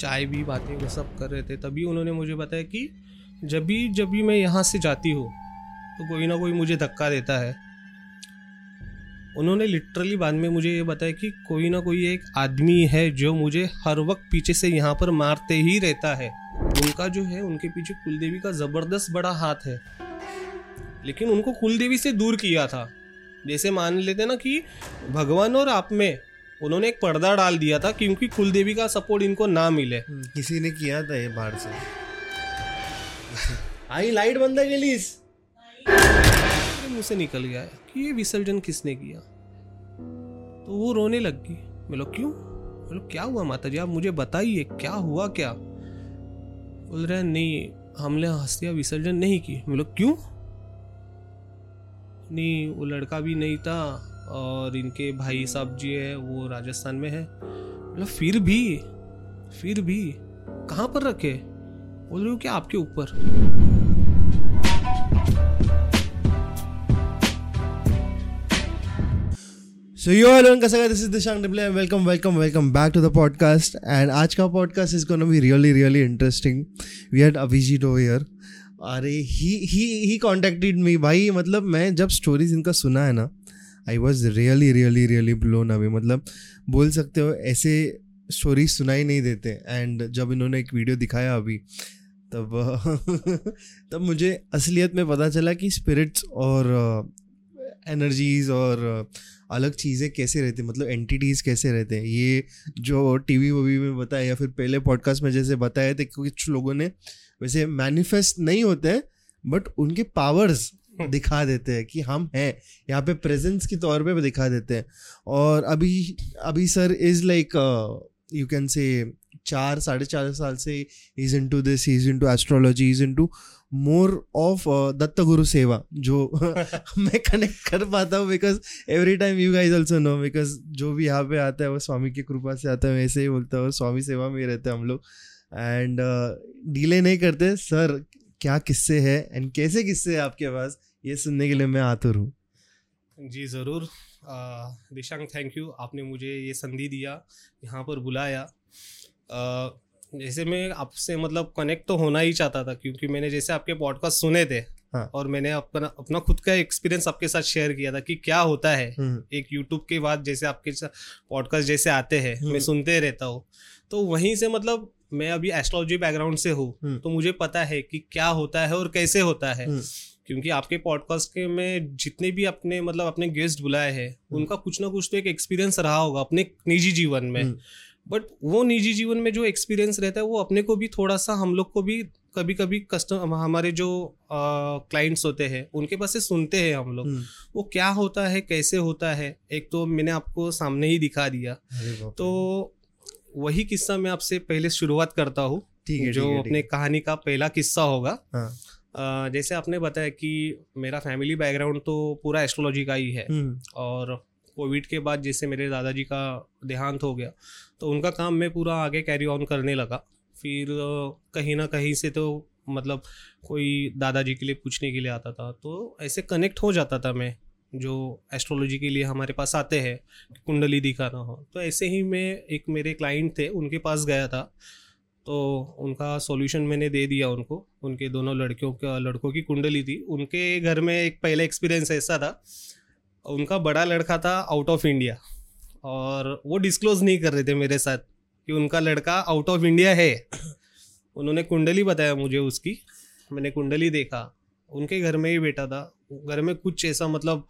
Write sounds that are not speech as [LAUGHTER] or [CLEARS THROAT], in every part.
चाय भी बातें वो सब कर रहे थे, तभी उन्होंने मुझे बताया कि जब भी जब भी मैं यहाँ से जाती हूँ तो कोई ना कोई मुझे धक्का देता है। उन्होंने लिटरली बाद में मुझे ये बताया कि कोई ना कोई एक आदमी है जो मुझे हर वक्त पीछे से यहाँ पर मारते ही रहता है। उनका जो है, उनके पीछे कुलदेवी का ज़बरदस्त बड़ा हाथ है। लेकिन उनको कुलदेवी से दूर किया था। जैसे मान लेते ना कि भगवान और आप में उन्होंने एक पर्दा डाल दिया था क्योंकि कुलदेवी का सपोर्ट इनको ना मिले। हम्म, किसी ने किया था ये बाहर से। [LAUGHS] आई लाइट बंद है गेलीस। मुँह से निकल गया कि ये विसर्जन किसने किया? तो वो रोने लग गई। बोलो क्यों? बोलो क्या हुआ माता जी आप मुझे बताइए क्या हुआ क्या? बोल रहे नहीं हमने हस्तियाँ विसर्जन नहीं की। बोलो क्यों? नहीं वो लड़का भी नहीं था और इनके भाई साहब जी है वो राजस्थान में है। मतलब फिर भी फिर भी कहाँ पर रखे? बोल रही हूँ क्या आपके ऊपर? सो यू आर लर्न कैसा this is Dishang Diple welcome welcome welcome back to the podcast and आज का podcast is gonna be really really interesting we had अभिजी डो हियर अरे ही ही ही कॉन्टेक्टेड मी भाई मतलब मैं जब स्टोरीज इनका सुना है ना I was really really really blown away मतलब बोल सकते हो ऐसे स्टोरीज सुनाई नहीं देते। एंड जब इन्होंने एक वीडियो दिखाया अभी तब [LAUGHS] तब मुझे असलियत में पता चला कि स्पिरिट्स और एनर्जीज uh, और uh, अलग चीज़ें कैसे रहती मतलब एंटिटीज़ कैसे रहते हैं। ये जो टीवी वी में बताया या फिर पहले पॉडकास्ट में जैसे बताए थे कुछ लोगों ने वैसे मैनिफेस्ट नहीं होते हैं बट उनके पावर्स [LAUGHS] दिखा देते हैं कि हम हैं। यहाँ पे प्रेजेंस के तौर पे दिखा देते हैं। और अभी अभी sir is like you can say चार साढ़े चार साल से is into this is into astrology is into more of Datt Guru सेवा जो [LAUGHS] मैं कनेक्ट कर पाता हूँ because every time you guys also know because जो भी यहाँ पे आता है वो स्वामी की कृपा से आता है वैसे ही बोलता है स्वामी सेवा में ही रहते हैं हम लोग। एंड डीले uh, नहीं करते। सर क्या किस्से है? एंड कैसे किस्से है आपके पास? ये सुनने के लिए मैं आतुर हूँ जी ज़रूर दिशांग थैंक यू आपने मुझे ये संधि दिया यहाँ पर बुलाया uh, जैसे मैं आपसे मतलब कनेक्ट तो होना ही चाहता था क्योंकि मैंने जैसे आपके पॉडकास्ट सुने थे हाँ. और मैंने अपना अपना खुद का एक्सपीरियंस आपके साथ शेयर किया था कि क्या होता है हम्म। एक यूट्यूब के बाद जैसे आपके पॉडकास्ट जैसे आते हैं मैं हम्म। सुनते रहता हूँ तो वहीं से मतलब मैं अभी एस्ट्रोलॉजी बैकग्राउंड से हूँ हम्म। तो मुझे पता है कि क्या होता है और कैसे होता है। क्योंकि आपके पॉडकास्ट के में जितने भी अपने मतलब अपने गेस्ट बुलाए हैं हम्म। उनका कुछ ना कुछ तो एक एक्सपीरियंस रहा होगा अपने निजी जीवन में। बट वो निजी जीवन में जो एक्सपीरियंस रहता है वो अपने को भी थोड़ा सा हम लोग को भी कभी कभी कस्टम हमारे जो क्लाइंट्स होते हैं उनके पास से सुनते हैं हम लोग। वो क्या होता है कैसे होता है एक तो मैंने आपको सामने ही दिखा दिया। तो वही किस्सा मैं आपसे पहले शुरुआत करता हूँ जो अपने कहानी का पहला किस्सा होगा। हाँ। जैसे आपने बताया कि मेरा फैमिली बैकग्राउंड तो पूरा एस्ट्रोलॉजी का ही है हम्म। और कोविड के बाद जैसे मेरे दादाजी का देहांत हो गया तो उनका काम मैं पूरा आगे कैरी ऑन करने लगा। फिर कहीं ना कहीं से तो मतलब कोई दादाजी के लिए पूछने के लिए आता था तो ऐसे कनेक्ट हो जाता था मैं जो एस्ट्रोलॉजी के लिए हमारे पास आते हैं कुंडली दिखाना हो। तो ऐसे ही मैं एक मेरे क्लाइंट थे उनके पास गया था। तो उनका सॉल्यूशन मैंने दे दिया उनको। उनके दोनों लड़कियों का लड़कों की कुंडली थी। उनके घर में एक पहला एक्सपीरियंस ऐसा था। उनका बड़ा लड़का था आउट ऑफ़ इंडिया और वो डिस्क्लोज नहीं कर रहे थे मेरे साथ कि उनका लड़का आउट ऑफ़ इंडिया है। उन्होंने कुंडली बताया मुझे उसकी। मैंने कुंडली देखा। उनके घर में ही बैठा था। घर में कुछ ऐसा मतलब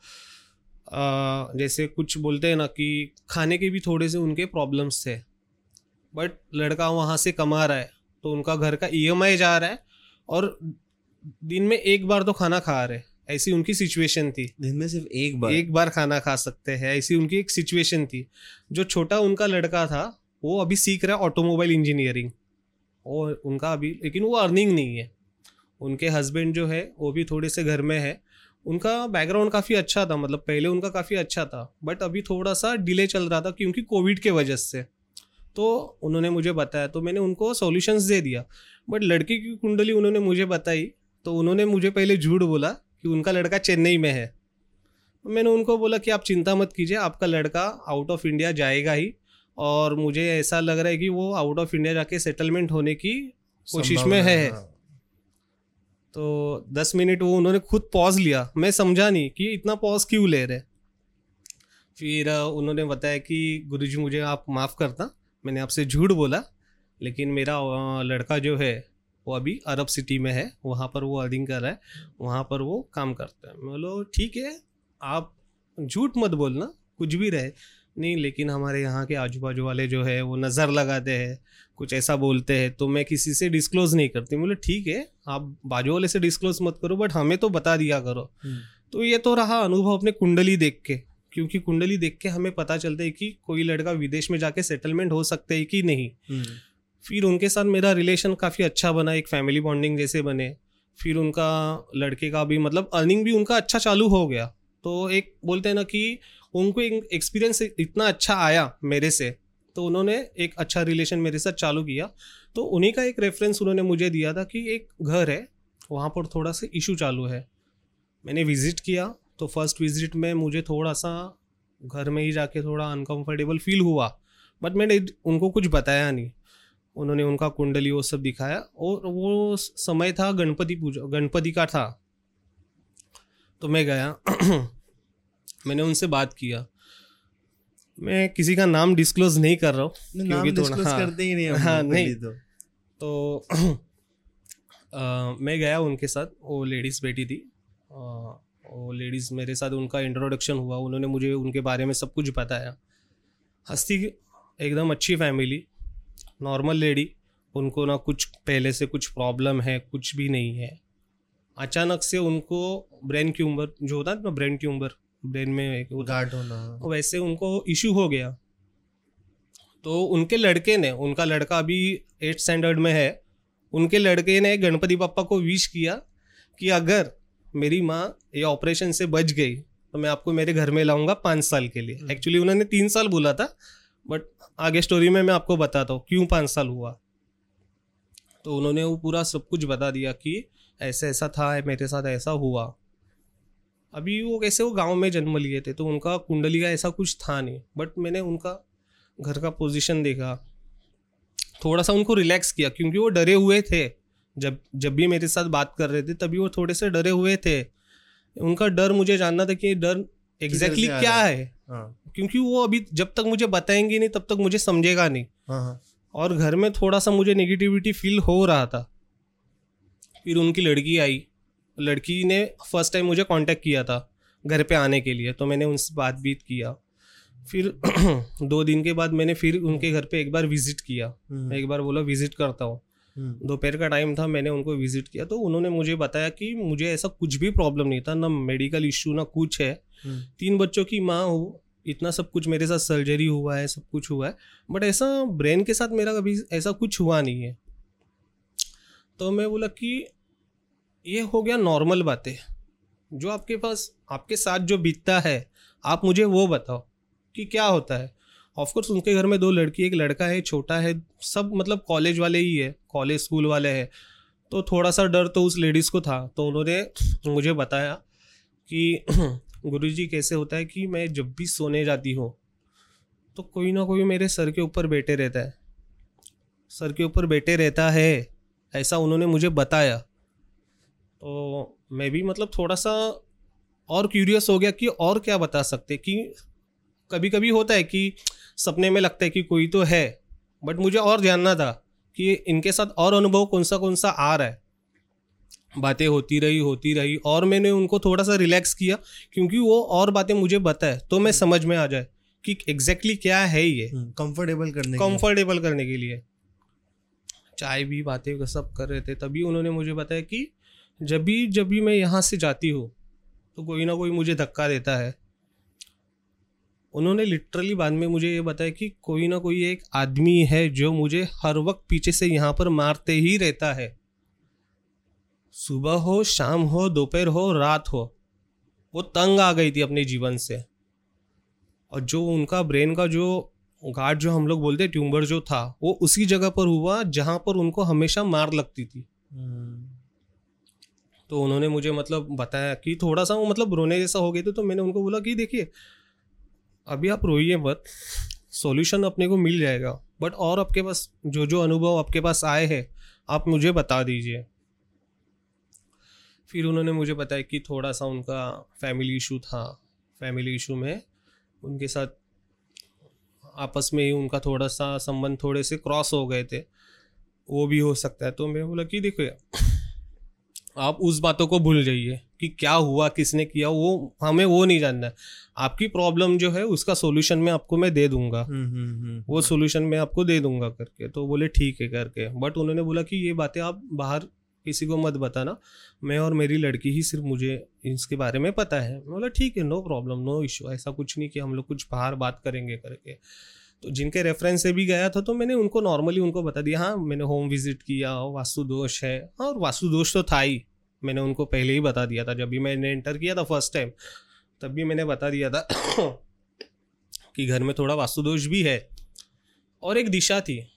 आ, जैसे कुछ बोलते हैं ना कि खाने के भी थोड़े से उनके प्रॉब्लम्स थे। बट लड़का वहाँ से कमा रहा है तो उनका घर का ईएमआई जा रहा है और दिन में एक बार तो खाना खा रहे ऐसी उनकी सिचुएशन थी। दिन में सिर्फ़ एक बार? एक बार खाना खा सकते हैं ऐसी उनकी एक सिचुएशन थी। जो छोटा उनका लड़का था वो अभी सीख रहा है ऑटोमोबाइल इंजीनियरिंग और उनका अभी लेकिन वो अर्निंग नहीं है। उनके हस्बैंड जो है वो भी थोड़े से घर में है। उनका बैकग्राउंड काफ़ी अच्छा था मतलब पहले उनका काफ़ी अच्छा था बट अभी थोड़ा सा डिले चल रहा था क्योंकि कोविड के वजह से। तो उन्होंने मुझे बताया तो मैंने उनको सॉल्यूशंस दे दिया। बट लड़की की कुंडली उन्होंने मुझे बताई तो उन्होंने मुझे पहले झूठ बोला कि उनका लड़का चेन्नई में है। मैंने उनको बोला कि आप चिंता मत कीजिए आपका लड़का आउट ऑफ़ इंडिया जाएगा ही। और मुझे ऐसा लग रहा है कि वो आउट ऑफ़ इंडिया जाके सेटलमेंट होने की कोशिश में है। हाँ। तो दस मिनट वो उन्होंने खुद पॉज लिया। मैं समझा नहीं कि इतना पॉज क्यों ले रहे। फिर उन्होंने बताया कि गुरुजी मुझे आप माफ़ करना। मैंने आपसे झूठ बोला लेकिन मेरा लड़का जो है वो अभी अरब सिटी में है वहाँ पर वो अर्निंग कर रहा है वहाँ पर वो काम करता है। मैं बोलो ठीक है आप झूठ मत बोलना कुछ भी रहे। नहीं लेकिन हमारे यहाँ के आजू बाजू वाले जो है वो नज़र लगाते हैं कुछ ऐसा बोलते हैं तो मैं किसी से डिस्क्लोज नहीं करती। बोले ठीक है आप बाजू वाले से डिस्क्लोज मत करो बट हमें तो बता दिया करो। हम्म, तो ये तो रहा अनुभव अपने कुंडली देख के। क्योंकि कुंडली देख के हमें पता चलता है कि कोई लड़का विदेश में जाके सेटलमेंट हो सकते है कि नहीं। हम्म, फिर उनके साथ मेरा रिलेशन काफ़ी अच्छा बना एक फैमिली बॉन्डिंग जैसे बने। फिर उनका लड़के का भी मतलब अर्निंग भी उनका अच्छा चालू हो गया। तो एक बोलते हैं ना कि उनको एक एक्सपीरियंस इतना अच्छा आया मेरे से तो उन्होंने एक अच्छा रिलेशन मेरे साथ चालू किया। तो उन्हीं का एक रेफरेंस उन्होंने मुझे दिया था कि एक घर है वहाँ पर थोड़ा सा इशू चालू है। मैंने विज़िट किया तो फ़र्स्ट विज़िट में मुझे थोड़ा सा घर में ही जाके थोड़ा अनकंफर्टेबल फील हुआ बट मैंने उनको कुछ बताया नहीं। उन्होंने उनका कुंडली वो सब दिखाया और वो समय था गणपति पूजा गणपति का था। तो मैं गया [CLEARS THROAT] मैंने उनसे बात किया। मैं किसी का नाम डिस्क्लोज नहीं कर रहा हूँ क्योंकि डिस्क्लोज हाँ, करते ही नहीं हाँ, नहीं। तो। तो [CLEARS THROAT] अ, मैं गया उनके साथ वो लेडीज़ बैठी थी। अ, वो लेडीज़ मेरे साथ उनका इंट्रोडक्शन हुआ उन्होंने मुझे उनके बारे में सब कुछ बताया। हस्ती एकदम अच्छी फैमिली नॉर्मल लेडी उनको ना कुछ पहले से कुछ प्रॉब्लम है कुछ भी नहीं है। अचानक से उनको ब्रेन ट्यूमर जो होता है ना ब्रेन ट्यूमर ब्रेन में एक गार्ड होना। वैसे उनको इशू हो गया। तो उनके लड़के ने उनका लड़का अभी एट स्टैंडर्ड में है उनके लड़के ने गणपति पापा को विश किया कि अगर मेरी माँ ये ऑपरेशन से बच गई तो मैं आपको मेरे घर में लाऊँगा पाँच साल के लिए। हम्म। एक्चुअली उन्होंने तीन साल बोला था बट आगे स्टोरी में मैं आपको बताता हूँ क्यों पाँच साल हुआ। तो उन्होंने वो पूरा सब कुछ बता दिया कि ऐसा ऐसा था मेरे साथ ऐसा हुआ। अभी वो कैसे वो गाँव में जन्म लिए थे तो उनका कुंडली का ऐसा कुछ था नहीं बट मैंने उनका घर का पोजीशन देखा। थोड़ा सा उनको रिलैक्स किया क्योंकि वो डरे हुए थे। जब जब भी मेरे साथ बात कर रहे थे तभी वो थोड़े से डरे हुए थे। उनका डर मुझे जानना था कि डर एग्जैक्टली आ क्या है? हाँ? क्योंकि वो अभी जब तक मुझे बताएँगे नहीं तब तक मुझे समझेगा नहीं। हाँ हाँ। और घर में थोड़ा सा मुझे नेगेटिविटी फील हो रहा था। फिर उनकी लड़की आई। लड़की ने फ़र्स्ट टाइम मुझे कांटेक्ट किया था घर पे आने के लिए तो मैंने उनसे बात बीत किया। फिर [CLEARS THROAT] दो दिन के बाद मैंने फिर उनके घर पे एक बार विज़िट किया। हम्म, मैं एक बार बोला विज़िट करता हूँ। हम्म, दोपहर का टाइम था मैंने उनको विज़िट किया तो उन्होंने मुझे बताया कि मुझे ऐसा कुछ भी प्रॉब्लम नहीं था ना मेडिकल इश्यू ना कुछ है। हम्म, तीन बच्चों की माँ हो इतना सब कुछ मेरे साथ सर्जरी हुआ है सब कुछ हुआ है बट ऐसा ब्रेन के साथ मेरा कभी ऐसा कुछ हुआ नहीं है। तो मैं बोला कि ये हो गया नॉर्मल बातें जो आपके पास आपके साथ जो बीतता है आप मुझे वो बताओ कि क्या होता है। ऑफकोर्स उनके घर में दो लड़की एक लड़का है छोटा है सब मतलब कॉलेज वाले ही है। कॉलेज स्कूल वाले हैं। तो थोड़ा सा डर तो उस लेडीज़ को था। तो उन्होंने मुझे बताया कि [CLEARS THROAT] गुरुजी कैसे होता है कि मैं जब भी सोने जाती हूँ तो कोई ना कोई मेरे सर के ऊपर बैठे रहता है। सर के ऊपर बैठे रहता है, ऐसा उन्होंने मुझे बताया। तो मैं भी मतलब थोड़ा सा और क्यूरियस हो गया कि और क्या बता सकते कि कभी कभी होता है कि सपने में लगता है कि कोई तो है बट मुझे और जानना था। कि इनके साथ और अनुभव कौन सा कौन सा आ रहा है। बातें होती रही होती रही और मैंने उनको थोड़ा सा रिलैक्स किया क्योंकि वो और बातें मुझे बताए तो मैं समझ में आ जाए कि एग्जैक्टली क्या है ये। हम्म, कंफर्टेबल करने के कंफर्टेबल करने के लिए। चाय भी बातें सब कर रहे थे तभी उन्होंने मुझे बताया कि जब भी जब भी मैं यहाँ से जाती हूँ तो कोई ना कोई मुझे धक्का देता है। उन्होंने लिटरली बाद में मुझे ये बताया कि कोई ना कोई एक आदमी है जो मुझे हर वक्त पीछे से यहाँ पर मारते ही रहता है। सुबह हो शाम हो दोपहर हो रात हो वो तंग आ गई थी अपने जीवन से। और जो उनका ब्रेन का जो गार्ड जो हम लोग बोलते ट्यूमर जो था वो उसी जगह पर हुआ जहाँ पर उनको हमेशा मार लगती थी। हम्म, तो उन्होंने मुझे मतलब बताया कि थोड़ा सा वो मतलब रोने जैसा हो गए थे तो मैंने उनको बोला कि देखिए अभी आप रोइए मत। सॉल्यूशन अपने को मिल जाएगा। बट और आपके पास, जो जो अनुभव आपके पास आए हैं, आप मुझे बता दीजिए। फिर उन्होंने मुझे बताया कि थोड़ा सा उनका फैमिली इशू था। फैमिली इशू में उनके साथ आपस में ही उनका थोड़ा सा संबंध थोड़े से क्रॉस हो गए थे। वो भी हो सकता है। तो मैं बोला कि देखो आप उस बातों को भूल जाइए। कि क्या हुआ किसने किया वो हमें वो नहीं जानना है। आपकी प्रॉब्लम जो है उसका सोल्यूशन मैं आपको मैं दे दूँगा। हम्म, हम्म, हम्म, वो सोल्यूशन मैं आपको दे दूँगा करके। तो बोले ठीक है करके। बट उन्होंने बोला कि ये बातें आप बाहर किसी को मत बताना। मैं और मेरी लड़की ही सिर्फ़ मुझे इसके बारे में पता है। मैं बोला ठीक है नो प्रॉब्लम नो इशू ऐसा कुछ नहीं कि हम लोग कुछ बाहर बात करेंगे करके। तो जिनके रेफरेंस से भी गया था तो मैंने उनको नॉर्मली उनको बता दिया हाँ मैंने होम विज़िट किया वास्तु दोष है। हाँ और वास्तु दोष तो था ही। मैंने उनको पहले ही बता दिया था। जब भी मैंने एंटर किया था फ़र्स्ट टाइम तब भी मैंने बता दिया था [COUGHS] कि घर में थोड़ा वास्तुदोष भी है। और एक दिशा थी।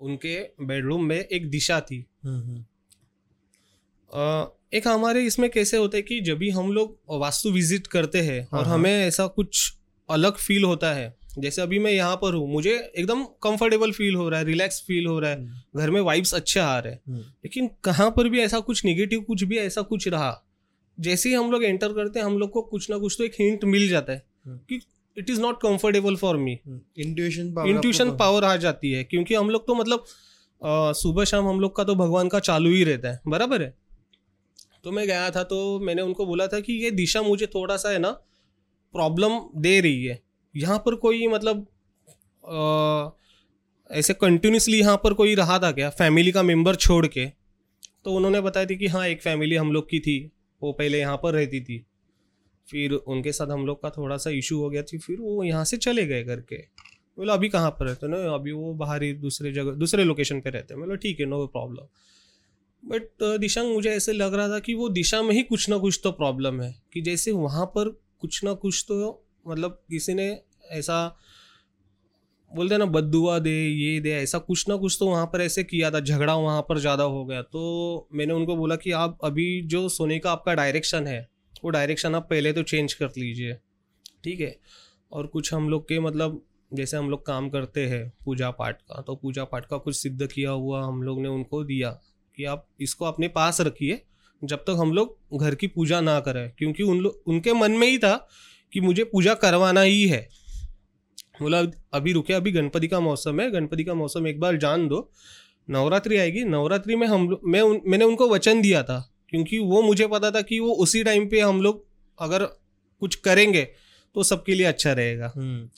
उनके बेडरूम में एक दिशा थी। हम्म, हम्म, एक हमारे इसमें कैसे होते कि जब भी हम लोग वास्तु विज़िट करते हैं हाँ, और हाँ। हमें ऐसा कुछ अलग फील होता है जैसे अभी मैं यहाँ पर हूँ मुझे एकदम कंफर्टेबल फील हो रहा है रिलैक्स फील हो रहा है। हम्म, घर में वाइब्स अच्छे आ रहे हैं। हम्म, लेकिन कहाँ पर भी ऐसा कुछ निगेटिव कुछ भी ऐसा कुछ रहा जैसे ही हम लोग एंटर करते हैं हम लोग को कुछ ना कुछ तो एक हिंट मिल जाता है हम्म। कि it is not comfortable for me intuition power intuition power आ जाती है क्योंकि हम लोग तो मतलब सुबह शाम हम लोग का तो भगवान का चालू ही रहता है बराबर है? तो मैं गया था तो मैंने उनको बोला था कि ये दिशा मुझे थोड़ा सा है ना प्रॉब्लम दे रही है। यहाँ पर कोई मतलब अ, ऐसे कंटिन्यूसली यहाँ पर कोई रहा था क्या? फैमिली का मेंबर छोड़ के? तो उन्होंने बताया थी कि हाँ एक फैमिली हम लोग की थी। वो पहले यहाँ पर रहती थी। फिर उनके साथ हम लोग का थोड़ा सा इशू हो गया थी। फिर वो यहाँ से चले गए करके बोला अभी कहाँ पर रहते ना अभी वो बाहर ही दूसरे जगह दूसरे लोकेशन पे रहते हैं। बोला ठीक है नो प्रॉब्लम बट दिशांग मुझे ऐसे लग रहा था कि वो दिशा में ही कुछ ना कुछ तो प्रॉब्लम है। कि जैसे वहाँ पर कुछ ना कुछ तो मतलब किसी ने ऐसा बोलते हैं ना बदुआ दे, ये दे, ऐसा कुछ ना कुछ तो वहाँ पर ऐसे किया था, झगड़ा वहाँ पर ज़्यादा हो गया। तो मैंने उनको बोला कि आप अभी जो सोने का आपका डायरेक्शन है, वो डायरेक्शन आप पहले तो चेंज कर लीजिए, ठीक है? और कुछ हम लोग के मतलब जैसे हम लोग काम करते हैं पूजा पाठ का तो पूजा पाठ का कुछ सिद्ध किया हुआ हम लोग ने उनको दिया कि आप इसको अपने पास रखिए, जब तक हम लोग घर की पूजा ना करें। क्योंकि उन लोग उनके मन में ही था कि मुझे पूजा करवाना ही है। बोला अभी रुके अभी गणपति का मौसम है गणपति का मौसम एक बार जान दो। नवरात्रि आएगी नवरात्रि में हम लोग मैं उन, मैंने उनको वचन दिया था क्योंकि वो मुझे पता था कि वो उसी टाइम पे हम लोग अगर कुछ करेंगे तो सबके लिए अच्छा रहेगा। हम्म,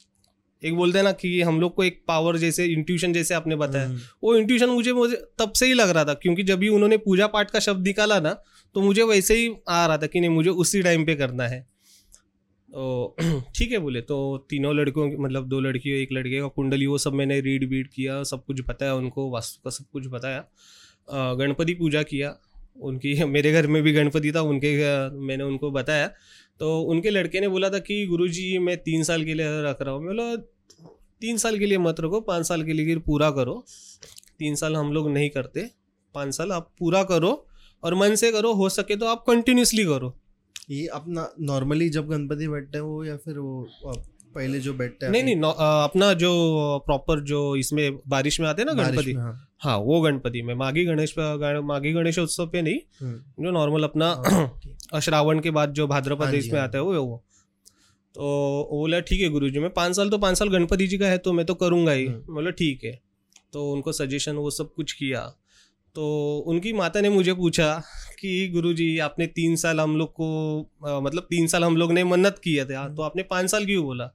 एक बोलते हैं ना कि हम लोग को एक पावर जैसे इंट्यूशन जैसे आपने बताया। हम्म, वो इंट्यूशन मुझे मुझे तब से ही लग रहा था क्योंकि जब भी उन्होंने पूजा पाठ का शब्द निकाला ना तो मुझे वैसे ही आ रहा था कि नहीं मुझे उसी टाइम पे करना है। तो [CLEARS THROAT] ठीक है बोले तो तीनों लड़कों की मतलब दो लड़की एक लड़के का कुंडली, वो सब मैंने रीड वीड किया, सब कुछ बताया उनको, वास्तु का सब कुछ बताया। गणपति पूजा किया, उनकी, [LAUGHS] मेरे घर में भी गणपति था, उनके मैंने उनको बताया। तो उनके लड़के ने बोला था कि, गुरुजी, मैं तीन साल के लिए रख रहा हूँ। मैं बोला, तीन साल के लिए मत रखो, पाँच साल के लिए पूरा करो। तीन साल हम लोग नहीं करते, पाँच साल आप पूरा करो और मन से करो, हो सके तो आप कंटिन्यूसली करो। ये अपना नॉर्मली जब गणपति बैठते हैं वो या फिर वो पहले जो बैठते हैं नहीं नहीं अपना जो प्रॉपर जो इसमें बारिश में आते हैं ना गणपति। हाँ, हाँ वो गणपति में। माघी गणेश माघी गणेशोत्सव पे नहीं हम्म, जो नॉर्मल अपना हाँ, [CLEARS THROAT] श्रावण के बाद जो भाद्रपद हाँ इसमें। आता है वो वो तो बोला ठीक है गुरुजी मैं पाँच साल तो पाँच साल गणपति जी का है तो मैं तो करूँगा ही। हम्म। बोला ठीक है। तो उनको सजेशन वो सब कुछ किया। तो उनकी माता ने मुझे पूछा कि गुरुजी आपने तीन साल हम लोग को अ, मतलब तीन साल हम लोग ने मन्नत किया था तो आपने पाँच साल क्यों बोला?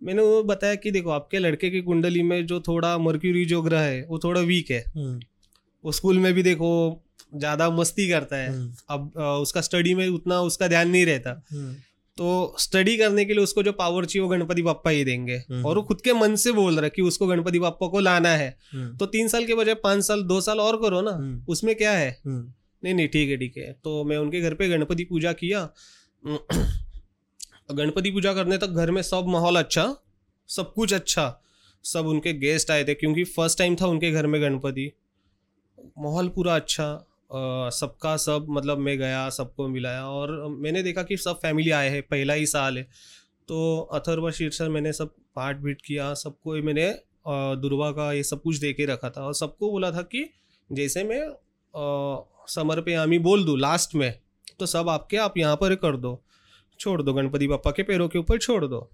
मैंने वो बताया कि देखो आपके लड़के की कुंडली में जो थोड़ा मर्क्यूरी जो ग्रह है वो थोड़ा वीक है। हम्म, वो स्कूल में भी देखो ज़्यादा मस्ती करता है। हम्म, अब अ, उसका स्टडी में उतना उसका ध्यान नहीं रहता। हम्म, तो स्टडी करने के लिए उसको जो पावर चाहिए वो गणपति बाप्पा ही देंगे। हम्म। और वो खुद के मन से बोल रहा है कि उसको गणपति बाप्पा को लाना है। हम्म, तो तीन साल के बजाय पाँच साल दो साल और करो ना। हम्म, उसमें क्या है? हम्म, नहीं नहीं, ठीक है ठीक है। तो मैं उनके घर पे गणपति पूजा किया। [CLEARS THROAT] गणपति पूजा करने तक घर में सब माहौल अच्छा सब कुछ अच्छा। सब उनके गेस्ट आए थे, क्योंकि फ़र्स्ट टाइम था उनके घर में गणपति। माहौल पूरा अच्छा सबका सब मतलब मैं गया, सबको मिलाया। और मैंने देखा कि सब फैमिली आए हैं, पहला ही साल है। तो अथर्व शीर्षर मैंने सब पाठ बीट किया, सबको मैंने दुर्वा का ये सब कुछ दे के रखा था। और सबको बोला था कि जैसे मैं समर पे आमी बोल दूँ लास्ट में तो सब आपके आप यहाँ पर कर दो। छोड़ दो गणपति पापा के पैरों के ऊपर छोड़ दो।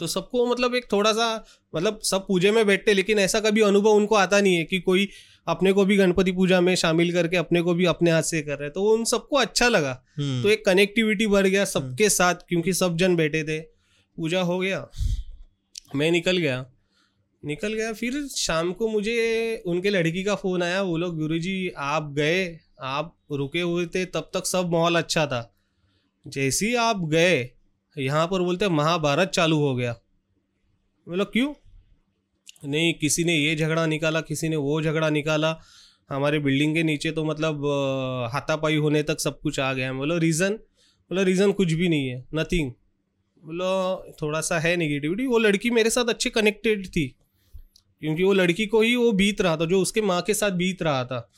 तो सबको मतलब एक थोड़ा सा मतलब सब पूजे में बैठते लेकिन ऐसा कभी अनुभव उनको आता नहीं है कि कोई अपने को भी गणपति पूजा में शामिल करके अपने को भी अपने हाथ से कर रहे तो उन सबको अच्छा लगा। हम्म, तो एक कनेक्टिविटी बढ़ गया सबके साथ क्योंकि सब जन बैठे थे। पूजा हो गया मैं निकल गया। निकल गया। फिर शाम को मुझे उनके लड़की का फ़ोन आया, वो लोग गुरुजी आप गए, आप रुके हुए थे, तब तक सब माहौल अच्छा था। जैसे ही आप गए, यहाँ पर बोलते महाभारत चालू हो गया। बोला, क्यों? नहीं, किसी ने ये झगड़ा निकाला, किसी ने वो झगड़ा निकाला। हमारे बिल्डिंग के नीचे तो मतलब हाथापाई होने तक सब कुछ आ गया बोलो, रीज़न? बोला, रीज़न कुछ भी नहीं है, नथिंग। बोलो, थोड़ा सा है निगेटिविटी वो लड़की मेरे साथ अच्छी कनेक्टेड थी। क्योंकि वो लड़की को ही वो बीत रहा था जो उसके माँ के साथ बीत रहा था।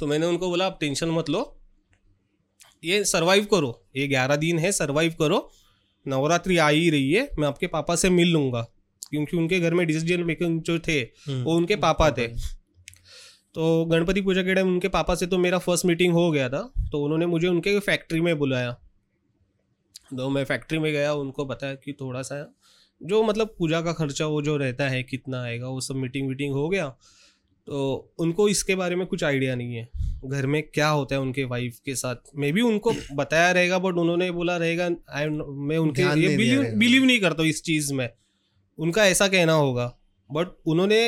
तो मैंने उनको बोला आप टेंशन मत लो। ये सरवाइव करो। ये ग्यारह दिन है सरवाइव करो। नवरात्रि आ ही रही है। मैं आपके पापा से मिल लूँगा। क्योंकि उनके घर में डिसीज़न मेकिंग जो थे हम्म, वो उनके पापा थे। तो गणपति पूजा के टाइम उनके पापा से तो मेरा फ़र्स्ट मीटिंग हो गया था। तो उन्होंने मुझे उनके फैक्ट्री में बुलाया। तो मैं फैक्ट्री में गया उनको बताया कि थोड़ा सा जो मतलब पूजा का खर्चा वो जो रहता है कितना आएगा वो सब मीटिंग वीटिंग हो गया तो उनको इसके बारे में कुछ आइडिया नहीं है। घर में क्या होता है उनके वाइफ के साथ? मे भी उनको बताया रहेगा बट उन्होंने बोला रहेगा आई मैं उनके ये बिलीव बिलीव नहीं करता इस चीज़ में। उनका ऐसा कहना होगा बट उन्होंने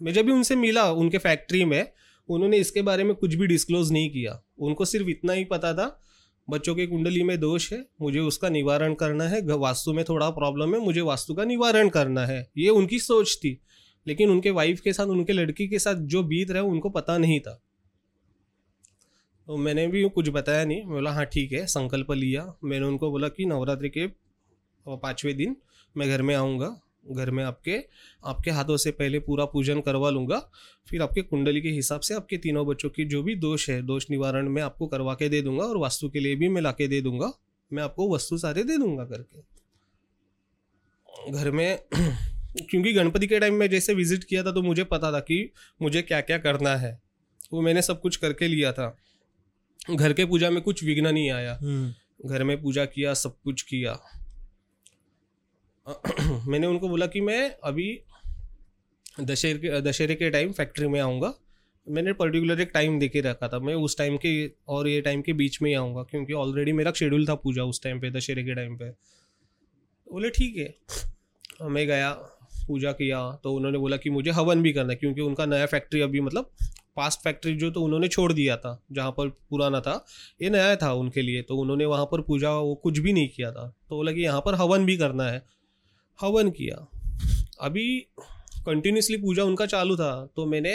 मैं जब भी उनसे मिला उनके फैक्ट्री में उन्होंने इसके बारे में कुछ भी डिस्क्लोज नहीं किया। उनको सिर्फ़ इतना ही पता था बच्चों के कुंडली में दोष है, मुझे उसका निवारण करना है वास्तु में थोड़ा प्रॉब्लम है, मुझे वास्तु का निवारण करना है। ये उनकी सोच थी, लेकिन उनके वाइफ के साथ, उनके लड़की के साथ जो बीत रहा है, उनको पता नहीं था। तो मैंने भी कुछ बताया नहीं, मैं बोला हाँ ठीक है, संकल्प लिया। मैंने उनको बोला कि नवरात्रि के पाँचवें दिन मैं घर में आऊँगा। घर में आपके आपके हाथों से पहले पूरा पूजन करवा लूँगा। फिर आपके कुंडली के हिसाब से आपके तीनों बच्चों की जो भी दोष है दोष निवारण मैं आपको करवा के दे दूँगा और वास्तु के लिए भी मैं ला के दे दूँगा। मैं आपको वस्तु सारे दे दूँगा करके घर में [CLEARS THROAT] क्योंकि गणपति के टाइम में जैसे विज़िट किया था तो मुझे पता था कि मुझे क्या क्या करना है। वो मैंने सब कुछ करके लिया था। घर के पूजा में कुछ विघ्न नहीं आया। हम्म, घर में पूजा किया सब कुछ किया। [CLEARS THROAT] मैंने उनको बोला कि मैं अभी दशहरे के दशहरे के टाइम फैक्ट्री में आऊँगा। मैंने पर्टिकुलर एक टाइम दे के रखा था। मैं उस टाइम के और ये टाइम के बीच में ही आऊँगा, क्योंकि ऑलरेडी मेरा शेड्यूल था पूजा उस टाइम पे, दशहरे के टाइम पे। बोले, ठीक है। मैं गया, पूजा किया तो उन्होंने बोला कि मुझे हवन भी करना है, क्योंकि उनका नया फैक्ट्री अभी मतलब पास्ट फैक्ट्री जो तो उन्होंने छोड़ दिया था, जहाँ पर पुराना था, ये नया था उनके लिए। तो उन्होंने वहाँ पर पूजा वो कुछ भी नहीं किया था। तो बोला कि यहाँ पर हवन भी करना है। हवन किया। अभी कंटिन्यूसली पूजा उनका चालू था तो मैंने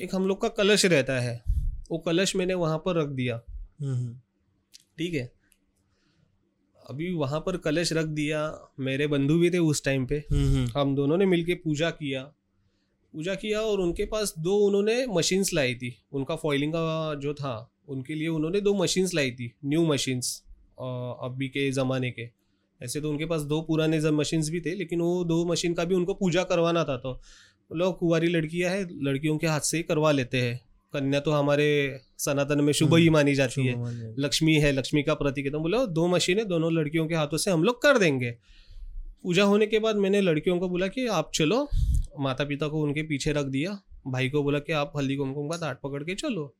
एक हम लोग का कलश रहता है वो कलश मैंने वहाँ पर रख दिया। हम्म, ठीक है? अभी वहाँ पर कलश रख दिया मेरे बंधु भी थे उस टाइम पे। हम्म, हम दोनों ने मिलके पूजा किया। पूजा किया और उनके पास दो उन्होंने मशीन्स लाई थी उनका फॉइलिंग का जो था उनके लिए उन्होंने दो मशीन्स लाई थी न्यू मशीन्स अभी के ज़माने के। ऐसे तो उनके पास दो पुराने मशीन्स भी थे लेकिन वो दो मशीन का भी उनको पूजा करवाना था तो। लोग कुंवारी लड़कियाँ हैं लड़कियों के हाथ से ही करवा लेते हैं। कन्या तो हमारे सनातन में शुभ ही मानी जाती है। लक्ष्मी है लक्ष्मी का प्रतीक है तो बोले दो मशीनें दोनों लड़कियों के हाथों से हम लोग कर देंगे। पूजा होने के बाद मैंने लड़कियों को बोला कि आप चलो। माता पिता को उनके पीछे रख दिया। भाई को बोला कि आप हल्दी कुमकुम का ताट पकड़ के चलो।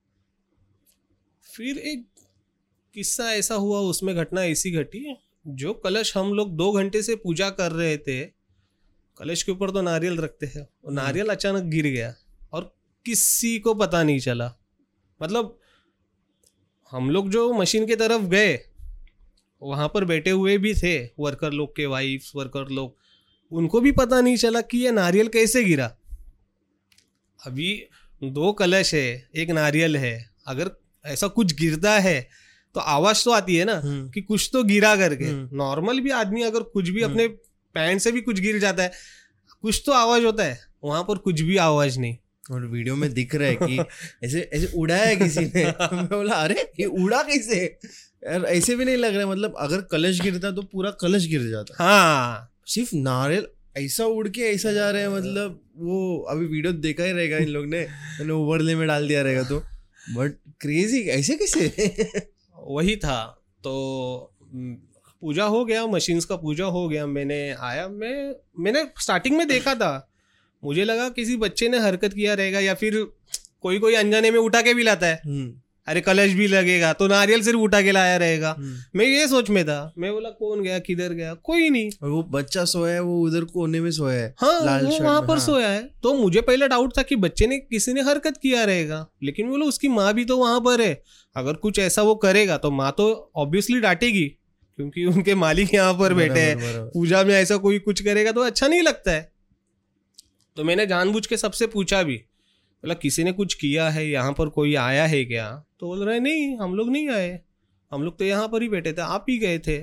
फिर एक किस्सा ऐसा हुआ उसमें घटना ऐसी घटी। जो कलश हम लोग दो घंटे से पूजा कर रहे थे कलश के ऊपर तो नारियल रखते हैं और नारियल अचानक गिर गया और किसी को पता नहीं चला। मतलब हम लोग जो मशीन की तरफ़ गए वहाँ पर बैठे हुए भी थे वर्कर लोग के वाइफ वर्कर लोग उनको भी पता नहीं चला कि ये नारियल कैसे गिरा। अभी दो कलश है एक नारियल है अगर ऐसा कुछ गिरता है तो आवाज़ तो आती है ना हम्म, कि कुछ तो गिरा करके। हम्म। नॉर्मल भी आदमी अगर कुछ भी हम्म। अपने पैंट से भी कुछ गिर जाता है कुछ तो आवाज़ होता है वहाँ पर कुछ भी आवाज़ नहीं। और वीडियो में दिख रहा है कि ऐसे ऐसे उड़ाया है किसी ने। [LAUGHS] मैं बोला अरे ये उड़ा कैसे? यार ऐसे भी नहीं लग रहा मतलब अगर कलश गिरता तो पूरा कलश गिर जाता। हाँ। सिर्फ़ नारियल ऐसा उड़ के ऐसा जा रहे हैं मतलब वो अभी वीडियो देखा ही रहेगा इन लोग ने ओवरले में डाल दिया रहेगा तो। बट क्रेजी ऐसे कैसे? वही था। तो पूजा हो गया मशीन्स का पूजा हो गया मैंने आया मैं मैंने स्टार्टिंग में देखा था। मुझे लगा किसी बच्चे ने हरकत किया रहेगा या फिर कोई कोई अनजाने में उठा के भी लाता है। हम्म, अरे कलश भी लगेगा तो नारियल सिर्फ़ उठा के लाया रहेगा। हम्म। मैं ये सोच में था मैं बोला कौन गया? किधर गया? कोई नहीं। और वो बच्चा सोया है वो उधर कोने में सोया है हाँ लाल वो वहाँ पर हाँ। सोया है। तो मुझे पहले डाउट था कि बच्चे ने किसी ने हरकत किया रहेगा। लेकिन बोलो उसकी माँ भी तो वहाँ पर है। अगर कुछ ऐसा वो करेगा तो माँ तो ऑब्वियसली डांटेगी क्योंकि [LAUGHS] उनके मालिक यहाँ पर बैठे हैं। पूजा में ऐसा कोई कुछ करेगा तो अच्छा नहीं लगता है। तो मैंने जानबूझ के सबसे पूछा भी बोला, किसी ने कुछ किया है? यहाँ पर कोई आया है क्या? तो बोल रहे, नहीं, हम लोग नहीं आए। हम लोग तो यहाँ पर ही बैठे थे, आप ही गए थे।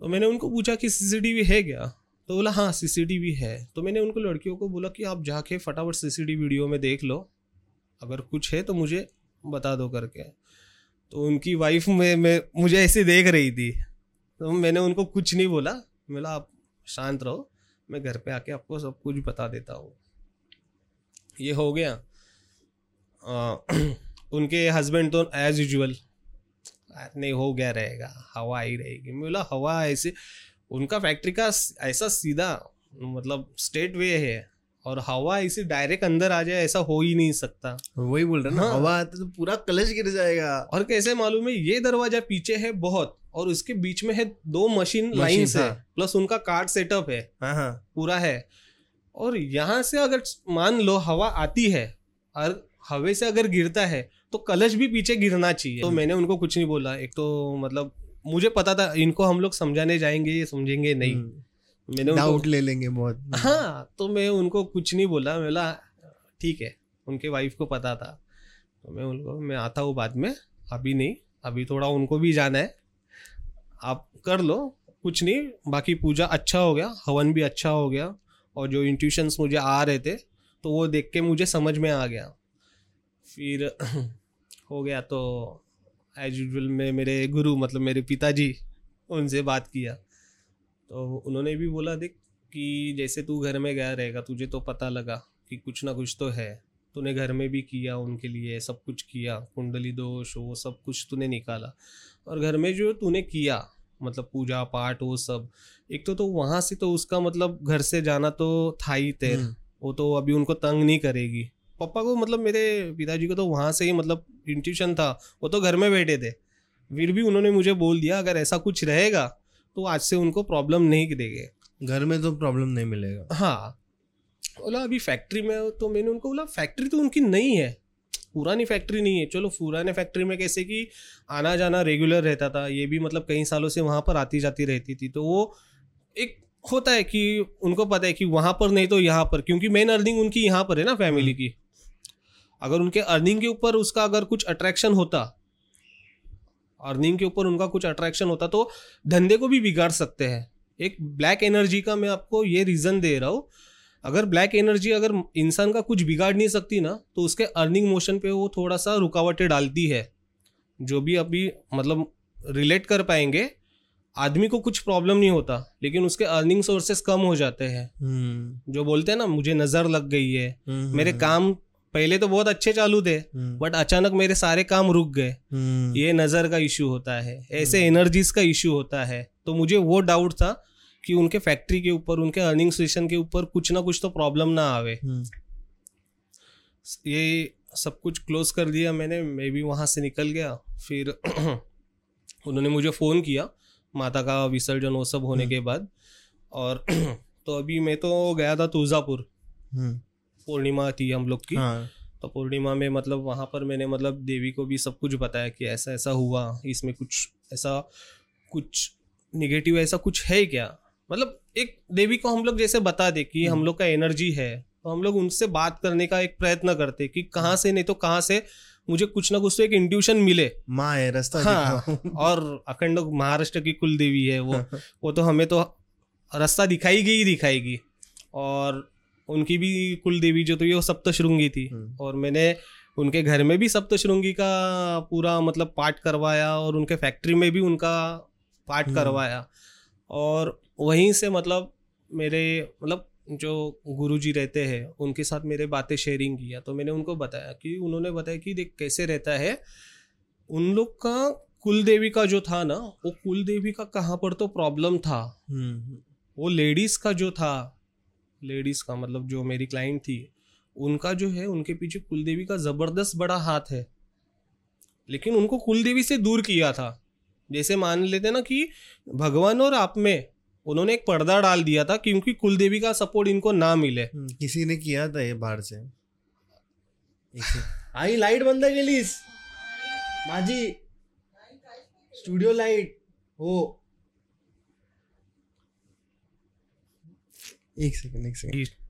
तो मैंने उनको पूछा कि, सीसीटीवी है क्या? तो बोला हाँ सीसीटीवी है। तो मैंने उनको, लड़कियों को बोला कि, आप जाके फटाफट सीसीटीवी वीडियो में देख लो। अगर कुछ है तो मुझे बता दो करके। तो उनकी वाइफ में, मैं, मुझे ऐसे देख रही थी। तो मैंने उनको कुछ नहीं बोला। बोला, आप शांत रहो, मैं घर पे आके आपको सब कुछ बता देता हूँ। ये हो गया। आ, [CLEARS THROAT] उनके हस्बैंड तो एज यूजुअल नहीं हो गया रहेगा हवा आई रहेगी। मैं बोला हवा ऐसे उनका फैक्ट्री का ऐसा सीधा मतलब स्टेट वे है और हवा ऐसे डायरेक्ट अंदर आ जाए ऐसा हो ही नहीं सकता। वही बोल रहा ना हाँ। हवा आते तो पूरा कलश गिर जाएगा। और कैसे मालूम है ये दरवाज़ा पीछे है बहुत और उसके बीच में है दो मशीन लाइन से हाँ। प्लस उनका कार्ड सेटअप है हाँ हाँ। पूरा है। और यहाँ से अगर मान लो हवा आती है और हवे से अगर गिरता है तो कलश भी पीछे गिरना चाहिए। तो मैंने उनको कुछ नहीं बोला। एक तो मतलब मुझे पता था इनको हम लोग समझाने जाएँगे ये समझेंगे नहीं। मैंने डाउट ले लेंगे बहुत। हाँ तो मैं उनको कुछ नहीं बोला। मैं बोला ठीक है। उनके वाइफ को पता था। तो मैं उनको मैं आता हूँ बाद में। अभी नहीं अभी थोड़ा उनको भी जाना है। आप कर लो कुछ नहीं। बाकी पूजा अच्छा हो गया हवन भी अच्छा हो गया। और जो इंट्यूशंस मुझे आ रहे थे तो वो देख के मुझे समझ में आ गया। फिर [CLEARS THROAT] हो गया तो एज यूजल में मेरे गुरु मतलब मेरे पिताजी, उनसे बात किया। तो उन्होंने भी बोला, देख, कि जैसे तू घर में गया रहेगा, तुझे तो पता लगा कि कुछ ना कुछ तो है। तूने घर में भी किया उनके लिए, सब कुछ किया, कुंडली दोष, वो सब कुछ तूने निकाला। और घर में जो तूने किया मतलब पूजा पाठ वो सब। एक तो तो वहाँ से तो उसका मतलब घर से जाना तो था ही तेर। हम्म। वो तो अभी उनको तंग नहीं करेगी। पापा को मतलब मेरे पिताजी को तो वहाँ से ही मतलब इंट्यूशन था। वो तो घर में बैठे थे। फिर भी उन्होंने मुझे बोल दिया अगर ऐसा कुछ रहेगा तो आज से उनको प्रॉब्लम नहीं देंगे। घर में तो प्रॉब्लम नहीं मिलेगा। हाँ। बोला अभी फैक्ट्री में तो मैंने उनको बोला फैक्ट्री तो उनकी नहीं है। पुरानी फैक्ट्री नहीं है। चलो पुराने फैक्ट्री में कैसे कि आना जाना रेगुलर रहता था ये भी मतलब कई सालों से वहाँ पर आती जाती रहती थी। तो वो एक होता है कि उनको पता है कि वहाँ पर नहीं तो यहाँ पर क्योंकि मेन अर्निंग उनकी यहाँ पर है ना फैमिली की। अगर उनके अर्निंग के ऊपर उसका अगर कुछ अट्रैक्शन होता अर्निंग के ऊपर उनका कुछ अट्रैक्शन होता तो धंधे को भी बिगाड़ सकते हैं। एक ब्लैक एनर्जी का मैं आपको ये रीज़न दे रहा हूँ अगर ब्लैक एनर्जी अगर इंसान का कुछ बिगाड़ नहीं सकती ना तो उसके अर्निंग मोशन पे वो थोड़ा सा रुकावटें डालती है। जो भी अभी मतलब रिलेट कर पाएँगे आदमी को कुछ प्रॉब्लम नहीं होता लेकिन उसके अर्निंग सोर्सेस कम हो जाते हैं। हम्म, जो बोलते हैं ना मुझे नज़र लग गई है। हम्म, मेरे हम्म, काम पहले तो बहुत अच्छे चालू थे बट अचानक मेरे सारे काम रुक गए। ये नज़र का इशू होता है ऐसे एनर्जीज का इशू होता है। तो मुझे वो डाउट था कि उनके फैक्ट्री के ऊपर उनके अर्निंग सेशन के ऊपर कुछ ना कुछ तो प्रॉब्लम ना आवे। हम्म, ये सब कुछ क्लोज कर दिया मैंने मैं भी वहाँ से निकल गया। फिर [CLEARS THROAT] उन्होंने मुझे फ़ोन किया माता का विसर्जन वो सब होने हम्म। के बाद। और [CLEARS THROAT] तो अभी मैं तो गया था तुळजापुर। हम्म, पूर्णिमा थी हम लोग की। हाँ। तो पूर्णिमा में मतलब वहाँ पर मैंने मतलब देवी को भी सब कुछ बताया कि ऐसा ऐसा हुआ इसमें कुछ ऐसा कुछ निगेटिव ऐसा कुछ है क्या? मतलब एक देवी को हम लोग जैसे बता दे कि हम हम्म। लोग का एनर्जी है तो हम लोग उनसे बात करने का एक प्रयत्न करते कि कहाँ से नहीं तो कहाँ से मुझे कुछ ना कुछ तो एक इंट्यूशन मिले। माँ है रास्ता हाँ और अखंड महाराष्ट्र की कुल देवी है वो। वो तो हमें तो रास्ता दिखाएगी ही दिखाएगी। और उनकी भी कुल देवी जो थी वो सप्तशृंगी थी। हम्म, और मैंने उनके घर में भी सप्तशृंगी का पूरा मतलब पाठ करवाया और उनके फैक्ट्री में भी उनका पाठ हम्म। करवाया। और वहीं से मतलब मेरे मतलब जो गुरुजी रहते हैं उनके साथ मेरे बातें शेयरिंग किया तो मैंने उनको बताया कि उन्होंने बताया कि देख कैसे रहता है उन लोग का कुल देवी का जो था ना वो कुल देवी का कहाँ पर तो प्रॉब्लम था। हम्म, वो लेडीज़ का जो था लेडीज़ का मतलब जो मेरी क्लाइंट थी उनका जो है उनके पीछे कुल देवी का ज़बरदस्त बड़ा हाथ है। लेकिन उनको कुलदेवी से दूर किया था। जैसे मान लेते ना कि भगवान और आप में उन्होंने एक पर्दा डाल दिया था क्योंकि कुलदेवी का सपोर्ट इनको ना मिले। हम्म, किसी ने किया था ये बाहर से? आई लाइट बंद केलीस माझी स्टुडिओ लाईट हो। एक सेकंड एक सेकंड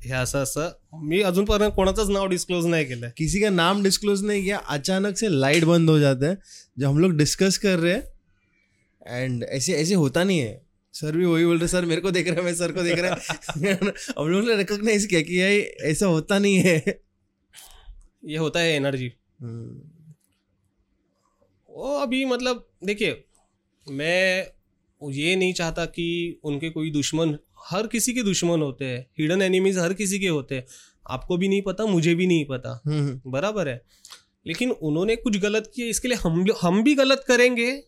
हे असं असं. मी अजूनपर्यंत कोणाचंच नाव डिस्क्लोज नाही केलं किसी का नाम डिस्क्लोज नहीं किया अचानक से लाइट बंद हो जाता है जब हम लोग डिस्कस कर रहे हैं एंड ऐसे ऐसे होता नहीं है. सर भी वही बोल रहे सर मेरे को देख रहा है मैं सर को देख रहा है. [LAUGHS] हम लोग ने रिकॉग्नाइज किया कि ये ऐसा होता नहीं है. ये होता है एनर्जी हम्म, वो अभी मतलब देखिए मैं ये नहीं चाहता कि उनके कोई दुश्मन हर किसी के दुश्मन होते हैं हिडन एनिमीज हर किसी के होते हैं। आपको भी नहीं पता मुझे भी नहीं पता। हम्म, बराबर है। लेकिन उन्होंने कुछ गलत किया इसके लिए हम हम भी गलत करेंगे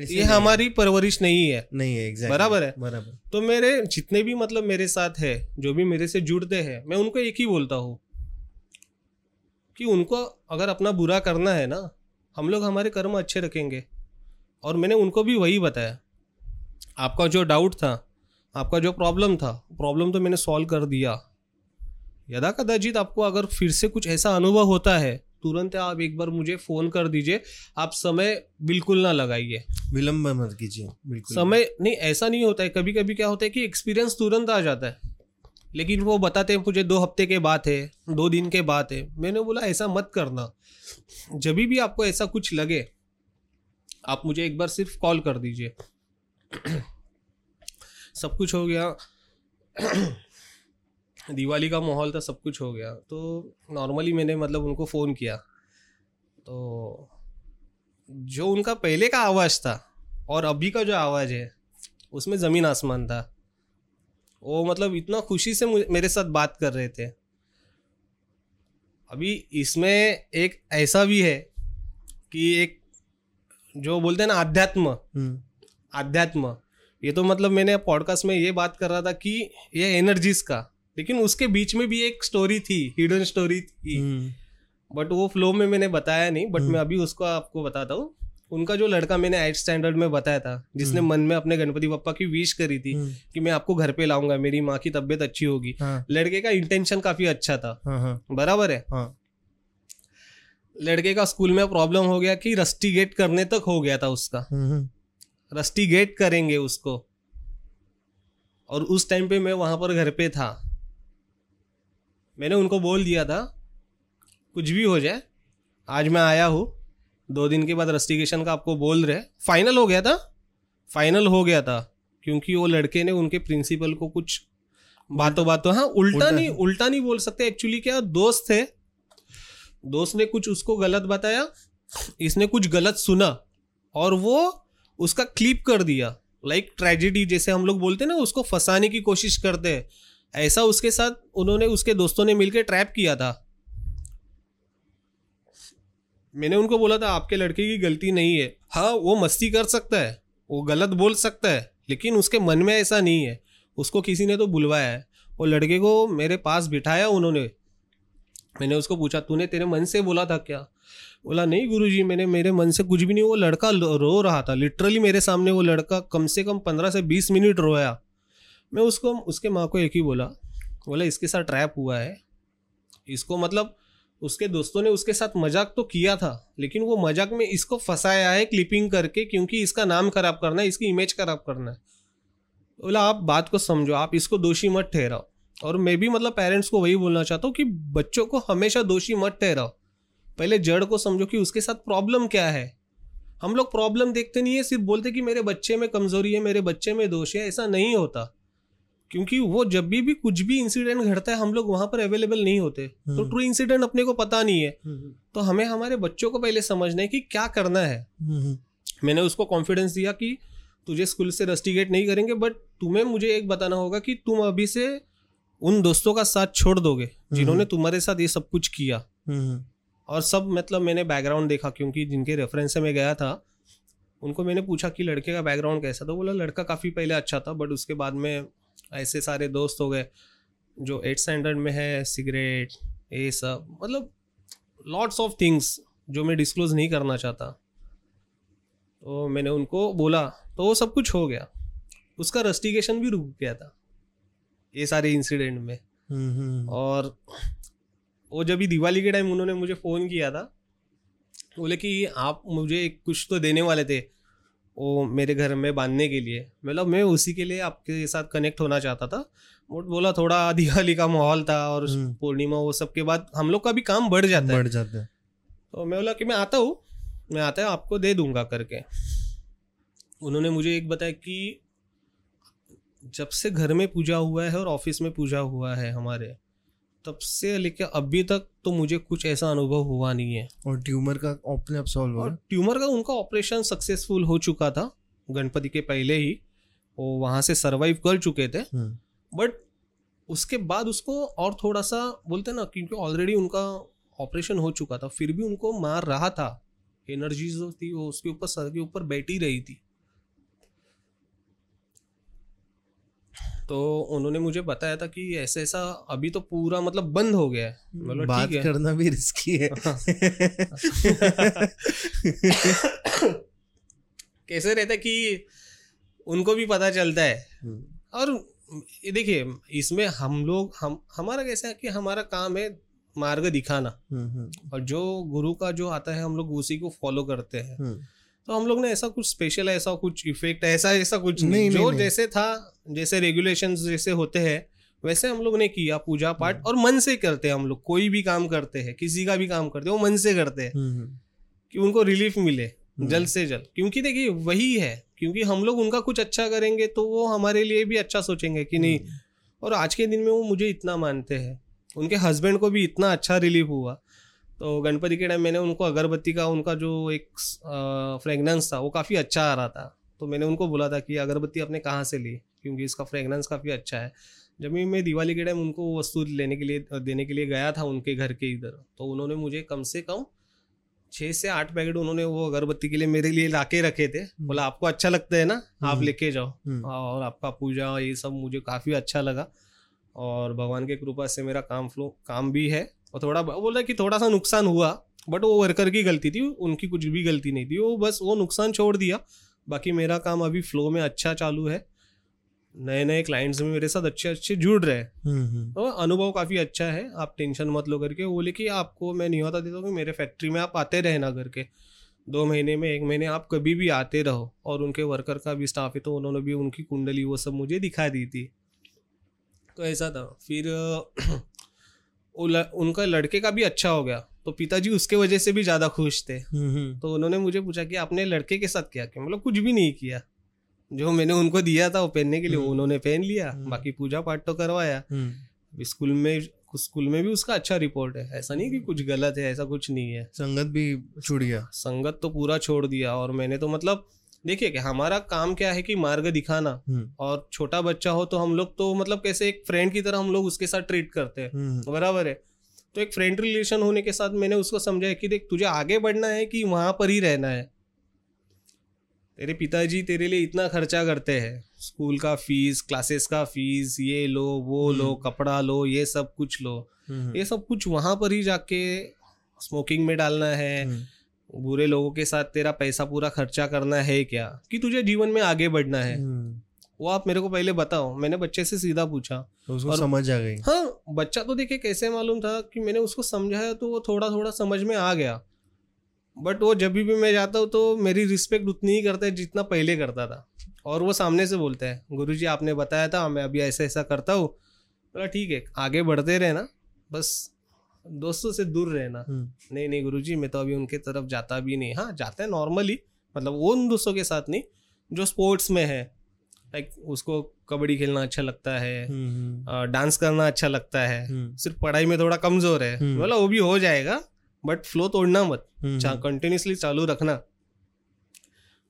ये हमारी परवरिश नहीं है। नहीं है एग्जैक्ट बराबर है। बराबर। तो मेरे जितने भी मतलब मेरे साथ है जो भी मेरे से जुड़ते हैं मैं उनको एक ही बोलता हूँ कि उनको अगर अपना बुरा करना है ना हम लोग हमारे कर्म अच्छे रखेंगे। और मैंने उनको भी वही बताया। आपका जो डाउट था आपका जो प्रॉब्लम था प्रॉब्लम तो मैंने सॉल्व कर दिया। यदा कदाचित आपको अगर फिर से कुछ ऐसा अनुभव होता है तुरंत आप एक बार मुझे फ़ोन कर दीजिए। आप समय बिल्कुल ना लगाइए। विलंब मत कीजिए बिल्कुल समय नहीं ऐसा नहीं होता है। कभी कभी क्या होता है कि एक्सपीरियंस तुरंत आ जाता है। लेकिन वो बताते हैं मुझे दो हफ़्ते के बाद है दो दिन के बाद है। मैंने बोला ऐसा मत करना। जब भी आपको ऐसा कुछ लगे आप मुझे एक बार सिर्फ़ कॉल कर दीजिए। सब कुछ हो गया। दिवाली का माहौल था सब कुछ हो गया। तो नॉर्मली मैंने मतलब उनको फ़ोन किया। तो जो उनका पहले का आवाज़ था और अभी का जो आवाज़ है उसमें ज़मीन आसमान था। वो मतलब इतना खुशी से मेरे साथ बात कर रहे थे। अभी इसमें एक ऐसा भी है कि एक जो बोलते हैं ना आध्यात्म। हम्म, अध्यात्म ये तो मतलब मैंने पॉडकास्ट में ये बात कर रहा था कि ये एनर्जीज का लेकिन उसके बीच में भी एक स्टोरी थी हिडन स्टोरी थी। हम्म, बट वो फ्लो में मैंने बताया नहीं बट हम्म। मैं अभी उसको आपको बताता हूँ। उनका जो लड़का मैंने एट स्टैंडर्ड में बताया था जिसने हम्म। मन में अपने गणपति पप्पा की विश करी थी हम्म, कि मैं आपको घर पे लाऊँगा मेरी माँ की तबीयत अच्छी होगी। हाँ। लड़के का इंटेंशन काफ़ी अच्छा था। हाँ हाँ। बराबर है? हाँ। लड़के का स्कूल में प्रॉब्लम हो गया कि रस्टी गेट करने तक हो गया था उसका। हम्म, हम्म, रस्टी गेट करेंगे उसको। और उस टाइम पे मैं वहाँ पर घर पे था। मैंने उनको बोल दिया था कुछ भी हो जाए आज मैं आया हूँ। दो दिन के बाद रस्टिगेशन का आपको बोल रहे फाइनल हो गया था। फाइनल हो गया था। क्योंकि वो लड़के ने उनके प्रिंसिपल को कुछ बातों बातों हाँ उल्टा उल्टा- नहीं उल्टा नहीं बोल सकते। एक्चुअली क्या दोस्त थे। दोस्त ने कुछ उसको गलत बताया। इसने कुछ गलत सुना। और वो उसका क्लिप कर दिया। लाइक ट्रेजिडी जैसे हम लोग बोलते हैं ना, उसको फंसाने की कोशिश करते हैं। ऐसा उसके साथ उन्होंने, उसके दोस्तों ने मिलकर ट्रैप किया था। मैंने उनको बोला था, आपके लड़के की गलती नहीं है। हाँ वो मस्ती कर सकता है, वो गलत बोल सकता है, लेकिन उसके मन में ऐसा नहीं है। उसको किसी ने तो बुलवाया है। वो लड़के को मेरे पास बिठाया उन्होंने। मैंने उसको पूछा, तूने तेरे मन से बोला था क्या? बोला, नहीं गुरुजी, मैंने, मेरे मन से कुछ भी नहीं, वो लड़का रो रहा था। लिटरली मेरे सामने वो लड़का कम से कम पंद्रह से बीस मिनट रोया। मैं उसको, उसके माँ को एक ही बोला बोला, इसके साथ ट्रैप हुआ है। इसको मतलब उसके दोस्तों ने उसके साथ मज़ाक तो किया था, लेकिन वो मज़ाक में इसको फंसाया है क्लिपिंग करके, क्योंकि इसका नाम खराब करना है, इसकी इमेज खराब करना है। बोला, आप बात को समझो, आप इसको दोषी मत ठहराओ। और मैं भी मतलब पेरेंट्स को वही बोलना चाहता हूँ कि बच्चों को हमेशा दोषी मत ठहराओ। पहले जड़ को समझो कि उसके साथ प्रॉब्लम क्या है। हम लोग प्रॉब्लम देखते नहीं है सिर्फ़ बोलते कि मेरे बच्चे में कमज़ोरी है मेरे बच्चे में दोष है ऐसा नहीं होता। क्योंकि वो जब भी भी कुछ भी इंसिडेंट घटता है हम लोग वहाँ पर अवेलेबल नहीं होते। तो हम्म। ट्रू इंसिडेंट अपने को पता नहीं है। हम्म, तो हमें हमारे बच्चों को पहले समझना है कि क्या करना है। हम्म, मैंने उसको कॉन्फिडेंस दिया कि तुझे स्कूल से रस्टिगेट नहीं करेंगे बट तुम्हें मुझे एक बताना होगा कि तुम अभी से उन दोस्तों का साथ छोड़ दोगे जिन्होंने तुम्हारे साथ ये सब कुछ किया। हम्म, और सब मतलब मैंने बैकग्राउंड देखा क्योंकि जिनके रेफरेंस से मैं गया था उनको मैंने पूछा कि लड़के का बैकग्राउंड कैसा था। बोला लड़का काफ़ी पहले अच्छा था बट उसके बाद में ऐसे सारे दोस्त हो गए जो एट स्टैंडर्ड में है सिगरेट ये सब मतलब लॉट्स ऑफ़ थिंग्स जो मैं डिस्क्लोज नहीं करना चाहता। तो मैंने उनको बोला तो वो सब कुछ हो गया। उसका रस्टिगेशन भी रुक गया था ये सारे इंसिडेंट में। हम्म, हम्म, और वो जब भी दिवाली के टाइम उन्होंने मुझे फ़ोन किया था बोले कि आप मुझे कुछ तो देने वाले थे वो मेरे घर में बांधने के लिए। मतलब मैं उसी के लिए आपके साथ कनेक्ट होना चाहता था बट बोला थोड़ा [LAUGHS] दिवाली का माहौल था और हम्म। पूर्णिमा वो सब के बाद हम लोग का भी काम बढ़ जाता है। बढ़ जाता है। तो मैं बोला कि मैं आता हूँ मैं आता है आपको दे दूँगा करके। उन्होंने मुझे एक बताया कि जब से घर में पूजा हुआ है और ऑफ़िस में पूजा हुआ है हमारे तब से लेके अभी तक तो मुझे कुछ ऐसा अनुभव हुआ नहीं है। और ट्यूमर का अपने आप सॉल्व और ट्यूमर का उनका ऑपरेशन सक्सेसफुल हो चुका था गणपति के पहले ही। वो वहाँ से सरवाइव कर चुके थे। हम्म, बट उसके बाद उसको और थोड़ा सा बोलते ना क्योंकि ऑलरेडी उनका ऑपरेशन हो चुका था फिर भी उनको मार रहा था। एनर्जी जो थी वो उसके ऊपर सर के ऊपर बैठी रही थी। तो उन्होंने मुझे बताया था कि ऐसा ऐसा अभी तो पूरा मतलब बंद हो गया है। बोला, बात है। करना भी रिस्की है। [LAUGHS] कैसे रहता है कि उनको भी पता चलता है। हम्म, और ये देखिए इसमें हम लोग हम हमारा कैसा है कि हमारा काम है मार्ग दिखाना। हम्म, हम्म, और जो गुरु का जो आता है हम लोग उसी को फॉलो करते हैं। तो हम लोग ने ऐसा कुछ स्पेशल ऐसा कुछ इफ़ेक्ट ऐसा ऐसा कुछ नहीं, नहीं, जो नहीं। जैसे था जैसे रेगुलेशन जैसे होते हैं वैसे हम लोग ने किया पूजा पाठ और मन से करते हैं हम लोग। कोई भी काम करते हैं किसी का भी काम करते हैं वो मन से करते हैं। हम्म, हम्म, कि उनको रिलीफ मिले हम्म। जल्द से जल्द। क्योंकि देखिए वही है क्योंकि हम लोग उनका कुछ अच्छा करेंगे तो वो हमारे लिए भी अच्छा सोचेंगे कि नहीं। और आज के दिन में वो मुझे इतना मानते हैं। उनके हस्बैंड को भी इतना अच्छा रिलीफ हुआ। तो गणपति के टाइम मैंने उनको अगरबत्ती का उनका जो एक फ्रेगनेंस था वो काफ़ी अच्छा आ रहा था। तो मैंने उनको बोला था कि अगरबत्ती आपने कहाँ से ली? क्योंकि इसका फ्रेगनेंस काफ़ी अच्छा है। जब भी मैं दिवाली के टाइम उनको वस्तु लेने के लिए देने के लिए गया था उनके घर के इधर तो उन्होंने मुझे कम से कम छः से आठ पैकेट उन्होंने वो अगरबत्ती के लिए मेरे लिए ला के रखे थे। बोला आपको अच्छा लगता है ना? आप हम्म। लेके जाओ। हम्म, और आपका पूजा ये सब मुझे काफ़ी अच्छा लगा। और भगवान की कृपा से मेरा काम फ्लो काम भी है। और थोड़ा बोल कि थोड़ा सा नुकसान हुआ बट वो वर्कर की गलती थी उनकी कुछ भी गलती नहीं थी वो बस वो नुकसान छोड़ दिया। बाकी मेरा काम अभी फ्लो में अच्छा चालू है। नए नए क्लाइंट्स भी मेरे साथ अच्छे अच्छे जुड़ रहे हैं। हम्म, हम्म, तो अनुभव काफ़ी अच्छा है आप टेंशन मत लो करके। वो बोले कि आपको मैं नहीं होता देता हूँ कि मेरे फैक्ट्री में आप आते रहना करके। दो महीने में एक महीने आप कभी भी आते रहो और उनके वर्कर का भी स्टाफ है तो उन्होंने भी उनकी कुंडली वो सब मुझे दिखा दी थी। तो ऐसा था। फिर उनका लड़के का भी अच्छा हो गया। तो पिताजी उसके वजह से भी ज़्यादा खुश थे। हम्म, हम्म, तो उन्होंने मुझे पूछा कि आपने लड़के के साथ क्या किया? मतलब कुछ भी नहीं किया। जो मैंने उनको दिया था वो पहनने के लिए हम्म। उन्होंने पहन लिया। बाकी पूजा पाठ तो करवाया। स्कूल में स्कूल में भी उसका अच्छा रिपोर्ट है। ऐसा नहीं कि कुछ गलत है ऐसा कुछ नहीं है। संगत भी छूट गया। संगत तो पूरा छोड़ दिया। और मैंने तो मतलब देखिए कि हमारा काम क्या है कि मार्ग दिखाना। हम्म, और छोटा बच्चा हो तो हम लोग तो मतलब कैसे एक फ्रेंड की तरह हम लोग उसके साथ ट्रीट करते हैं। हम्म, बराबर है। तो एक फ्रेंड रिलेशन होने के साथ मैंने उसको समझाया कि देख तुझे आगे बढ़ना है कि वहाँ पर ही रहना है। तेरे पिताजी तेरे लिए इतना खर्चा करते हैं। स्कूल का फ़ीस क्लासेस का फ़ीस ये लो वो लो हम्म। कपड़ा लो ये सब कुछ लो। ये सब कुछ वहाँ पर ही जाके स्मोकिंग में डालना है। बुरे लोगों के साथ तेरा पैसा पूरा खर्चा करना है क्या? कि तुझे जीवन में आगे बढ़ना है। हम्म, वो आप मेरे को पहले बताओ। मैंने बच्चे से सीधा पूछा। तो उसको और- समझ आ गई। हाँ बच्चा तो देखिए कैसे मालूम था कि मैंने उसको समझाया तो वो थोड़ा थोड़ा समझ में आ गया। बट वो जब भी मैं जाता हूँ तो मेरी रिस्पेक्ट उतनी ही करता है जितना पहले करता था। और वो सामने से बोलता है गुरुजी आपने बताया था मैं अभी ऐसा ऐसा करता हूँ। बोला ठीक है आगे बढ़ते रहना बस दोस्तों से दूर रहना। हम्म, नहीं नहीं गुरुजी मैं तो अभी उनके तरफ़ जाता भी नहीं। हाँ जाते हैं नॉर्मली मतलब वो उन दोस्तों के साथ नहीं जो स्पोर्ट्स में है। लाइक उसको कबड्डी खेलना अच्छा लगता है हम्म, डांस करना अच्छा लगता है। हम्म, सिर्फ़ पढ़ाई में थोड़ा कमज़ोर है। हम्म। बोला वो भी हो जाएगा बट फ्लो तोड़ना मत। हम्म, कंटिन्यूसली चालू रखना।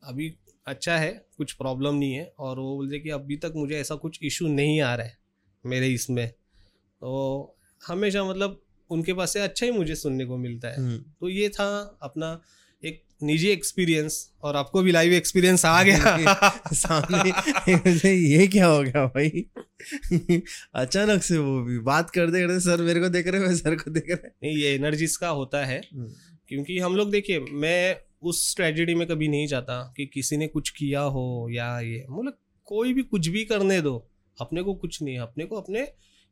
अभी अच्छा है कुछ प्रॉब्लम नहीं है और वो बोलते कि अभी तक मुझे ऐसा कुछ इशू नहीं आ रहा है मेरे इसमें। तो हमेशा मतलब उनके पास से अच्छा ही मुझे सुनने को मिलता है। हम्म। तो ये था अपना एक निजी एक्सपीरियंस और आपको भी लाइव एक्सपीरियंस आ गया। [LAUGHS] सामने ये क्या हो गया भाई? अचानक से वो भी बात करते करते सर मेरे को देख रहे हैं मैं सर को देख रहे नहीं ये एनर्जीज का होता है हैं क्योंकि हम लोग देखिए मैं उस ट्रेजेडी में कभी नहीं जाता कि किसी ने कुछ किया हो या ये मतलब कोई भी कुछ भी करने दो अपने को कुछ नहीं अपने को अपने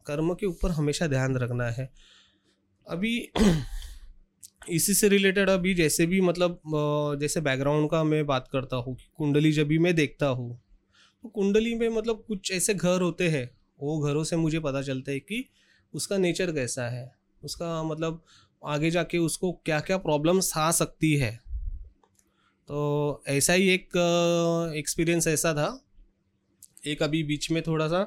कर्म के ऊपर हमेशा ध्यान रखना है। अभी इसी से रिलेटेड अभी जैसे भी मतलब जैसे बैकग्राउंड का मैं बात करता हूँ कि कुंडली जब भी मैं देखता हूँ तो कुंडली में मतलब कुछ ऐसे घर होते हैं, वो घरों से मुझे पता चलता है कि उसका नेचर कैसा है, उसका मतलब आगे जाके उसको क्या क्या प्रॉब्लम्स आ सकती है। तो ऐसा ही एक एक्सपीरियंस ऐसा था। एक अभी बीच में थोड़ा सा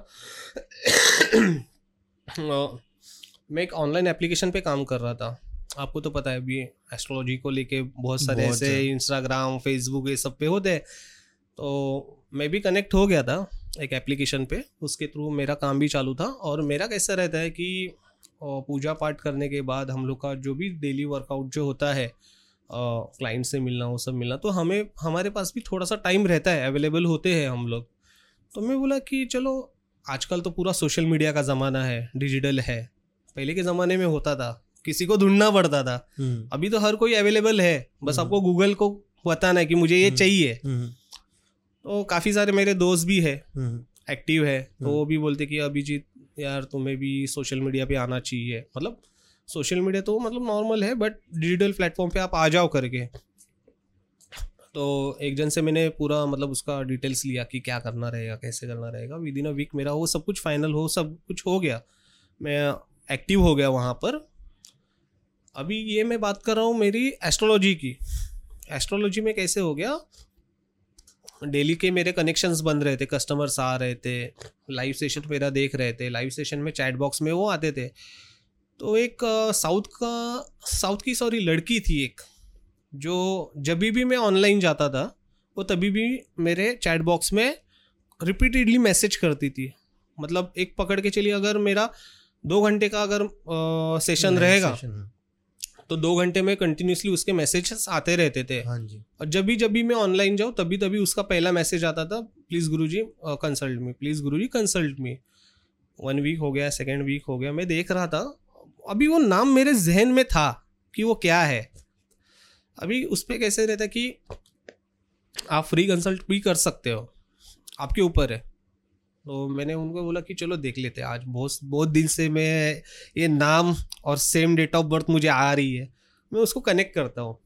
मैं एक ऑनलाइन एप्लीकेशन पे काम कर रहा था। आपको तो पता है अभी एस्ट्रोलॉजी को लेके बहुत सारे बहुत ऐसे इंस्टाग्राम फेसबुक ये सब पे होते हैं। तो मैं भी कनेक्ट हो गया था एक एप्लीकेशन पे। उसके थ्रू मेरा काम भी चालू था और मेरा कैसा रहता है कि पूजा पाठ करने के बाद हम लोग का जो भी डेली वर्कआउट जो होता है क्लाइंट से मिलना वो सब मिलना तो हमें हमारे पास भी थोड़ा सा टाइम रहता है अवेलेबल होते हैं हम लोग। तो मैं बोला कि चलो आजकल तो पूरा सोशल मीडिया का ज़माना है डिजिटल है। पहले के ज़माने में होता था किसी को ढूंढना पड़ता था। हम्म, अभी तो हर कोई अवेलेबल है बस हम्म। आपको गूगल को बताना है कि मुझे ये हम्म। चाहिए। तो काफ़ी सारे मेरे दोस्त भी है एक्टिव है तो। वो भी बोलते कि अभिजीत यार तुम्हें भी सोशल मीडिया पे आना चाहिए। मतलब सोशल मीडिया तो मतलब नॉर्मल है बट डिजिटल प्लेटफॉर्म पे आप आ जाओ करके। तो एक जन से मैंने पूरा मतलब उसका डिटेल्स लिया कि क्या करना रहेगा कैसे करना रहेगा। विद इन अ वीक मेरा वो सब कुछ फाइनल हो सब कुछ हो गया। मैं एक्टिव हो गया वहाँ पर। अभी ये मैं बात कर रहा हूँ मेरी एस्ट्रोलॉजी की। एस्ट्रोलॉजी में कैसे हो गया? डेली के मेरे कनेक्शंस बन रहे थे कस्टमर्स आ रहे थे लाइव सेशन मेरा देख रहे थे लाइव सेशन में चैट बॉक्स में वो आते थे। तो एक साउथ का साउथ की सॉरी लड़की थी एक, जो जब भी मैं ऑनलाइन जाता था, वो तभी भी मेरे चैट बॉक्स में रिपीटेडली मैसेज करती थी। मतलब एक पकड़ के चलिए, अगर मेरा दो घंटे का अगर आ, सेशन रहेगा हाँ। तो दो घंटे में कंटिन्यूसली उसके मैसेजेस आते रहते थे। हाँ जी। और जब भी जब भी मैं ऑनलाइन जाऊँ तभी तभी उसका पहला मैसेज आता था please Guru ji consult me please Guru ji consult me one week हो गया सेकेंड वीक हो गया मैं देख रहा था। अभी वो नाम मेरे जहन में था कि वो क्या है। अभी उस पर कैसे रहता कि आप फ्री कंसल्ट भी कर सकते हो आपके ऊपर है। तो मैंने उनको बोला कि चलो देख लेते हैं आज बहुत बहुत दिन से मैं ये नाम और सेम डेट ऑफ़ बर्थ मुझे आ रही है। मैं उसको कनेक्ट करता हूँ।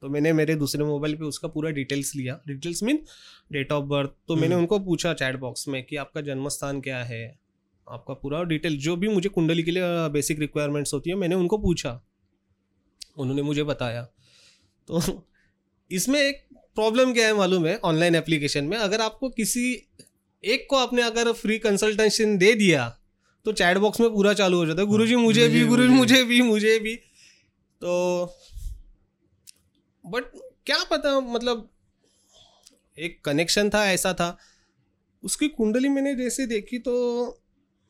तो मैंने मेरे दूसरे मोबाइल पे उसका पूरा डिटेल्स लिया। Details mean date of birth तो मैंने हम्म। उनको पूछा चैट बॉक्स में कि आपका जन्म स्थान क्या है? आपका पूरा डिटेल जो भी मुझे कुंडली के लिए बेसिक रिक्वायरमेंट्स होती है मैंने उनको पूछा। उन्होंने मुझे बताया। तो [LAUGHS] इसमें एक प्रॉब्लम क्या है मालूम है? ऑनलाइन एप्लीकेशन में अगर आपको किसी एक को आपने अगर फ्री कंसल्टेशन दे दिया तो चैट बॉक्स में पूरा चालू हो जाता है। गुरुजी मुझे भी गुरु मुझे- मुझे भी। मुझे भी। तो बट क्या पता मतलब एक कनेक्शन था ऐसा था। उसकी कुंडली मैंने जैसे देखी तो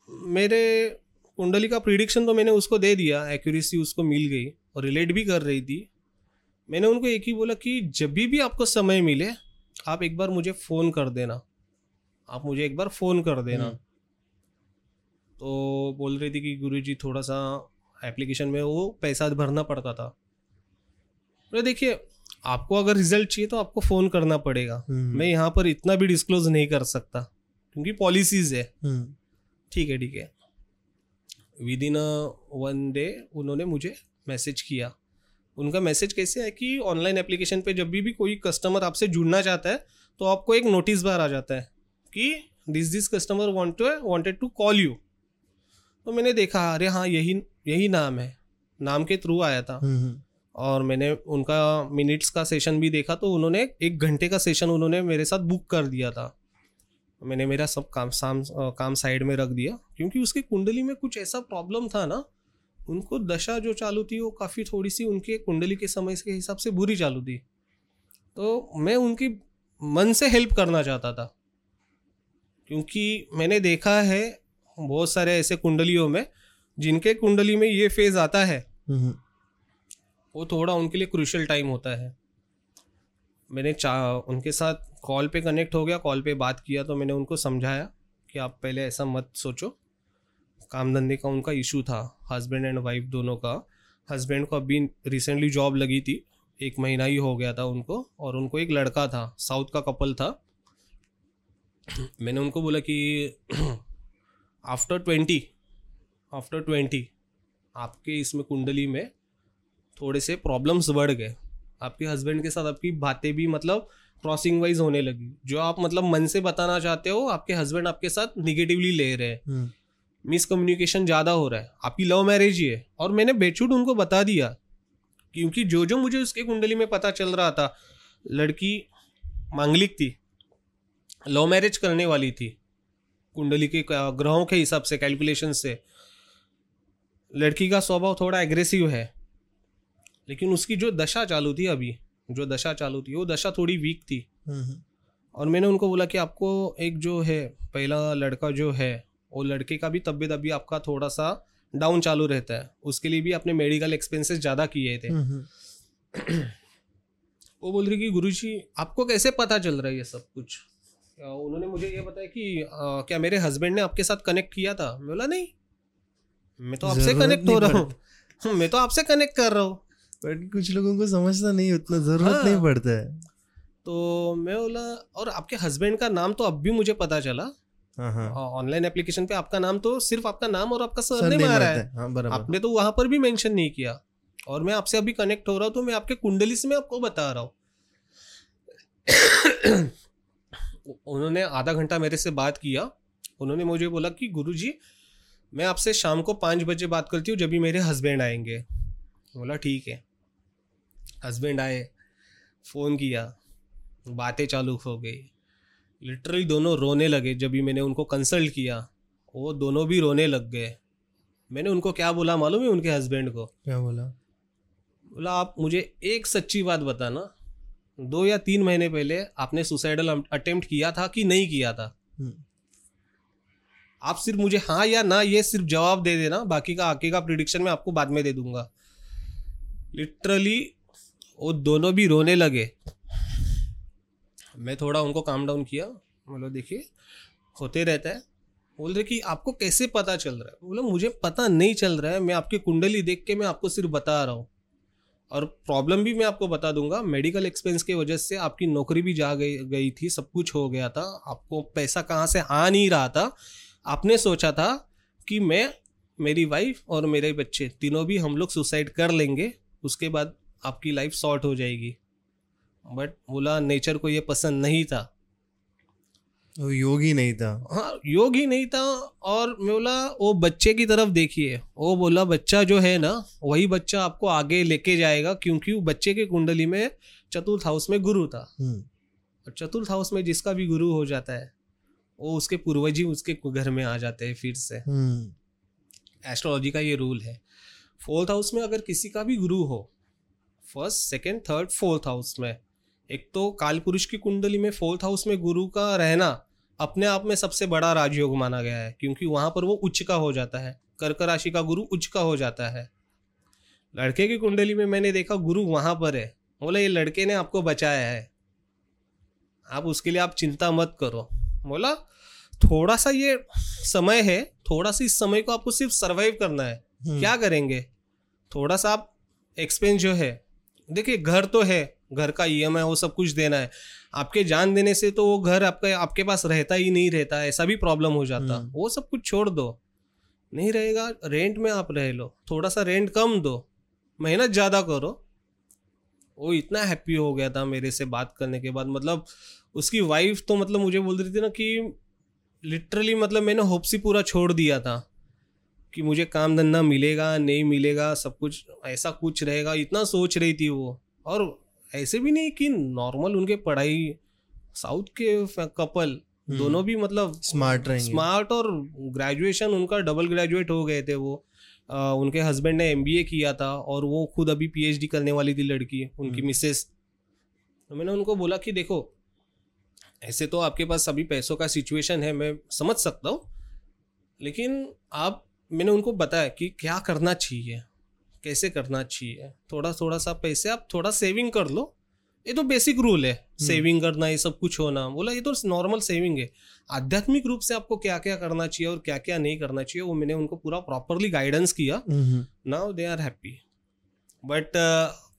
मेरे कुंडली का प्रिडिक्शन तो मैंने उसको दे दिया। एक्यूरेसी उसको मिल गई और रिलेट भी कर रही थी। मैंने उनको एक ही बोला कि जब भी भी आपको समय मिले आप एक बार मुझे फ़ोन कर देना। आप मुझे एक बार फ़ोन कर देना। हम्म। तो बोल रही थी कि गुरुजी थोड़ा सा एप्लीकेशन में वो पैसा भरना पड़ता था। तो देखिए आपको अगर रिज़ल्ट चाहिए तो आपको फ़ोन करना पड़ेगा। हम्म, मैं यहाँ पर इतना भी डिस्क्लोज नहीं कर सकता क्योंकि पॉलिसीज़ है। हम्म, ठीक है ठीक है। विद इन वन डे उन्होंने मुझे मैसेज किया। उनका मैसेज कैसे है कि ऑनलाइन एप्लीकेशन पे जब भी भी कोई कस्टमर आपसे जुड़ना चाहता है तो आपको एक नोटिस बार आ जाता है। कि this this customer want wanted to call you तो मैंने देखा अरे हाँ यही यही नाम है। नाम के थ्रू आया था। हम्म, और मैंने उनका मिनट्स का सेशन भी देखा तो उन्होंने एक घंटे का सेशन उन्होंने मेरे साथ बुक कर दिया था। मैंने मेरा सब काम साम काम साइड में रख दिया क्योंकि उसकी कुंडली में कुछ ऐसा प्रॉब्लम था ना उनको दशा जो चालू थी वो काफ़ी थोड़ी सी उनके कुंडली के समय के हिसाब से बुरी चालू थी। तो मैं उनकी मन से हेल्प करना चाहता था। क्योंकि मैंने देखा है बहुत सारे ऐसे कुंडलियों में जिनके कुंडली में ये फ़ेज़ आता है। हम्म, वो थोड़ा उनके लिए क्रूशल टाइम होता है। मैंने चा उनके साथ कॉल पे कनेक्ट हो गया कॉल पे बात किया तो मैंने उनको समझाया कि आप पहले ऐसा मत सोचो। काम धंधे का उनका इशू था हस्बैंड एंड वाइफ दोनों का। हस्बैंड को अभी रिसेंटली जॉब लगी थी एक महीना ही हो गया था उनको और उनको एक लड़का था साउथ का कपल था। [CLEARS THROAT] मैंने उनको बोला कि आफ्टर ट्वेंटी आफ्टर ट्वेंटी आपके इसमें कुंडली में थोड़े से प्रॉब्लम्स बढ़ गए। आपके हस्बैंड के साथ आपकी बातें भी मतलब क्रॉसिंग वाइज होने लगी। जो आप मतलब मन से बताना चाहते हो आपके हस्बैंड आपके साथ निगेटिवली ले रहे हैं। हम्म, मिसकम्युनिकेशन ज़्यादा हो रहा है। आपकी लव मैरिज ही है। और मैंने बेचूट उनको बता दिया क्योंकि जो जो मुझे उसके कुंडली में पता चल रहा था लड़की मांगलिक थी। लव मैरिज करने वाली थी कुंडली के ग्रहों के हिसाब से कैलकुलेशन से। लड़की का स्वभाव थोड़ा एग्रेसिव है लेकिन उसकी जो दशा चालू थी अभी जो दशा चालू थी वो दशा थोड़ी वीक थी। हम्म, और मैंने उनको बोला कि आपको एक जो है पहला लड़का जो है वो लड़के का भी तबीयत अभी आपका थोड़ा सा डाउन चालू रहता है। उसके लिए भी आपने मेडिकल एक्सपेंसेस ज़्यादा किए थे। हम्म, [CLEARS THROAT] वो बोल रही कि गुरुजी आपको कैसे पता चल रहा है ये सब कुछ? उन्होंने मुझे ये बताया कि अ, क्या मेरे हस्बैंड ने आपके साथ कनेक्ट किया था? मैं बोला नहीं मैं तो आपसे कनेक्ट हो रहा हूँ। मैं तो आपसे कनेक्ट कर रहा हूँ। बट कुछ लोगों को समझना नहीं उतना ज़रूरत हाँ। नहीं पड़ता है। तो मैं बोला और आपके हस्बैंड का नाम तो अब भी मुझे पता चला। हाँ हाँ। ऑनलाइन एप्लीकेशन पे आपका नाम तो सिर्फ़ आपका नाम और आपका सरनेम आ रहा है। हाँ। आपने तो वहाँ पर भी मेंशन नहीं किया। और मैं आपसे अभी कनेक्ट हो रहा हूँ तो मैं आपके कुंडली से मैं आपको बता रहा हूँ। उन्होंने आधा घंटा मेरे से बात किया। उन्होंने मुझे बोला कि गुरुजी मैं आपसे शाम को पाँच बजे बात करती हूँ जब भी मेरे हस्बैंड आएँगे। बोला ठीक है। हस्बैंड आए फ़ोन किया बातें चालू हो गई। लिटरली दोनों रोने लगे जब भी मैंने उनको कंसल्ट किया। वो दोनों भी रोने लग गए। मैंने उनको क्या बोला मालूम है उनके हस्बैंड को? क्या बोला? बोला आप मुझे एक सच्ची बात बताना। दो या तीन महीने पहले आपने सुसाइडल अटेम्प्ट किया था कि नहीं किया था? हम्म, आप सिर्फ़ मुझे हाँ या ना ये सिर्फ़ जवाब दे देना बाकी का आगे का प्रिडिक्शन मैं आपको बाद में दे दूँगा। लिटरली वो दोनों भी रोने लगे। मैं थोड़ा उनको काम डाउन किया। बोलो देखिए होते रहता है। बोल रहे कि आपको कैसे पता चल रहा है? बोलो मुझे पता नहीं चल रहा है। मैं आपकी कुंडली देख के मैं आपको सिर्फ़ बता रहा हूँ। और प्रॉब्लम भी मैं आपको बता दूँगा मेडिकल एक्सपेंस की वजह से आपकी नौकरी भी जा गई गई थी, सब कुछ हो गया था, आपको पैसा कहाँ से आ नहीं रहा था। आपने सोचा था कि मैं, मेरी वाइफ और मेरे बच्चे तीनों भी हम लोग सुसाइड कर लेंगे, उसके बाद आपकी लाइफ शॉर्ट हो जाएगी। बट बोला नेचर को ये पसंद नहीं था। वो योगी नहीं था। हाँ योग ही नहीं था और मैं बोला वो बच्चे की तरफ़ देखिए। वो बोला बच्चा जो है ना वही बच्चा आपको आगे लेके जाएगा क्योंकि वो बच्चे के कुंडली में चतुर्थ हाउस में गुरु था। हम्म, और चतुर्थ हाउस में जिसका भी गुरु हो जाता है वो उसके पूर्वज ही उसके घर में आ जाते हैं फिर से। हम्म, एस्ट्रोलॉजी का ये रूल है। फोर्थ हाउस में अगर किसी का भी गुरु हो first second third fourth house में एक तो काल पुरुष की कुंडली में फोर्थ हाउस में गुरु का रहना अपने आप में सबसे बड़ा राजयोग माना गया है क्योंकि वहाँ पर वो उच्च का हो जाता है कर्क राशि का गुरु उच्च का हो जाता है। लड़के की कुंडली में मैंने देखा गुरु वहाँ पर है। बोला ये लड़के ने आपको बचाया है। आप उसके लिए आप चिंता मत करो। बोला थोड़ा सा ये समय है थोड़ा सा इस समय को आपको सिर्फ़ सरवाइव करना है। हम्म, क्या करेंगे? थोड़ा सा आप एक्सपेंस जो है देखिए घर तो है घर का ई है वो सब कुछ देना है। आपके जान देने से तो वो घर आपका आपके पास रहता ही नहीं रहता ऐसा भी प्रॉब्लम हो जाता। हम्म। वो सब कुछ छोड़ दो। नहीं रहेगा रेंट में आप रह लो। थोड़ा सा रेंट कम दो। मेहनत ज़्यादा करो। वो इतना हैप्पी हो गया था मेरे से बात करने के बाद। मतलब उसकी वाइफ तो मतलब मुझे बोल रही थी ना कि लिटरली मतलब मैंने होप्स ही पूरा छोड़ दिया था कि मुझे काम धंधा मिलेगा नहीं मिलेगा सब कुछ ऐसा कुछ रहेगा। इतना सोच रही थी वो। और ऐसे भी नहीं कि नॉर्मल उनके पढ़ाई साउथ के कपल दोनों भी मतलब स्मार्ट रहेंगे। स्मार्ट और ग्रेजुएशन उनका डबल ग्रेजुएट हो गए थे वो। आ, उनके हस्बैंड ने एमबीए किया था और वो खुद अभी पीएचडी करने वाली थी लड़की उनकी हम्म। मिसेस तो मैंने उनको बोला कि देखो ऐसे तो आपके पास सभी पैसों का सिचुएशन है मैं समझ सकता हूँ लेकिन आप मैंने उनको बताया कि क्या करना चाहिए? कैसे करना चाहिए? थोड़ा थोड़ा सा पैसे आप थोड़ा सेविंग कर लो। ये तो बेसिक रूल है। सेविंग करना ये सब कुछ होना बोला ये तो नॉर्मल सेविंग है। आध्यात्मिक रूप से आपको क्या क्या करना चाहिए और क्या क्या नहीं करना चाहिए वो मैंने उनको पूरा प्रॉपरली गाइडेंस किया। हम्म, now they are happy but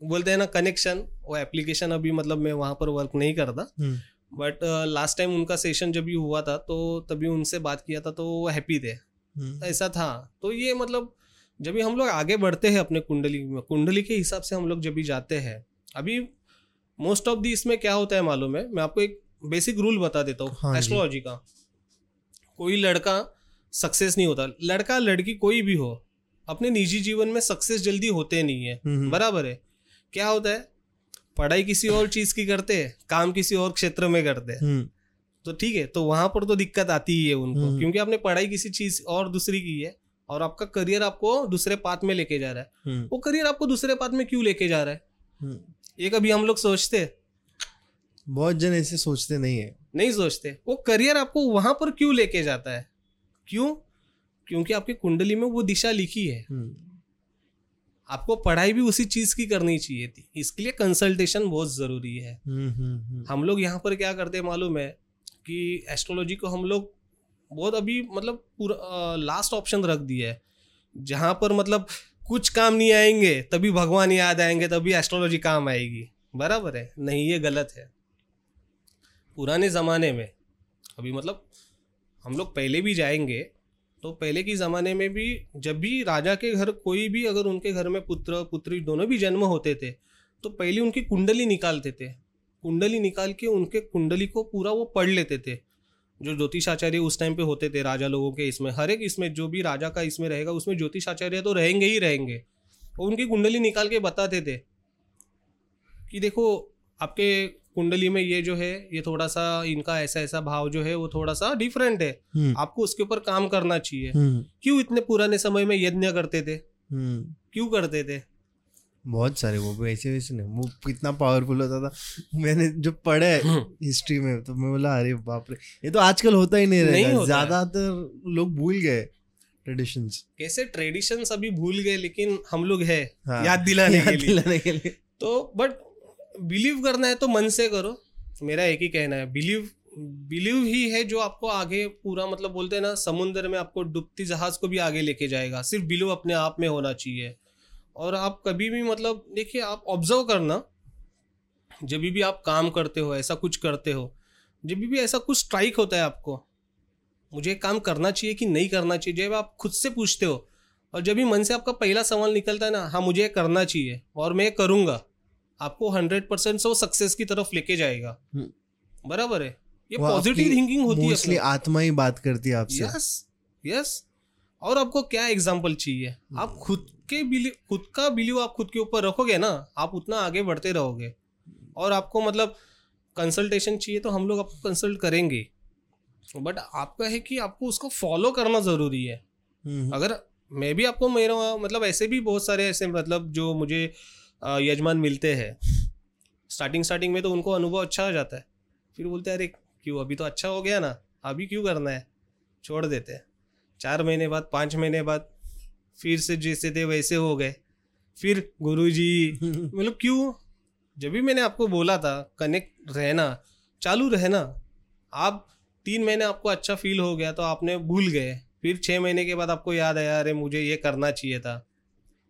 बोलते हैं ना कनेक्शन वो एप्लीकेशन अभी मतलब मैं वहाँ पर वर्क नहीं करता। हम्म, बट लास्ट टाइम उनका सेशन जब भी हुआ था तो तभी उनसे बात किया था तो वो हैप्पी थे। हम्म, ऐसा था। तो ये मतलब जब भी हम लोग आगे बढ़ते हैं अपने कुंडली में कुंडली के हिसाब से हम लोग जब भी जाते हैं अभी मोस्ट ऑफ़ दी इसमें क्या होता है मालूम है? मैं आपको एक बेसिक रूल बता देता हाँ हूँ। एस्ट्रोलॉजी का। कोई लड़का सक्सेस नहीं होता। लड़का लड़की कोई भी हो अपने निजी जीवन में सक्सेस जल्दी होते नहीं है। हम्म, बराबर है। क्या होता है? पढ़ाई किसी और चीज़ की करते हैं काम किसी और क्षेत्र में करते हैं। हम्म, तो ठीक है तो वहाँ पर तो दिक्कत आती ही है उनको हम्म। क्योंकि आपने पढ़ाई किसी चीज़ और दूसरी की है। और आपका करियर आपको दूसरे पाथ में लेके जा रहा है। हम्म, वो करियर आपको दूसरे पाथ में क्यों लेके जा रहा है? हम्म। ये कभी हम लोग सोचते बहुत जन ऐसे सोचते नहीं है। नहीं सोचते। वो करियर आपको वहाँ पर क्यों लेके जाता है? क्यों? क्योंकि आपकी कुंडली में वो दिशा लिखी है। हम्म, आपको पढ़ाई भी उसी चीज़ की करनी चाहिए थी। इसके लिए कंसल्टेशन बहुत ज़रूरी है। हम्म, हम्म, हम्म, हम लोग यहाँ पर क्या करते हैं मालूम है कि एस्ट्रोलॉजी को हम लोग बहुत अभी मतलब पूरा लास्ट ऑप्शन रख दिया है। जहाँ पर मतलब कुछ काम नहीं आएँगे, तभी भगवान याद आएँगे, तभी एस्ट्रोलॉजी काम आएगी। बराबर है? नहीं, ये गलत है। पुराने ज़माने में, अभी मतलब हम लोग पहले भी जाएँगे तो पहले के ज़माने में भी जब भी राजा के घर कोई भी अगर उनके घर में पुत्र, पुत्री दोनों भी जन्म होते थे तो पहले उनकी कुंडली निकालते थे। कुंडली निकाल के उनके कुंडली को पूरा वो पढ़ लेते थे। जो ज्योतिषाचार्य उस टाइम पे होते थे राजा लोगों के इसमें हर एक इसमें जो भी राजा का इसमें रहेगा उसमें ज्योतिषाचार्य तो रहेंगे ही रहेंगे। और उनकी कुंडली निकाल के बताते थे कि देखो आपके कुंडली में ये जो है ये थोड़ा सा इनका ऐसा ऐसा भाव जो है वो थोड़ा सा डिफरेंट है। हम्म, आपको उसके ऊपर काम करना चाहिए। हम्म, क्यों इतने पुराने समय में यज्ञ करते थे? हम्म। क्यों करते थे? बहुत सारे वो भी ऐसे वैसे नहीं वो कितना पावरफुल होता था। मैंने जो पढ़ा है हम्म। हिस्ट्री में तो मैं बोला अरे बाप रे! ये तो आजकल होता ही नहीं नहीं रहेगा। ज़्यादातर लोग भूल गए ट्रेडिशंस कैसे? ट्रेडिशंस अभी भूल गए लेकिन हम लोग है हाँ, याद दिलाने के याद लिए। दिलाने के लिए। तो बट बिलीव करना है तो मन से करो। मेरा एक ही कहना है बिलीव बिलीव ही है जो आपको आगे पूरा मतलब बोलते हैं ना समुद्र में आपको डूबती जहाज़ को भी आगे लेके जाएगा। सिर्फ़ बिलीव अपने आप में होना चाहिए। और आप कभी भी मतलब देखिए आप ऑब्ज़र्व करना जब भी आप काम करते हो ऐसा कुछ करते हो जब भी ऐसा कुछ स्ट्राइक होता है आपको मुझे काम करना चाहिए कि नहीं करना चाहिए जब आप खुद से पूछते हो और जब भी मन से आपका पहला सवाल निकलता है ना हाँ मुझे करना चाहिए और मैं करूँगा आपको हंड्रेड परसेंट से वो सक्सेस की तरफ़ लेके जाएगा। हम्म। बराबर है? ये पॉजिटिव थिंकिंग होती है आत्मा ही बात करती है आपसे। यस यस और आपको क्या एग्ज़ाम्पल चाहिए? आप खुद के बिलीव खुद का बिलीव आप खुद के ऊपर रखोगे ना आप उतना आगे बढ़ते रहोगे। और आपको मतलब कंसल्टेशन चाहिए तो हम लोग आपको कंसल्ट करेंगे। बट आपका है कि आपको उसको फॉलो करना ज़रूरी है। हम्म, अगर मैं भी आपको मेरा मतलब ऐसे भी बहुत सारे ऐसे मतलब जो मुझे यजमान मिलते हैं। स्टार्टिंग स्टार्टिंग में तो उनको अनुभव अच्छा हो जाता है। फिर बोलते हैं अरे क्यों? अभी तो अच्छा हो गया ना। अभी क्यों करना है? छोड़ देते हैं। चार महीने बाद पाँच महीने बाद फिर से जैसे थे वैसे हो गए। फिर गुरु जी [LAUGHS] मतलब क्यों? जब भी मैंने आपको बोला था कनेक्ट रहना चालू रहना आप तीन महीने आपको अच्छा फील हो गया तो आपने भूल गए। फिर छः महीने के बाद आपको याद आया अरे मुझे ये करना चाहिए था।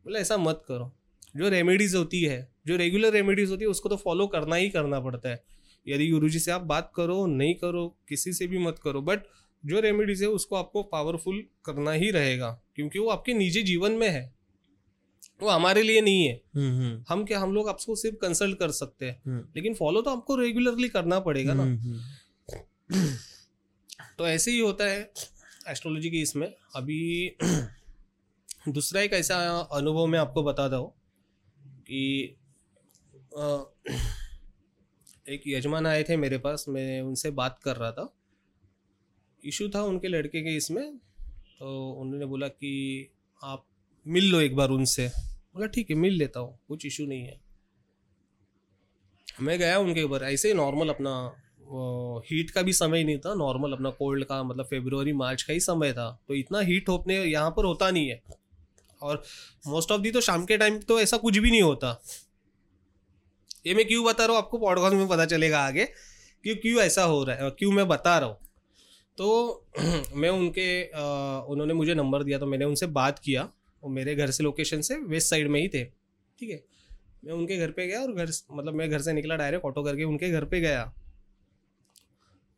बोले ऐसा मत करो। जो रेमेडीज होती है जो रेगुलर रेमेडीज होती है उसको तो फॉलो करना ही करना पड़ता है। यदि गुरुजी से आप बात करो नहीं करो किसी से भी मत करो बट जो रेमेडीज है उसको आपको पावरफुल करना ही रहेगा क्योंकि वो आपके निजी जीवन में है। वो हमारे लिए नहीं है। हम्म, हम्म, हम क्या हम लोग आपको सिर्फ़ कंसल्ट कर सकते हैं। हम्म, लेकिन फॉलो तो आपको रेगुलरली करना पड़ेगा ना। तो ऐसे ही होता है एस्ट्रोलॉजी की इसमें। अभी [CLEARS THROAT] दूसरा एक ऐसा अनुभव मैं आपको बताता हूँ कि [CLEARS THROAT] एक यजमान आए थे मेरे पास मैं उनसे बात कर रहा था। इशू था उनके लड़के के इसमें तो उन्होंने बोला कि आप मिल लो एक बार उनसे। बोला, ठीक है, मिल लेता हूँ, कुछ इशू नहीं है। मैं गया उनके ऊपर, ऐसे ही नॉर्मल अपना हीट का भी समय नहीं था नॉर्मल अपना कोल्ड का मतलब फेब्रुवरी मार्च का ही समय था। तो इतना हीट होने, यहाँ पर होता नहीं है। और मोस्ट ऑफ़ दी तो शाम के टाइम तो ऐसा कुछ भी नहीं होता। ये मैं क्यों बता रहा हूँ? आपको पॉडकास्ट में पता चलेगा आगे कि क्यों ऐसा हो रहा है क्यों मैं बता रहा हूँ। तो [CLEARS THROAT] मैं उनके उन्होंने मुझे नंबर दिया तो मैंने उनसे बात किया वो मेरे घर से लोकेशन से वेस्ट साइड में ही थे, ठीक है? मैं उनके घर पे गया और घर मतलब मैं घर से निकला डायरेक्ट ऑटो करके उनके घर पे गया।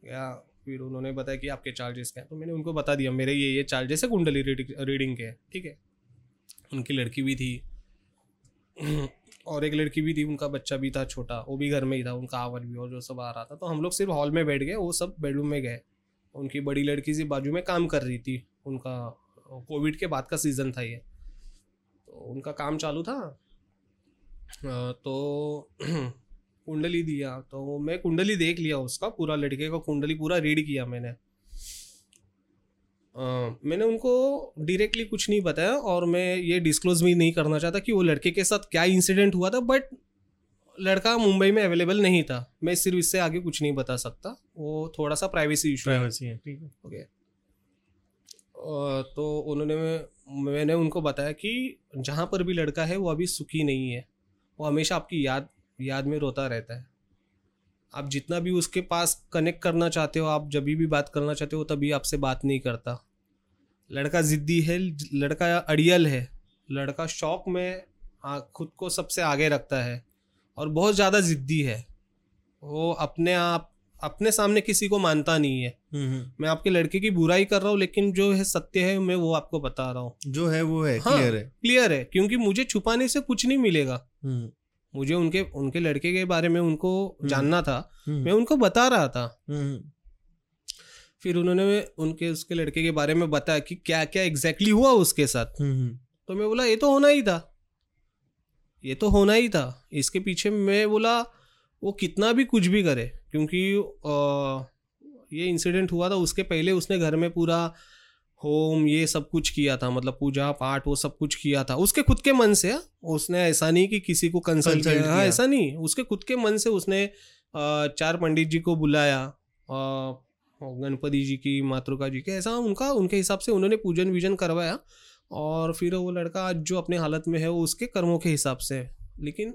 गया, फिर उन्होंने बताया कि आपके चार्जेस क्या तो मैंने उनको बता दिया, मेरे ये ये चार्जेस है कुंडली रीडिंग के, ठीक है? उनकी लड़की भी थी, [CLEARS THROAT] और एक लड़की भी थी, उनका बच्चा भी था छोटा, वो भी घर में ही था, उनका आवर भी और जो सब आ रहा था तो हम लोग सिर्फ़ हॉल में बैठ गए, वो सब बेडरूम में गए। उनकी बड़ी लड़की सी बाजू में काम कर रही थी। उनका कोविड के बाद का सीज़न था ये। तो उनका काम चालू था। तो [CLEARS THROAT] कुंडली दिया। तो मैं कुंडली देख लिया उसका पूरा लड़के का कुंडली पूरा रीड किया मैंने। आ, मैंने उनको डायरेक्टली कुछ नहीं बताया और मैं ये डिस्क्लोज भी नहीं करना चाहता कि वो लड़के के साथ क्या इंसिडेंट हुआ था बट लड़का मुंबई में अवेलेबल नहीं था। मैं सिर्फ़ इससे आगे कुछ नहीं बता सकता। वो थोड़ा सा प्राइवेसी इशू प्राइवेसी है ठीक है। ओके तो उन्होंने मैंने उनको बताया कि जहाँ पर भी लड़का है वो अभी सुखी नहीं है। वो हमेशा आपकी याद याद में रोता रहता है। आप जितना भी उसके पास कनेक्ट करना चाहते हो आप जब भी बात करना चाहते हो तभी आपसे बात नहीं करता। लड़का ज़िद्दी है लड़का अड़ियल है। लड़का शौक में खुद को सबसे आगे रखता है। और बहुत ज़्यादा ज़िद्दी है। वो अपने आप अपने सामने किसी को मानता नहीं है। हम्म, हम्म। मैं आपके लड़के की बुराई कर रहा हूँ लेकिन जो है सत्य है मैं वो आपको बता रहा हूँ। जो है वो है हाँ, क्लियर है। क्लियर है क्योंकि मुझे छुपाने से कुछ नहीं मिलेगा। हम्म, मुझे उनके उनके लड़के के बारे में उनको जानना था मैं उनको बता रहा था। फिर उन्होंने उनके उसके लड़के के बारे में बताया कि क्या क्या एग्जैक्टली हुआ उसके साथ। तो मैं बोला ये तो होना ही था। ये तो होना ही था। इसके पीछे मैं बोला वो कितना भी कुछ भी करे क्योंकि आ, ये इंसिडेंट हुआ था उसके पहले उसने घर में पूरा होम ये सब कुछ किया था मतलब पूजा पाठ वो सब कुछ किया था। उसके खुद के मन से हाँ। उसने ऐसा नहीं कि किसी को कंसल्ट किया हाँ, ऐसा नहीं। उसके खुद के मन से उसने चार पंडित जी को बुलाया गणपति जी की मातृका जी के ऐसा उनका उनके हिसाब से उन्होंने पूजन विजन करवाया। और फिर वो लड़का आज जो अपने हालत में है, वो उसके कर्मों के हिसाब से है। लेकिन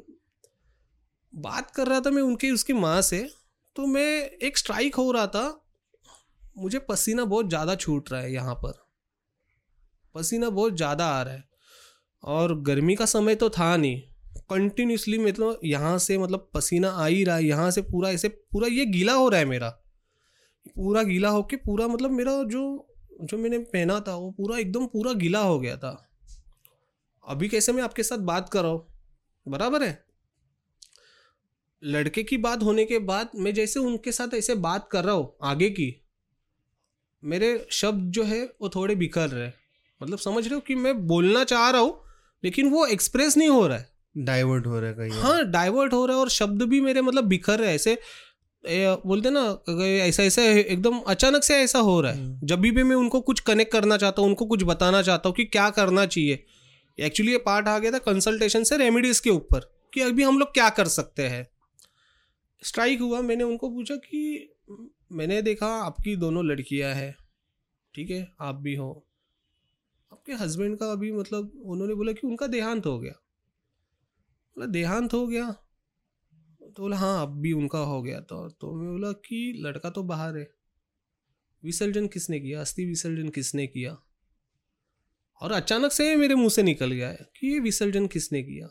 बात कर रहा था मैं उनके, उसकी माँ से तो मैं एक स्ट्राइक हो रहा था। मुझे पसीना बहुत ज़्यादा छूट रहा है यहाँ पर। पसीना बहुत ज़्यादा आ रहा है। और गर्मी का समय तो था नहीं। कंटिन्यूसली मतलब यहाँ से मतलब पसीना आ ही रहा है। यहाँ से पूरा ऐसे, पूरा ये गीला हो रहा है मेरा। पूरा गीला होके पूरा मतलब मेरा जो जो मैंने पहना था वो पूरा एकदम पूरा गीला हो गया था। अभी कैसे मैं आपके साथ बात कर रहा हूँ? बराबर है? लड़के की बात होने के बाद मैं जैसे उनके साथ ऐसे बात कर रहा हूँ आगे की मेरे शब्द जो है वो थोड़े बिखर रहे मतलब समझ रहे हो कि मैं बोलना चाह रहा हूँ लेकिन वो एक्सप्रेस नहीं हो रहा है। डाइवर्ट हो रहा है कहीं हाँ डाइवर्ट हो रहा है और शब्द भी मेरे मतलब बिखर रहे ऐसे बोलते ना ऐसा ऐसा एकदम अचानक से ऐसा हो रहा है। हम्म। जब भी मैं उनको कुछ कनेक्ट करना चाहता हूँ उनको कुछ बताना चाहता हूँ कि क्या करना चाहिए। एक्चुअली ये पार्ट आ गया था कंसल्टेशन से रेमेडीज के ऊपर कि अभी हम लोग क्या कर सकते हैं। स्ट्राइक हुआ मैंने उनको पूछा कि मैंने देखा आपकी दोनों लड़कियाँ हैं ठीक है आप भी हो। आपके हस्बैंड का अभी मतलब उन्होंने बोला कि उनका देहांत हो गया। बोला देहांत हो गया? तो बोला हाँ अब भी उनका हो गया था। तो मैं बोला कि, लड़का तो बाहर है। विसर्जन किसने किया? अस्थि विसर्जन किसने किया? और अचानक से मेरे मुँह से निकल गया है कि ये विसर्जन किसने किया?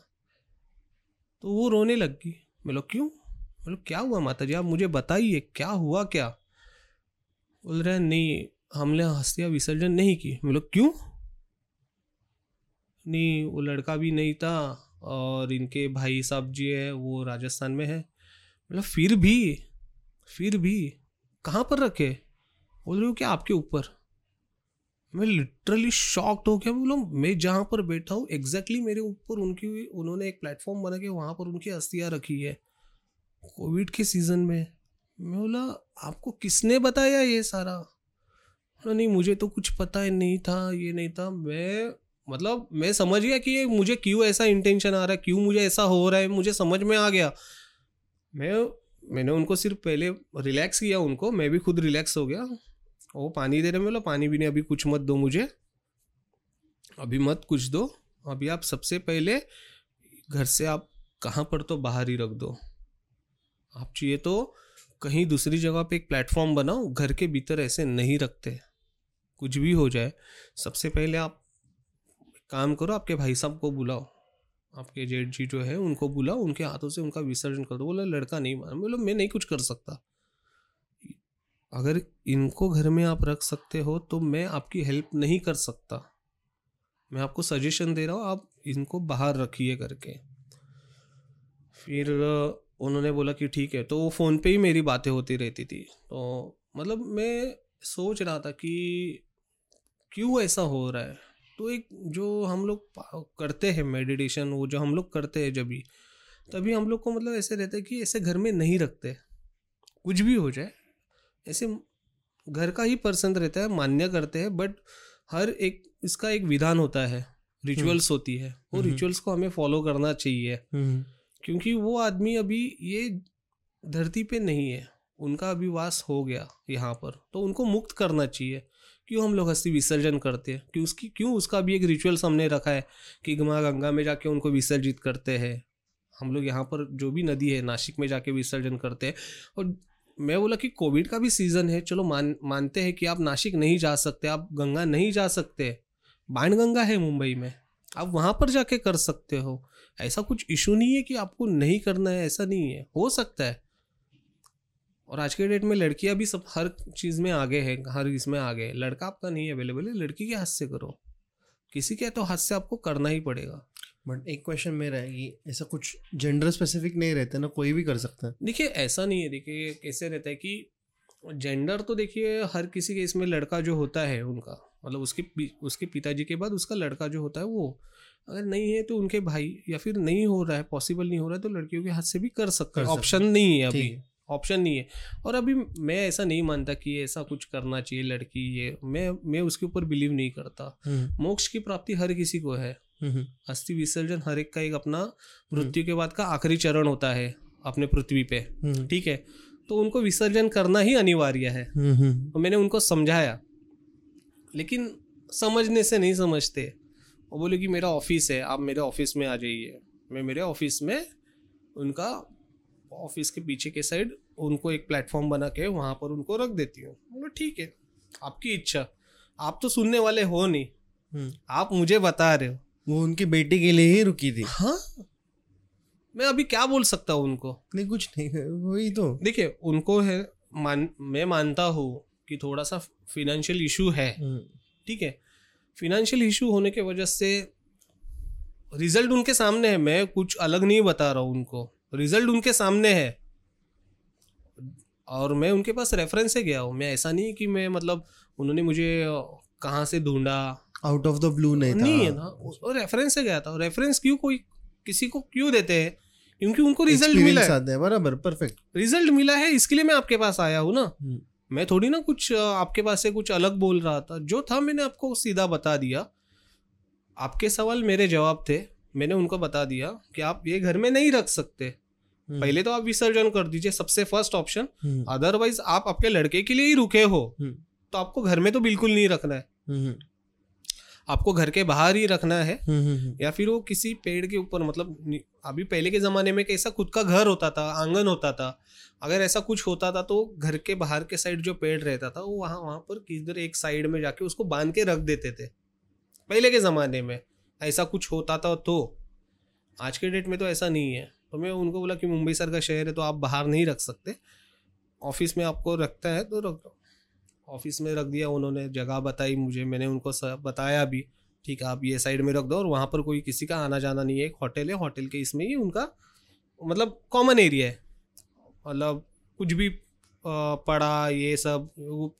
तो वो रोने लग गई। मैं बोला, क्यों? मतलब क्या हुआ माता जी आप मुझे बताइए, क्या हुआ क्या? बोल रहे नहीं, हमने हस्तियाँ विसर्जन नहीं की। मैं बोला, क्यों? नहीं, वो लड़का भी नहीं था। और इनके भाई साहब जी है, वो राजस्थान में है। मतलब फिर भी फिर भी कहाँ पर रखे? बोल रहे हो क्या आपके ऊपर? मैं लिटरली शॉक्ड हो गया। बोलो, मैं जहाँ पर बैठा हूँ एग्जैक्टली मेरे ऊपर उनकी, उन्होंने एक प्लेटफॉर्म बना के वहाँ पर उनकी अस्थियाँ रखी है। कोविड के सीज़न में। मैं बोला, आपको किसने बताया ये सारा? नहीं, मुझे तो कुछ पता ही नहीं था, ये नहीं था। मैं मतलब मैं समझ गया कि मुझे क्यों ऐसा इंटेंशन आ रहा है, क्यों मुझे ऐसा हो रहा है, मुझे समझ में आ गया। मैं, मैंने उनको सिर्फ़ पहले रिलैक्स किया उनको, मैं भी खुद रिलैक्स हो गया। वो पानी दे रहे बोला, पानी भी नहीं अभी कुछ मत दो मुझे। अभी मत कुछ दो। अभी आप सबसे पहले घर से आप कहाँ पर तो बाहर ही रख दो। आप चाहिए तो कहीं दूसरी जगह पे एक प्लेटफॉर्म बनाओ, घर के भीतर ऐसे नहीं रखते। कुछ भी हो जाए। सबसे पहले आप काम करो, आपके भाई साहब को बुलाओ। आपके जेठ जी जो है, उनको बुलाओ, उनके हाथों से उनका विसर्जन कर दो। बोला, लड़का नहीं माना बोलो, मैं नहीं कुछ कर सकता। अगर इनको घर में आप रख सकते हो तो मैं आपकी हेल्प नहीं कर सकता। मैं आपको सजेशन दे रहा हूँ, आप इनको बाहर रखिए करके। फिर उन्होंने बोला कि ठीक है तो वो फ़ोन पे ही मेरी बातें होती रहती थी। तो मतलब मैं सोच रहा था कि क्यों ऐसा हो रहा है? तो एक जो हम लोग करते हैं मेडिटेशन वो जो हम लोग करते हैं जब भी तभी हम लोग को मतलब ऐसे रहता है कि ऐसे घर में नहीं रखते कुछ भी हो जाए ऐसे घर का ही पर्सन रहता है मान्य करते हैं बट हर एक इसका एक विधान होता है रिचुअल्स हम्म। होती है वो रिचुअल्स हम्म। को हमें फॉलो करना चाहिए हम्म। क्योंकि वो आदमी अभी ये धरती पे नहीं है उनका अभी वास हो गया यहाँ पर तो उनको मुक्त करना चाहिए क्यों हम लोग अस्थि विसर्जन करते हैं? कि उसकी, क्यों उसका भी एक रिचुअल्स हमने रखा है कि माँ गंगा में जाके उनको विसर्जित करते हैं। हम लोग यहाँ पर जो भी नदी है, नासिक में जाके विसर्जन करते हैं। और मैं बोला कि कोविड का भी सीज़न है, चलो मान, मानते हैं कि आप नासिक नहीं जा सकते, आप गंगा नहीं जा सकते। बाण गंगा है मुंबई में, आप वहाँ पर जाके कर सकते हो। ऐसा कुछ इशू नहीं है कि आपको नहीं करना है, ऐसा नहीं है। हो सकता है। और आज के डेट में लड़कियाँ भी सब हर चीज़ में आगे है हर इसमें आगे है। लड़का आपका नहीं अवेलेबल है लड़की के हाथ से करो। किसी के तो हाथ से आपको करना ही पड़ेगा। बट एक क्वेश्चन मेरा है कि ऐसा कुछ जेंडर स्पेसिफिक नहीं रहता ना कोई भी कर सकता है। देखिए ऐसा नहीं है देखिए कैसे रहता है कि जेंडर तो देखिए हर किसी के इसमें लड़का जो होता है उनका मतलब उसके उसके पिताजी के बाद उसका लड़का जो होता है वो अगर नहीं है तो उनके भाई या फिर नहीं हो रहा है पॉसिबल नहीं हो रहा है तो लड़कियों के हाथ से भी कर सकते हैं। ऑप्शन नहीं है अभी। ऑप्शन नहीं है। और अभी मैं ऐसा नहीं मानता कि ऐसा कुछ करना चाहिए लड़की ये मैं मैं उसके ऊपर बिलीव नहीं करता। हम्म। मोक्ष की प्राप्ति हर किसी को है। हम्म। अस्थि विसर्जन हर एक का एक अपना मृत्यु के बाद का आखिरी चरण होता है अपने पृथ्वी पे। हम्म। ठीक है? तो उनको विसर्जन करना ही अनिवार्य है। तो मैंने उनको समझाया। लेकिन समझने से नहीं समझते। वो बोले कि मेरा ऑफ़िस है आप मेरे ऑफ़िस में आ जाइए। मैं मेरे ऑफ़िस में उनका ऑफ़िस के पीछे के साइड उनको एक प्लेटफॉर्म बना के वहाँ पर उनको रख देती हूँ। बोलो ठीक है आपकी इच्छा। आप तो सुनने वाले हो नहीं। हम्म। आप मुझे बता रहे हो। वो उनकी बेटी के लिए ही रुकी थी। हाँ। मैं अभी क्या बोल सकता हूँ उनको? नहीं कुछ नहीं वही तो। देखिए उनको है मान मैं मानता हूँ कि थोड़ा सा फिनेंशियल इशू है। हम्म। ठीक है? फिनेंशियल इशू होने के वजह से रिज़ल्ट उनके सामने है। मैं कुछ अलग नहीं बता रहा हूँ उनको। रिज़ल्ट उनके सामने है। और मैं उनके पास रेफरेंस से गया हूँ। मैं ऐसा नहीं कि मैं मतलब उन्होंने मुझे कहाँ से ढूंढा। आउट ऑफ़ द ब्लू नहीं था। नहीं है ना और रेफरेंस से गया था। रेफरेंस क्यों कोई किसी को क्यों देते हैं? क्योंकि उनको रिज़ल्ट मिला है। बराबर परफेक्ट रिज़ल्ट मिला है इसके लिए मैं आपके पास आया हूँ ना। हम्म। मैं थोड़ी ना कुछ आपके पास से कुछ अलग बोल रहा था। जो था मैंने आपको सीधा बता दिया। आपके सवाल मेरे जवाब थे। मैंने उनको बता दिया कि आप ये घर में नहीं रख सकते। पहले तो आप विसर्जन कर दीजिए सबसे फ़र्स्ट ऑप्शन अदरवाइज़ आप आपके लड़के के लिए ही रुके हो। हम्म। तो आपको घर में तो बिल्कुल नहीं रखना है। हम्म, आपको घर के बाहर ही रखना है। या फिर वो किसी पेड़ के ऊपर मतलब अभी पहले के ज़माने में कैसा खुद का घर होता था आँगन होता था। अगर ऐसा कुछ होता था तो घर के बाहर के साइड जो पेड़ रहता था वो वहाँ वहाँ पर किधर एक साइड में जाके उसको बाँध के रख देते थे। पहले के ज़माने में ऐसा कुछ होता था तो। आज के डेट में तो ऐसा नहीं है। तो मैं उनको बोला कि मुंबई सर का शहर है तो आप बाहर नहीं रख सकते। ऑफ़िस में आपको रखता है तो रख दो। ऑफ़िस में रख दिया, उन्होंने जगह बताई मुझे, मैंने उनको सब बताया भी। ठीक है, आप ये साइड में रख दो और वहाँ पर कोई किसी का आना जाना नहीं है, एक होटल है, होटल के इसमें ही उनका मतलब कॉमन एरिया है। मतलब कुछ भी पढ़ा ये सब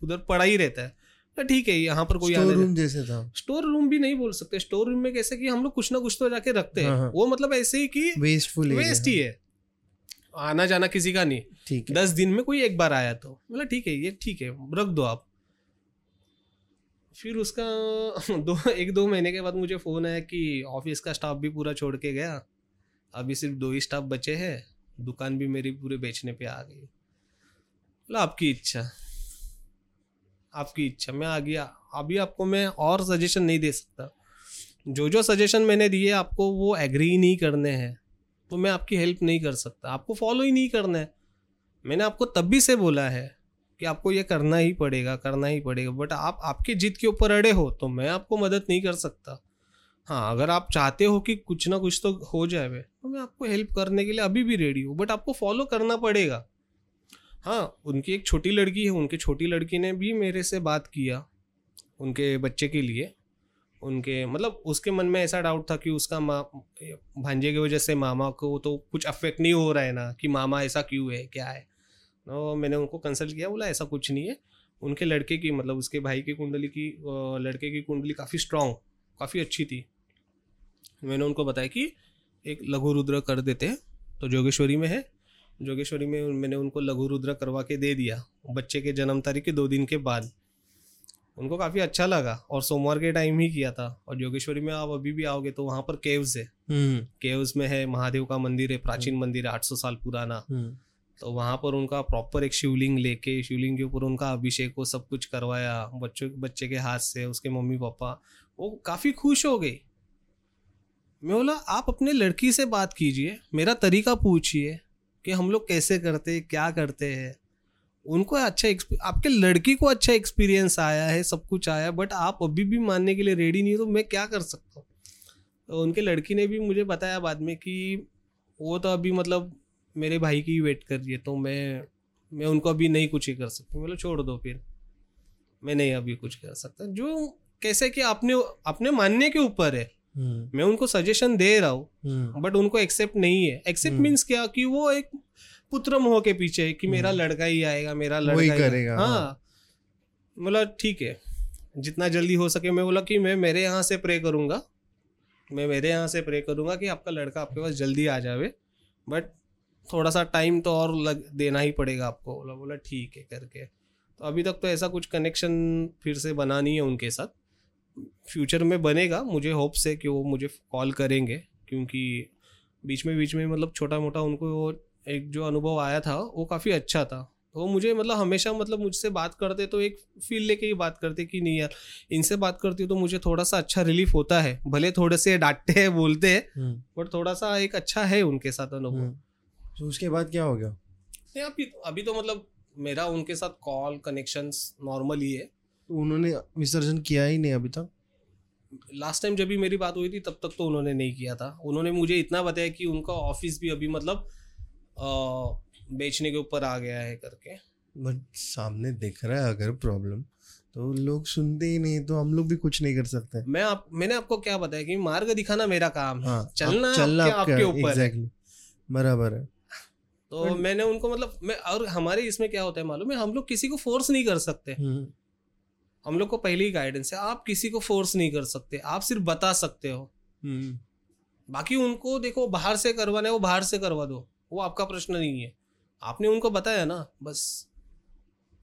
उधर पढ़ा ही रहता है। ठीक है यहाँ पर कोई स्टोर रूम जैसे था। स्टोर रूम भी नहीं बोल सकते। स्टोर रूम में कैसे कि हम लोग कुछ ना कुछ तो जाके रखते हैं। हाँ, हाँ। वो मतलब ऐसे ही कि वेस्टफुल वेस्ट ही है। आना जाना किसी का नहीं। ठीक दस दिन में कोई एक बार आया तो। मतलब ठीक है ये ठीक है रख दो आप। फिर उसका [LAUGHS] दो एक दो महीने के बाद मुझे फ़ोन आया कि ऑफ़िस का स्टाफ भी पूरा छोड़ के गया। अभी सिर्फ़ दो ही स्टाफ बचे हैं। दुकान भी मेरी पूरे बेचने पे आ गई। बोला आपकी इच्छा। आपकी इच्छा मैं आ गया। अभी आपको मैं और सजेशन नहीं दे सकता। जो जो सजेशन मैंने दिए आपको वो एग्री नहीं करने हैं। तो मैं आपकी हेल्प नहीं कर सकता। आपको फॉलो ही नहीं करना है। मैंने आपको तब भी से बोला है कि आपको ये करना ही पड़ेगा, करना ही पड़ेगा। बट आप, आपकी जिद के ऊपर अड़े हो तो मैं आपको मदद नहीं कर सकता। हाँ अगर आप चाहते हो कि कुछ ना कुछ तो हो जाए। तो मैं आपको हेल्प करने के लिए अभी भी रेडी हूँ। बट आपको फॉलो करना पड़ेगा। हाँ उनकी एक छोटी लड़की है, उनकी छोटी लड़की ने भी मेरे से बात किया, उनके बच्चे के लिए। उनके मतलब उसके मन में ऐसा डाउट था कि उसका माँ, भांजे की वजह से मामा को तो कुछ अफेक्ट नहीं हो रहा है ना, कि मामा ऐसा क्यों है, क्या है? तो मैंने उनको कंसल्ट किया, बोला ऐसा कुछ नहीं है। उनके लड़के की मतलब उसके भाई की कुंडली की लड़के की कुंडली काफ़ी स्ट्रांग काफ़ी अच्छी थी। मैंने उनको बताया कि एक लघु रुद्र कर देते हैं तो जोगेश्वरी में है जोगेश्वरी में मैंने उनको लघु रुद्र करवा के दे दिया। बच्चे के जन्म तारीख के दो दिन के बाद। उनको काफ़ी अच्छा लगा और सोमवार के टाइम ही किया था। और जोगेश्वरी में आप अभी भी आओगे तो वहाँ पर केव्स है। केव्स हम्म। में है महादेव का मंदिर है प्राचीन हम्म। मंदिर है आठ सौ साल पुराना। हम्म। तो वहाँ पर उनका प्रॉपर एक शिवलिंग लेके शिवलिंग के ऊपर उनका अभिषेक वो सब कुछ करवाया। बच्चों बच्चे के हाथ से उसके मम्मी पापा। वो काफ़ी खुश हो गई। मैं बोला आप अपने लड़की से बात कीजिए मेरा तरीका पूछिए। कि हम लोग कैसे करते क्या करते हैं। उनको अच्छा आपके लड़की को अच्छा एक्सपीरियंस आया है, सब कुछ आया बट आप अभी भी मानने के लिए रेडी नहीं हो तो मैं क्या कर सकता हूँ? तो उनके लड़की ने भी मुझे बताया बाद में कि वो तो अभी मतलब मेरे भाई की वेट कर रही है तो मैं मैं उनको अभी नहीं कुछ ही कर सकती बोलो, छोड़ दो फिर, मैं नहीं अभी कुछ कर सकता। जो कैसे कि अपने अपने मानने के ऊपर है। मैं उनको सजेशन दे रहा हूँ बट हम्म। उनको एक्सेप्ट नहीं है। एक्सेप्ट मीन्स हम्म। क्या? कि वो एक पुत्र मोह के पीछे कि मेरा लड़का ही आएगा मेरा लड़का ही करेगा हाँ, हाँ। बोला ठीक है जितना जल्दी हो सके। मैं बोला कि मैं मेरे यहाँ से प्रे करूँगा। मैं मेरे यहाँ से प्रे करूँगा कि आपका लड़का आपके पास जल्दी आ जावे बट थोड़ा सा टाइम तो और लग देना ही पड़ेगा आपको। बोला बोला ठीक है करके। तो अभी तक तो ऐसा कुछ कनेक्शन फिर से बना नहीं है उनके साथ। फ्यूचर में बनेगा मुझे होप से कि वो मुझे कॉल करेंगे क्योंकि बीच में बीच में मतलब छोटा मोटा उनको वो एक जो अनुभव आया था वो काफ़ी अच्छा था। वो मुझे मतलब हमेशा मतलब मुझसे बात करते तो एक फील लेके ही बात करते कि नहीं यार इनसे बात करती हूँ तो मुझे थोड़ा सा अच्छा रिलीफ होता है। भले थोड़े से डांटते हैं बोलते हैं बट हम्म। थोड़ा सा एक अच्छा है उनके साथ अनुभव। हम्म। तो उसके बाद क्या हो गया? नहीं अभी अभी तो मतलब मेरा उनके साथ कॉल कनेक्शन नॉर्मल ही है। तो उन्होंने विसर्जन किया ही नहीं अभी तक। लास्ट टाइम जब भी मेरी बात हुई थी तब तक तो उन्होंने नहीं किया था। उन्होंने मुझे इतना बताया कि उनका ऑफ़िस भी अभी मतलब आ, बेचने के ऊपर आ गया है करके। बट सामने दिख रहा है अगर प्रॉब्लम तो लोग सुनते ही नहीं तो हम लोग भी कुछ नहीं कर सकते। मैं आप मैंने आपको क्या बताया कि मार्ग दिखाना मेरा काम है। हाँ, चलना चलना आपके, ऊपर बराबर है। तो मैंने उनको मतलब मैं और हमारे इसमें क्या होता है मालूम है? हम लोग किसी को फोर्स नहीं कर सकते। हम्म। हम लोग को पहले ही गाइडेंस है आप किसी को फोर्स नहीं कर सकते आप सिर्फ़ बता सकते हो। हम्म। बाकी उनको देखो बाहर से करवाना है वो बाहर से करवा दो वो आपका प्रश्न नहीं है। आपने उनको बताया ना बस।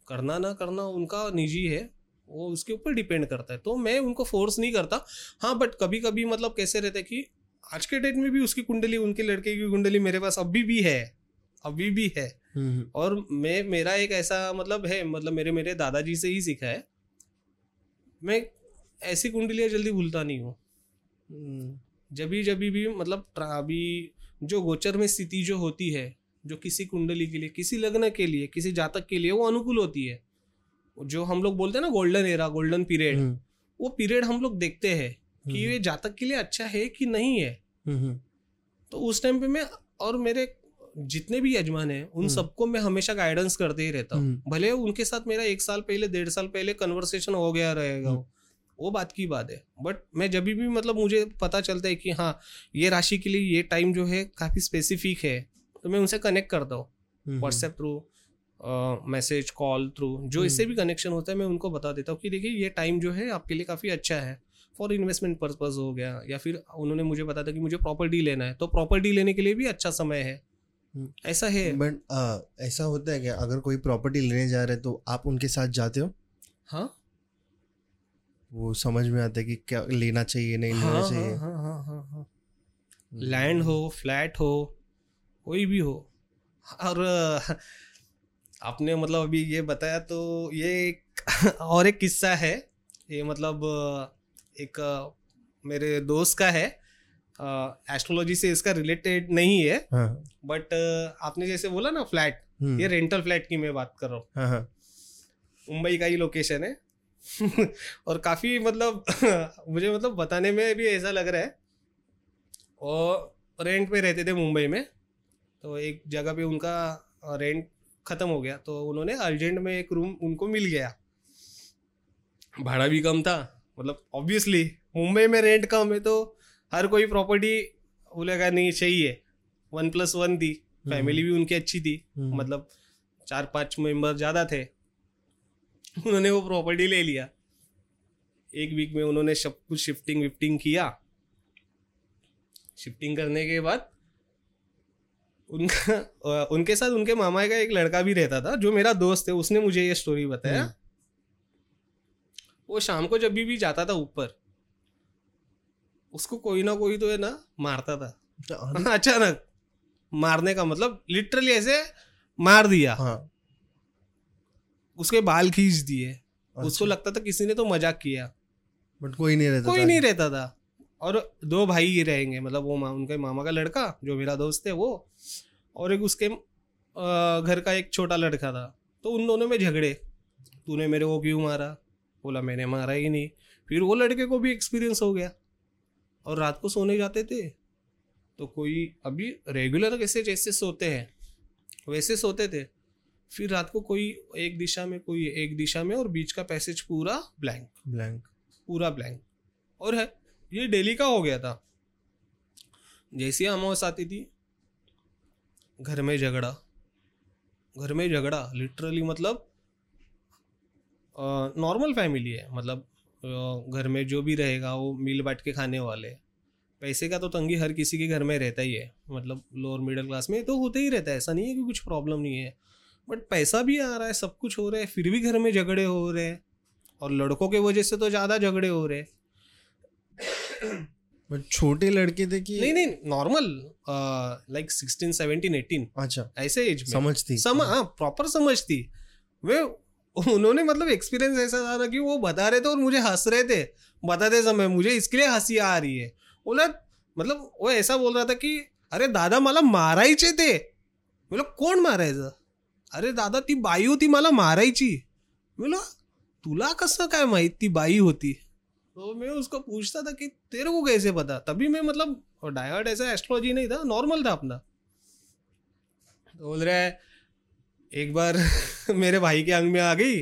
करना ना करना उनका निजी है वो उसके ऊपर डिपेंड करता है। तो मैं उनको फोर्स नहीं करता। हाँ बट कभी कभी मतलब कैसे रहता है कि आज के डेट में भी उसकी कुंडली उनके लड़के की कुंडली मेरे पास अभी भी है अभी भी है। हम्म। और मैं मेरा एक ऐसा मतलब है मतलब मेरे मेरे दादाजी से ही सीखा है। मैं ऐसी कुंडलियाँ जल्दी भूलता नहीं हूँ हम्म। जब जब भी मतलब अभी जो गोचर में स्थिति जो होती है जो किसी कुंडली के लिए किसी लग्न के लिए किसी जातक के लिए वो अनुकूल होती है जो हम लोग बोलते हैं ना गोल्डन एरा गोल्डन पीरियड वो पीरियड हम लोग देखते हैं कि हम्म। ये जातक के लिए अच्छा है कि नहीं है हम्म। तो उस टाइम पे मैं और मेरे जितने भी यजमान हैं उन सबको मैं हमेशा गाइडेंस करते ही रहता हूँ। भले उनके साथ मेरा एक साल पहले डेढ़ साल पहले कन्वर्सेशन हो गया रहेगा वो बात की बात है। बट मैं जब भी मतलब मुझे पता चलता है कि हाँ ये राशि के लिए ये टाइम जो है काफ़ी स्पेसिफिक है तो मैं उनसे कनेक्ट करता हूँ। WhatsApp through message call through जो इससे भी कनेक्शन होता है मैं उनको बता देता हूँ कि देखिए ये टाइम जो है आपके लिए काफ़ी अच्छा है। फॉर इन्वेस्टमेंट पर्पज हो गया या फिर उन्होंने मुझे बताया था कि मुझे प्रॉपर्टी लेना है तो प्रॉपर्टी लेने के लिए भी अच्छा समय है। हम्म। ऐसा है। बट ऐसा होता है क्या? अगर कोई प्रॉपर्टी लेने जा रहे हैं तो आप उनके साथ जाते हो? हाँ। वो समझ में आता है कि क्या लेना चाहिए नहीं लेना हाँ चाहिए। हाँ हाँ हाँ हाँ हाँ। हम्म। लैंड हो फ्लैट हो कोई भी हो। और आपने मतलब अभी ये बताया तो ये एक [LAUGHS] और एक किस्सा है। ये मतलब एक मेरे दोस्त का है। एस्ट्रोलॉजी से इसका रिलेटेड नहीं है हाँ। बट आपने जैसे बोला ना फ्लैट हम्म, ये रेंटल फ्लैट की मैं बात कर रहा हूँ। हाँ हाँ। मुंबई का ही लोकेशन है। [LAUGHS] और काफ़ी मतलब [LAUGHS] मुझे मतलब बताने में भी ऐसा लग रहा है। और रेंट पे रहते थे मुंबई में तो एक जगह पे उनका रेंट ख़त्म हो गया तो उन्होंने अर्जेंट में एक रूम उनको मिल गया। भाड़ा भी कम था मतलब ऑब्वियसली मुंबई में रेंट कम है तो हर कोई प्रॉपर्टी बोलेगा नहीं चाहिए। वन प्लस वन थी फैमिली भी उनकी अच्छी थी हम्म, मतलब चार पाँच मेंबर ज़्यादा थे। उन्होंने वो प्रॉपर्टी ले लिया। एक वीक में उन्होंने सब कुछ शिफ्टिंग विफ्टिंग किया। शिफ्टिंग करने के बाद उनका उनके साथ उनके मामा का एक लड़का भी रहता था जो मेरा दोस्त है उसने मुझे ये स्टोरी बताया। हम्म। वो शाम को जब भी, भी जाता था ऊपर उसको कोई ना कोई तो है ना मारता था। [LAUGHS] अचानक मारने का मतलब लिटरली ऐसे मार दिया। हाँ। उसके बाल खींच दिए। अच्छा। उसको लगता था किसी ने तो मज़ाक किया। बट कोई नहीं रहता कोई नहीं रहता था। और दो भाई ही रहेंगे मतलब वो मा, उनके मामा का लड़का जो मेरा दोस्त है वो और एक उसके घर का एक छोटा लड़का था। तो उन दोनों में झगड़े। तूने मेरे को क्यों मारा? बोला मैंने मारा ही नहीं। फिर वो लड़के को भी एक्सपीरियंस हो गया। और रात को सोने जाते थे। तो कोई अभी रेगुलर कैसे जैसे सोते हैं वैसे सोते थे। फिर रात को कोई एक दिशा में कोई एक दिशा में और बीच का पैसेज पूरा ब्लैंक ब्लैंक पूरा ब्लैंक और है ये डेली का हो गया था। जैसी अमावस आती थी घर में झगड़ा। घर में झगड़ा लिटरली मतलब नॉर्मल फैमिली है। मतलब घर में जो भी रहेगा वो मिल बांट के खाने वाले। पैसे का तो तंगी हर किसी के घर में रहता ही है। मतलब लोअर मिडिल क्लास में तो होते ही रहता है। ऐसा नहीं है कि कुछ प्रॉब्लम नहीं है। बट पैसा भी आ रहा है सब कुछ हो रहा है फिर भी घर में झगड़े हो रहे हैं। और लड़कों के वजह से तो ज़्यादा झगड़े हो रहे हैं। [COUGHS] बट छोटे लड़के थे कि नहीं नहीं normal like sixteen seventeen eighteen अच्छा। ऐसे एज में। समझती। सम हाँ प्रॉपर समझती। वे उन्होंने मतलब एक्सपीरियंस ऐसा था ना कि वो बता रहे थे और मुझे हंस रहे थे। बताते समय मुझे इसके लिए हँसी आ रही है। बोला मतलब वो ऐसा बोल रहा था कि, अरे दादा, मला मारायचे ते बोला, कोण मारायचं? अरे दादा, ती बाई होती, मला मारायची. बोलो, तुला कसं काय माहित ती बाई होती? तो मैं उसको पूछता था कि, तेरे को कैसे पता? तभी मैं मतलब डायवर्ट ऐसा एस्ट्रोलॉजी नहीं था नॉर्मल था अपना। तो बोल रहा है एक बार [LAUGHS] मेरे भाई के अंग में आ गई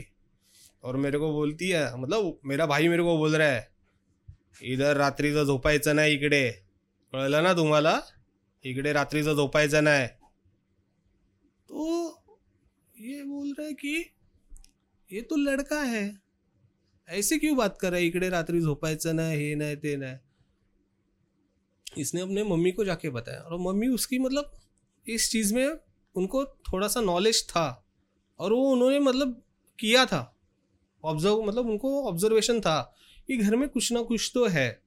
और मेरे को बोलती है मतलब मेरा भाई मेरे को बोल रहा है, इधर रात्रीचं झोपायचं नाही इकडे. कळलं ना तुम्हाला? इकडे रात्रीचं झोपायचं नाही. तो ये बोल रहा है कि, ये तो लड़का है. ऐसे क्यों बात कर रहा है? इकडे रात्री झोपायचं नाही, हे नाही, ते नाही. इसने अपने मम्मी को जाके बताया और मम्मी उसकी मतलब इस चीज़ में उनको थोड़ा सा नॉलेज था और वो उन्होंने मतलब किया था। ऑब्ज़र्व मतलब उनको ऑब्जर्वेशन था कि घर में कुछ ना कुछ तो है।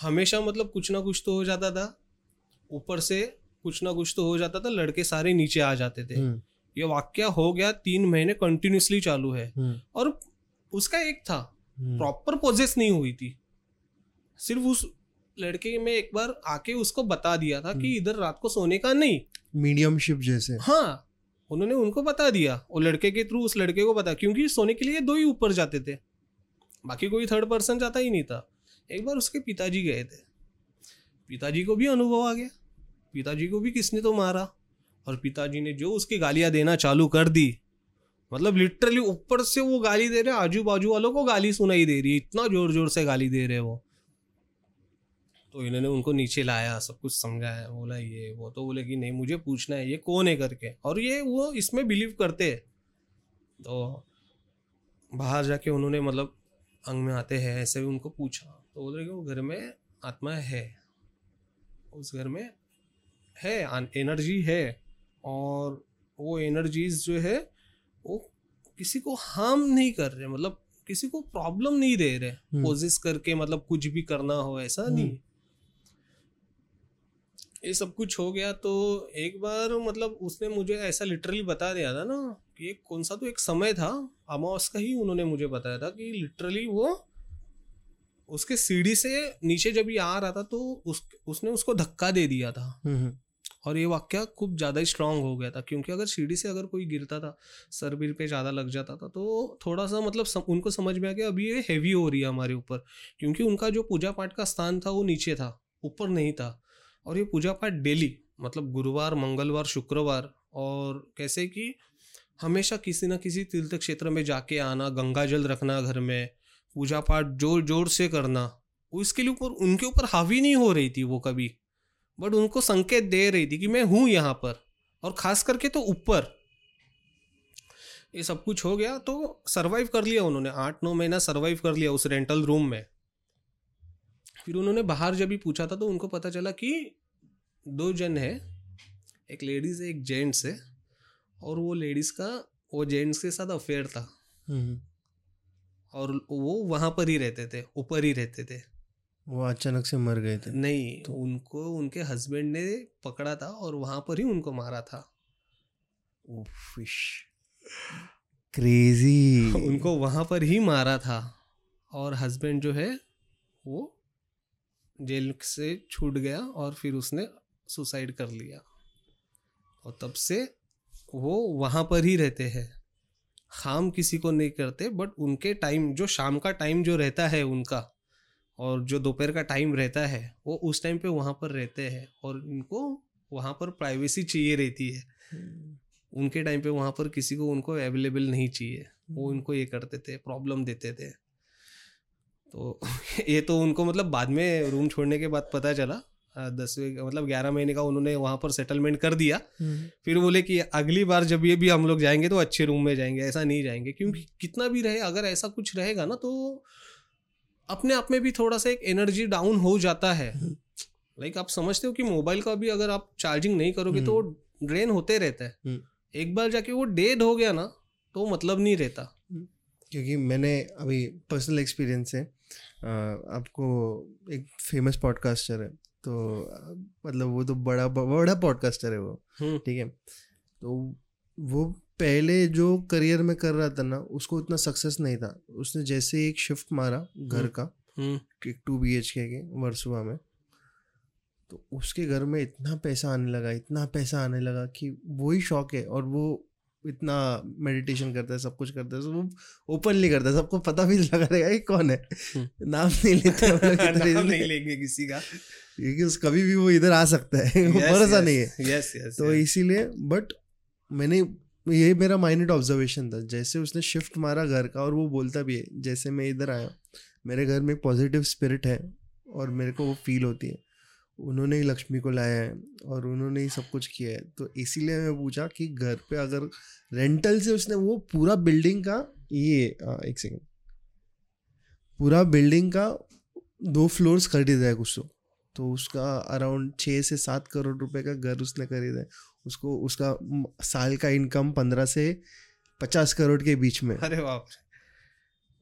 हमेशा मतलब कुछ ना कुछ तो हो जाता था। ऊपर से कुछ ना कुछ तो हो जाता था लड़के सारे नीचे आ जाते थे। हम्म, ये वाक्य हो गया तीन महीने कंटिन्यूसली चालू है। हम्म, और उसका एक था हम्म, प्रॉपर पोजेस नहीं हुई थी। सिर्फ़ उस लड़के में एक बार आके उसको बता दिया था कि हम्म। इधर रात को सोने का नहीं। मीडियमशिप जैसे। हाँ उन्होंने उनको बता दिया वो लड़के के थ्रू उस लड़के को बता क्योंकि सोने के लिए दो ही ऊपर जाते थे बाकी कोई थर्ड पर्सन जाता ही नहीं था। एक बार उसके पिताजी गए थे। पिताजी को भी अनुभव आ गया। पिताजी को भी किसने तो मारा? और पिताजी ने जो उसकी गालियाँ देना चालू कर दी मतलब लिटरली ऊपर से वो गाली दे रहे आजू बाजू वालों को गाली सुनाई दे रही है इतना ज़ोर ज़ोर से गाली दे रहे वो। तो इन्होंने उनको नीचे लाया सब कुछ समझाया बोला ये वो तो बोले कि नहीं मुझे पूछना है ये कौन है करके और ये वो इसमें बिलीव करते हैं तो बाहर जाके उन्होंने मतलब अंग में आते हैं ऐसे भी उनको पूछा तो बोल रहे कि वो घर में आत्मा है उस घर में है एनर्जी है और वो एनर्जीज जो है वो किसी को हार्म नहीं कर रहे मतलब किसी को प्रॉब्लम नहीं दे रहे हम्म। पोजिस करके मतलब कुछ भी करना हो ऐसा नहीं हम्म। ये सब कुछ हो गया तो एक बार मतलब उसने मुझे ऐसा लिटरली बता दिया था ना कि एक कौन सा तो एक समय था अमावस का ही उन्होंने मुझे बताया था कि लिटरली वो उसके सीढ़ी से नीचे जब ये आ रहा था तो उस उसने उसको धक्का दे दिया था। हम्म, और ये वाक्य खूब ज़्यादा ही स्ट्रांग हो गया था क्योंकि अगर सीढ़ी से अगर कोई गिरता था सर बीर पे ज़्यादा लग जाता था तो थोड़ा सा मतलब सम, उनको समझ में आ गया अभी ये हैवी हो रही है हमारे ऊपर क्योंकि उनका जो पूजा पाठ का स्थान था वो नीचे था ऊपर नहीं था। और ये पूजा पाठ डेली मतलब गुरुवार, मंगलवार, शुक्रवार और कैसे कि हमेशा किसी ना किसी तीर्थ क्षेत्र में जाके आना, गंगा जल रखना घर में, पूजा पाठ ज़ोर ज़ोर से करना उसके लिए ऊपर, उनके ऊपर हावी नहीं हो रही थी वो कभी। बट उनको संकेत दे रही थी कि मैं हूँ यहाँ पर और खास करके तो ऊपर। ये सब कुछ हो गया तो सरवाइव कर लिया उन्होंने, आठ, नौ महीना सरवाइव कर लिया उस रेंटल रूम में। फिर उन्होंने बाहर जब भी पूछा था तो उनको पता चला कि दो जन है एक लेडीज़ है एक जेंट्स है और वो लेडीज़ का वो जेंट्स के साथ अफेयर था। हम्म। और वो वहाँ पर ही रहते थे ऊपर ही रहते थे। वो अचानक से मर गए थे। नहीं तो उनको उनके हस्बैंड ने पकड़ा था और वहाँ पर ही उनको मारा था। फ़िश क्रेजी उनको वहाँ पर ही मारा था। और हस्बैंड जो है वो जेल से छूट गया और फिर उसने सुसाइड कर लिया। और तब से वो वहाँ पर ही रहते हैं। खाम किसी को नहीं करते बट उनके टाइम जो शाम का टाइम जो रहता है उनका और जो दोपहर का टाइम रहता है वो उस टाइम पे वहाँ पर रहते हैं और इनको वहाँ पर प्राइवेसी चाहिए रहती है। उनके टाइम पे वहाँ पर किसी को उनको अवेलेबल नहीं चाहिए। वो उनको ये करते थे प्रॉब्लम देते थे। तो [LAUGHS] ये तो उनको मतलब बाद में रूम छोड़ने के बाद पता चला। दसवें मतलब ग्यारह महीने का उन्होंने वहाँ पर सेटलमेंट कर दिया। हम्म। फिर बोले कि अगली बार जब ये भी हम लोग जाएँगे तो अच्छे रूम में जाएँगे ऐसा नहीं जाएँगे। क्योंकि कितना भी रहे अगर ऐसा कुछ रहेगा ना तो अपने आप में भी थोड़ा सा एक एनर्जी डाउन हो जाता है। लाइक आप समझते हो कि मोबाइल का भी अगर आप चार्जिंग नहीं करोगे तो वो ड्रेन होते रहता है। हम्म। एक बार जाके वो डेड हो गया ना तो मतलब नहीं रहता। क्योंकि मैंने अभी पर्सनल एक्सपीरियंस है आपको एक फ़ेमस पॉडकास्टर है। तो मतलब वो तो बड़ा बड़ा पॉडकास्टर है वो ठीक है? तो वो पहले जो करियर में कर रहा था ना उसको उतना सक्सेस नहीं था। उसने जैसे एक शिफ्ट मारा घर। का एक टू बी एच के के वर्सुआ में तो उसके घर में इतना पैसा आने लगा इतना पैसा आने लगा कि वो ही शौक है। और वो इतना मेडिटेशन करता है सब कुछ करता है वो ओपनली करता है सबको पता भी [LAUGHS] लगा रहेगा ये कौन है? नाम नहीं लेते हम लोग इधर हम्म। [LAUGHS] नाम नहीं लेंगे किसी का। क्योंकि उस कभी भी वो इधर आ सकता है भरोसा नहीं है। यस यस तो इसीलिए बट मैंने ये मेरा माइनड ऑब्जर्वेशन था जैसे उसने शिफ्ट मारा घर का और वो बोलता भी है जैसे मैं इधर आया मेरे घर में पॉजिटिव स्पिरिट है और मेरे को वो फील होती है। उन्होंने ही लक्ष्मी को लाया है और उन्होंने ही सब कुछ किया है। तो इसीलिए मैं पूछा कि घर पे अगर रेंटल से उसने वो पूरा बिल्डिंग का ये आ, एक सेकेंड पूरा बिल्डिंग का दो फ्लोर्स खरीदा है कुछ तो। तो उसका अराउंड छः से सात करोड़ रुपए का घर उसने खरीदा है। उसको उसका साल का इनकम पंद्रह से पचास करोड़ के बीच में। अरे बाप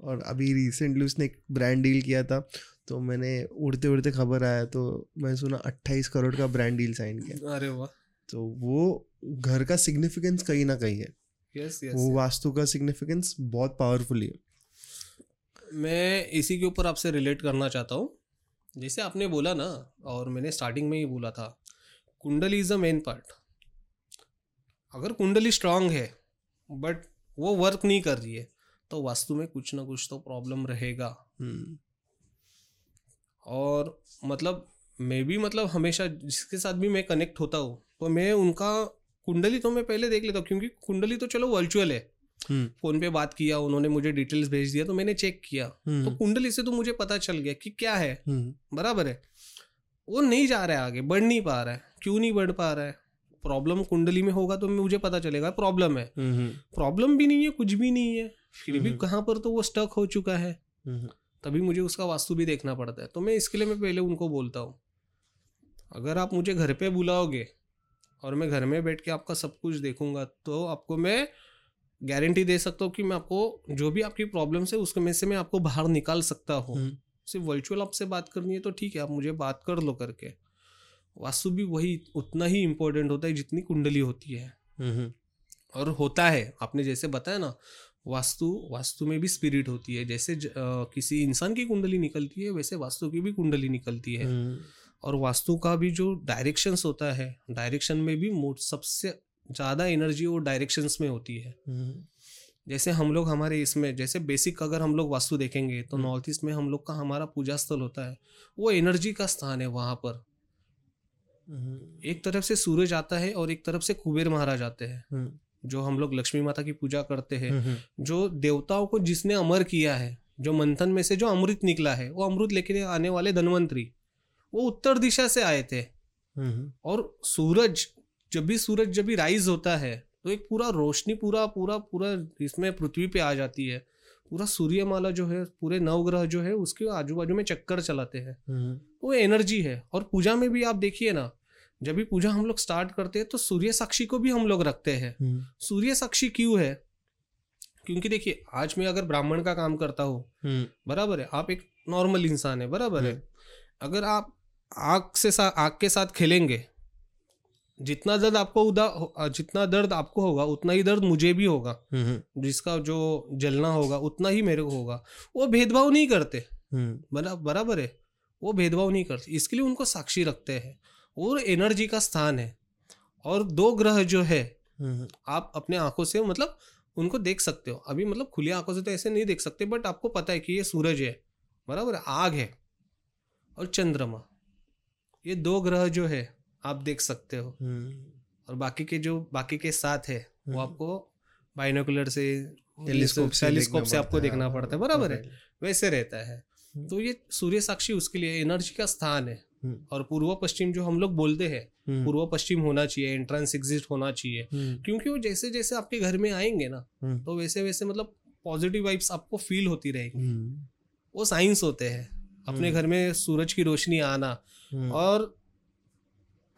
और अभी रिसेंटली उसने एक ब्रांड डील किया था। तो मैंने उड़ते उड़ते खबर आया तो मैं सुना अट्ठाईस करोड़ का ब्रांड डील साइन किया। अरे वाह। तो वो घर का सिग्निफिकेंस कहीं ना कहीं है। यस यस वो वास्तु का सिग्निफिकेंस बहुत पावरफुल है मैं इसी के ऊपर आपसे रिलेट करना चाहता हूँ। जैसे आपने बोला ना और मैंने स्टार्टिंग में ही बोला था कुंडली इज़ द मेन पार्ट अगर कुंडली स्ट्रांग है बट वो वर्क नहीं कर रही है तो वास्तु में कुछ ना कुछ तो प्रॉब्लम रहेगा। हम्म, और मतलब मैं भी मतलब हमेशा जिसके साथ भी मैं कनेक्ट होता हूँ तो मैं उनका कुंडली तो मैं पहले देख लेता हूँ क्योंकि कुंडली तो चलो वर्चुअल है। हम्म, फ़ोन पे बात किया उन्होंने मुझे डिटेल्स भेज दिया तो मैंने चेक किया। तो हम्म, कुंडली से तो मुझे पता चल गया कि क्या है। हम्म, बराबर है। वो नहीं जा रहा है आगे बढ़ नहीं पा रहा है। क्यों नहीं बढ़ पा रहा है? प्रॉब्लम कुंडली में होगा तो मुझे पता चलेगा प्रॉब्लम है। प्रॉब्लम भी नहीं है कुछ भी नहीं है। फिर भी। कहाँ पर तो वो स्टक हो चुका है। तभी मुझे उसका वास्तु भी देखना पड़ता है। तो मैं इसके लिए मैं पहले उनको बोलता हूँ अगर आप मुझे घर पे बुलाओगे और मैं घर में बैठ के आपका सब कुछ देखूँगा तो आपको मैं गारंटी दे सकता हूँ कि मैं आपको जो भी आपकी प्रॉब्लम्स है उसके में से मैं आपको बाहर निकाल सकता हूँ। हम्म, सिर्फ़ वर्चुअल आपसे बात करनी है तो ठीक है आप मुझे बात कर लो करके। वास्तु भी वही उतना ही इम्पोर्टेंट होता है जितनी कुंडली होती है। हम्म, और होता है आपने जैसे बताया ना वास्तु वास्तु में भी स्पिरिट होती है। जैसे ज, अ, किसी इंसान की कुंडली निकलती है वैसे वास्तु की भी कुंडली निकलती है। हम्म, और वास्तु का भी जो डायरेक्शंस होता है डायरेक्शन में भी मोट सबसे ज़्यादा एनर्जी वो डायरेक्शंस में होती है। हम्म, जैसे हम लोग हमारे इसमें जैसे बेसिक अगर हम लोग वास्तु देखेंगे तो हम्म। नॉर्थ ईस्ट में हम लोग का हमारा पूजा स्थल होता है वो एनर्जी का स्थान है वहाँ पर। हम्म, एक तरफ़ से सूरज आता है और एक तरफ़ से कुबेर महाराज आते हैं। हम्म, जो हम लोग लक्ष्मी माता की पूजा करते हैं हम्म, जो देवताओं को जिसने अमर किया है जो मंथन में से जो अमृत निकला है वो अमृत लेके आने वाले धनवंतरी वो उत्तर दिशा से आए थे। हम्म, और सूरज जब भी सूरज जब भी राइज होता है तो एक पूरा रोशनी पूरा पूरा पूरा इसमें पृथ्वी पे आ जाती है। पूरा सूर्यमाला जो है पूरे नवग्रह जो है उसके आजू बाजू में चक्कर चलाते हैं। हम्म, वो एनर्जी है। और पूजा में भी आप देखिए ना जब भी पूजा हम लोग स्टार्ट करते हैं तो सूर्य साक्षी को भी हम लोग रखते हैं। हम्म, सूर्य साक्षी क्यों है? क्योंकि देखिए आज मैं अगर ब्राह्मण का काम करता हूँ हम्म, बराबर है आप एक नॉर्मल इंसान है बराबर है। अगर आप आग से सा आग के साथ खेलेंगे जितना दर्द आपको उदा जितना दर्द आपको होगा उतना ही दर्द मुझे भी होगा। हम्म, जिसका जो जलना होगा उतना ही मेरे को होगा। वो भेदभाव नहीं करते। हम्म, बराबर है। वो भेदभाव नहीं करते। इसके लिए उनको साक्षी रखते हैं। और एनर्जी का स्थान है। और दो ग्रह जो है हम्म, आप अपने आँखों से मतलब उनको देख सकते हो। अभी मतलब खुली आँखों से तो ऐसे नहीं देख सकते बट आपको पता है कि ये सूरज है बराबर आग है और चंद्रमा। ये दो ग्रह जो है आप देख सकते हो। हम्म, और बाकी के जो बाकी के साथ है वो हम्म। आपको बाइनोकुलर से टेलीस्कोप से टेलीस्कोप से आपको देखना पड़ता है बराबर है वैसे रहता है। हम्म। तो ये सूर्य साक्षी उसके लिए एनर्जी का स्थान है। हम्म, और पूर्व पश्चिम जो हम लोग बोलते हैं हम्म, पूर्व पश्चिम होना चाहिए एंट्रेंस एग्जिट होना चाहिए। हम्म, क्योंकि वो जैसे जैसे आपके घर में आएँगे ना हम्म, तो वैसे वैसे मतलब पॉजिटिव वाइब्स आपको फील होती रहेंगी। हम्म, वो साइंस होते हैं। अपने हम्म। घर में सूरज की रोशनी आना हम्म, और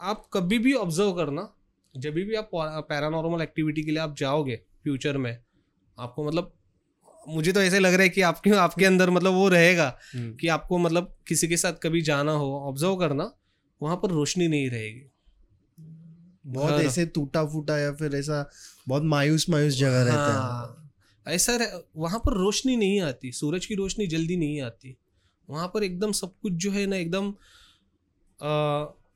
आप कभी भी ऑब्ज़र्व करना जब भी आप पैरानॉर्मल एक्टिविटी के लिए आप जाओगे फ्यूचर में आपको मतलब मुझे तो ऐसे लग रहा है कि आपके आपके अंदर मतलब वो रहेगा हम्म, कि आपको मतलब किसी के साथ कभी जाना हो ऑब्ज़र्व करना वहाँ पर रोशनी नहीं रहेगी। बहुत ऐसे टूटा फूटा या फिर ऐसा बहुत मायूस मायूस जगह रहता है। हाँ, ऐसा रह, वहाँ पर रोशनी नहीं आती सूरज की रोशनी जल्दी नहीं आती। वहाँ पर एकदम सब कुछ जो है ना एकदम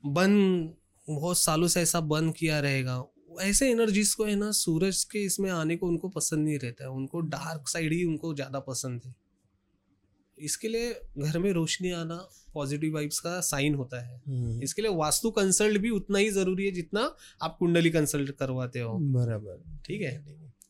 बंद बहुत सालों से ऐसा बंद किया रहेगा। ऐसे एनर्जीज को है ना सूरज के इसमें आने को उनको पसंद नहीं रहता है। उनको डार्क साइड ही उनको ज़्यादा पसंद है। इसके लिए घर में रोशनी आना पॉजिटिव वाइब्स का साइन होता है। हम्म, इसके लिए वास्तु कंसल्ट भी उतना ही ज़रूरी है जितना आप कुंडली कंसल्ट करवाते हो। बराबर। ठीक है?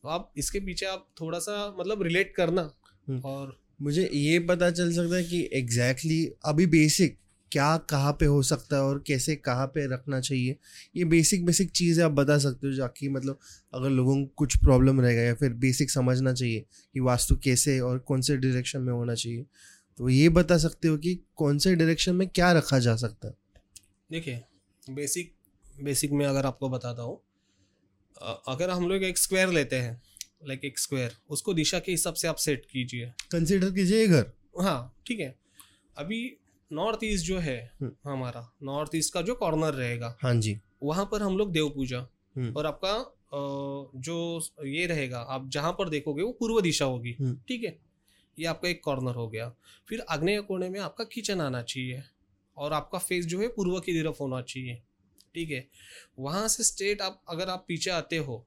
तो आप इसके पीछे आप थोड़ा सा मतलब रिलेट करना हम्म। और मुझे ये पता चल सकता है कि एग्जैक्टली exactly अभी बेसिक क्या कहाँ पे हो सकता है और कैसे कहाँ पे रखना चाहिए ये बेसिक बेसिक चीज़ें आप बता सकते हो जाकि मतलब अगर लोगों को कुछ प्रॉब्लम रहेगा या फिर बेसिक समझना चाहिए कि वास्तु कैसे और कौन से डायरेक्शन में होना चाहिए तो ये बता सकते हो कि कौन से डायरेक्शन में क्या रखा जा सकता है। देखिए बेसिक बेसिक में अगर आपको बताता हूँ अगर हम लोग एक स्क्वायर लेते हैं लाइक एक स्क्वायर उसको दिशा के हिसाब से आप सेट कीजिए। कंसिडर कीजिए घर। हाँ ठीक है। अभी नॉर्थ ईस्ट जो है हम्म। हमारा नॉर्थ ईस्ट का जो कॉर्नर रहेगा हाँ जी वहाँ पर हम लोग देव पूजा हम्म। और आपका जो ये रहेगा आप जहाँ पर देखोगे वो पूर्व दिशा होगी हम्म। ठीक है ये आपका एक कॉर्नर हो गया फिर आग्नेय कोने में आपका किचन आना चाहिए और आपका फेस जो है पूर्व की तरफ़ होना चाहिए ठीक है वहाँ से स्टेट आप अगर आप पीछे आते हो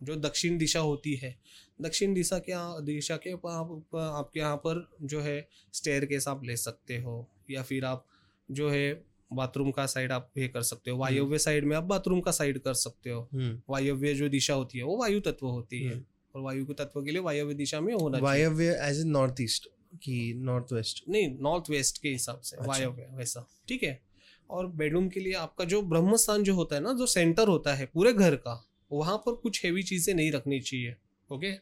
जो दक्षिण दिशा होती है दक्षिण दिशा के दिशा के आप, आपके यहाँ पर जो है स्टेयर केस आप ले सकते हो या फिर आप जो है बाथरूम का साइड आप ये कर सकते हो वायव्य साइड में आप बाथरूम का साइड कर सकते हो। हम्म, वायव्य जो दिशा होती है वो वायु तत्व होती है। हम्म। और वायु के तत्व के लिए वायव्य दिशा में होना वायव्य एज ए नॉर्थ ईस्ट की नॉर्थ वेस्ट नहीं नॉर्थ वेस्ट के हिसाब से अच्छा। वायव्य वैसा। ठीक है? और बेडरूम के लिए आपका जो ब्रह्म स्थान जो होता है ना जो सेंटर होता है पूरे घर का वहाँ पर कुछ हेवी चीज़ें नहीं रखनी चाहिए ओके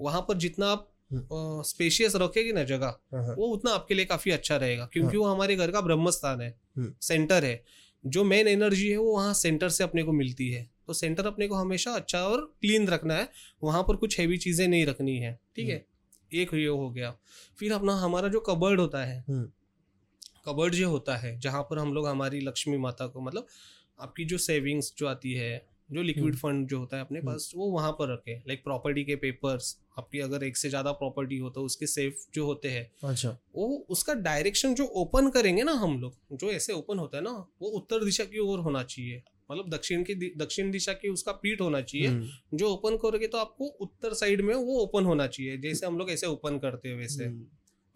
वहाँ पर जितना आप हम्म। स्पेशियस रखेगी ना जगह हाँ, वो उतना आपके लिए काफ़ी अच्छा रहेगा क्योंकि वो हमारे घर का ब्रह्म स्थान है हम्म। सेंटर है। जो मेन एनर्जी है वो वहाँ सेंटर से अपने को मिलती है। तो सेंटर अपने को हमेशा अच्छा और क्लीन रखना है वहाँ पर कुछ हैवी चीज़ें नहीं रखनी है ठीक है? एक ये हो गया। फिर अपना हमारा जो कबर्ड होता है हम्म। कबर्ड जो होता है जहाँ पर हम लोग हमारी लक्ष्मी माता को मतलब आपकी जो सेविंग्स जो आती है जो लिक्विड हम्म। फंड जो होता है अपने पास वो वहाँ पर रखे लाइक प्रॉपर्टी के पेपर्स आपकी अगर एक से ज़्यादा प्रॉपर्टी हो तो उसके सेफ़ जो होते हैं अच्छा। वो उसका डायरेक्शन जो ओपन करेंगे ना हम लोग जो ऐसे ओपन होता है ना वो उत्तर दिशा की ओर होना चाहिए। मतलब दक्षिण की दक्षिण दिशा की उसका पीठ होना चाहिए। हम्म, जो ओपन करोगे तो आपको उत्तर साइड में वो ओपन होना चाहिए जैसे हम लोग ऐसे ओपन करते हैं वैसे हम्म,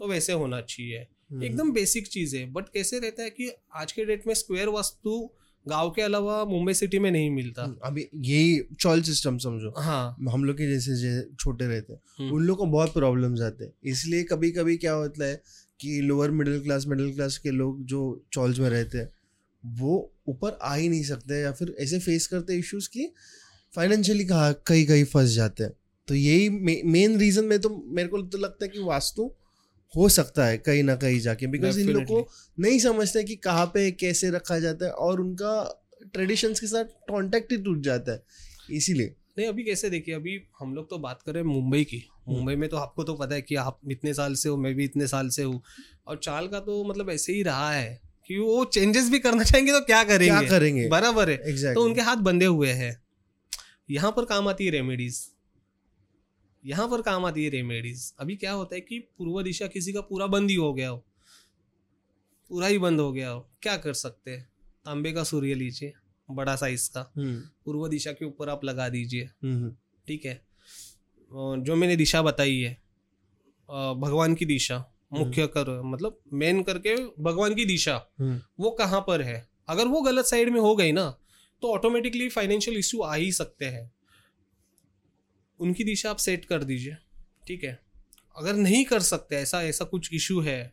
तो वैसे होना चाहिए। हम्म, एकदम बेसिक चीज़ है बट कैसे रहता है कि आज के डेट में स्क्वायर वास्तु गाँव के अलावा मुंबई सिटी में नहीं मिलता। हम्म, अभी यही चॉल सिस्टम समझो। हाँ। हम लोग के जैसे जे- छोटे रहते हैं। हम्म। उन लोग को बहुत प्रॉब्लम्स आते हैं। इसलिए कभी कभी क्या होता है कि lower middle class middle class के लोग जो चॉल्स में रहते हैं वो ऊपर आ ही नहीं सकते या फिर ऐसे फेस करते इश्यूज़ की फाइनेंशियली कहा कहीं कहीं फंस जाते हैं। तो यही मेन रीजन में तो मेरे को तो लगता है कि वास्तु हो सकता है कहीं ना कहीं जाके बिकॉज़ इन लोग को नहीं समझते कि कहाँ पे कैसे रखा जाता है और उनका ट्रेडिशंस के साथ कॉन्टेक्ट ही टूट जाता है इसीलिए। नहीं अभी कैसे देखिए अभी हम लोग तो बात करें मुंबई की। हम्म। मुंबई में तो आपको तो पता है कि आप इतने साल से हो मैं भी इतने साल से हूँ। और चाल का तो मतलब ऐसे ही रहा है कि वो चेंजेस भी करना चाहेंगे तो क्या करेंगे? क्या करेंगे? बराबर है। एग्जैक्टली तो उनके हाथ बंधे हुए हैं। यहाँ पर काम आती है रेमेडीज यहाँ पर काम आती है रेमेडीज अभी क्या होता है कि पूर्व दिशा किसी का पूरा बंद ही हो गया हो। पूरा ही बंद हो गया हो। क्या कर सकते हैं? तांबे का सूर्य लीजिए बड़ा साइज़ का। पूर्व दिशा के ऊपर आप लगा दीजिए। ठीक है? जो मैंने दिशा बताई है भगवान की दिशा मुख्य कर मतलब मेन करके भगवान की दिशा वो कहाँ पर है? अगर वो गलत साइड में हो गई ना तो ऑटोमेटिकली फाइनेंशियल इश्यू आ ही सकते हैं। उनकी दिशा आप सेट कर दीजिए, ठीक है? अगर नहीं कर सकते, ऐसा ऐसा कुछ इश्यू है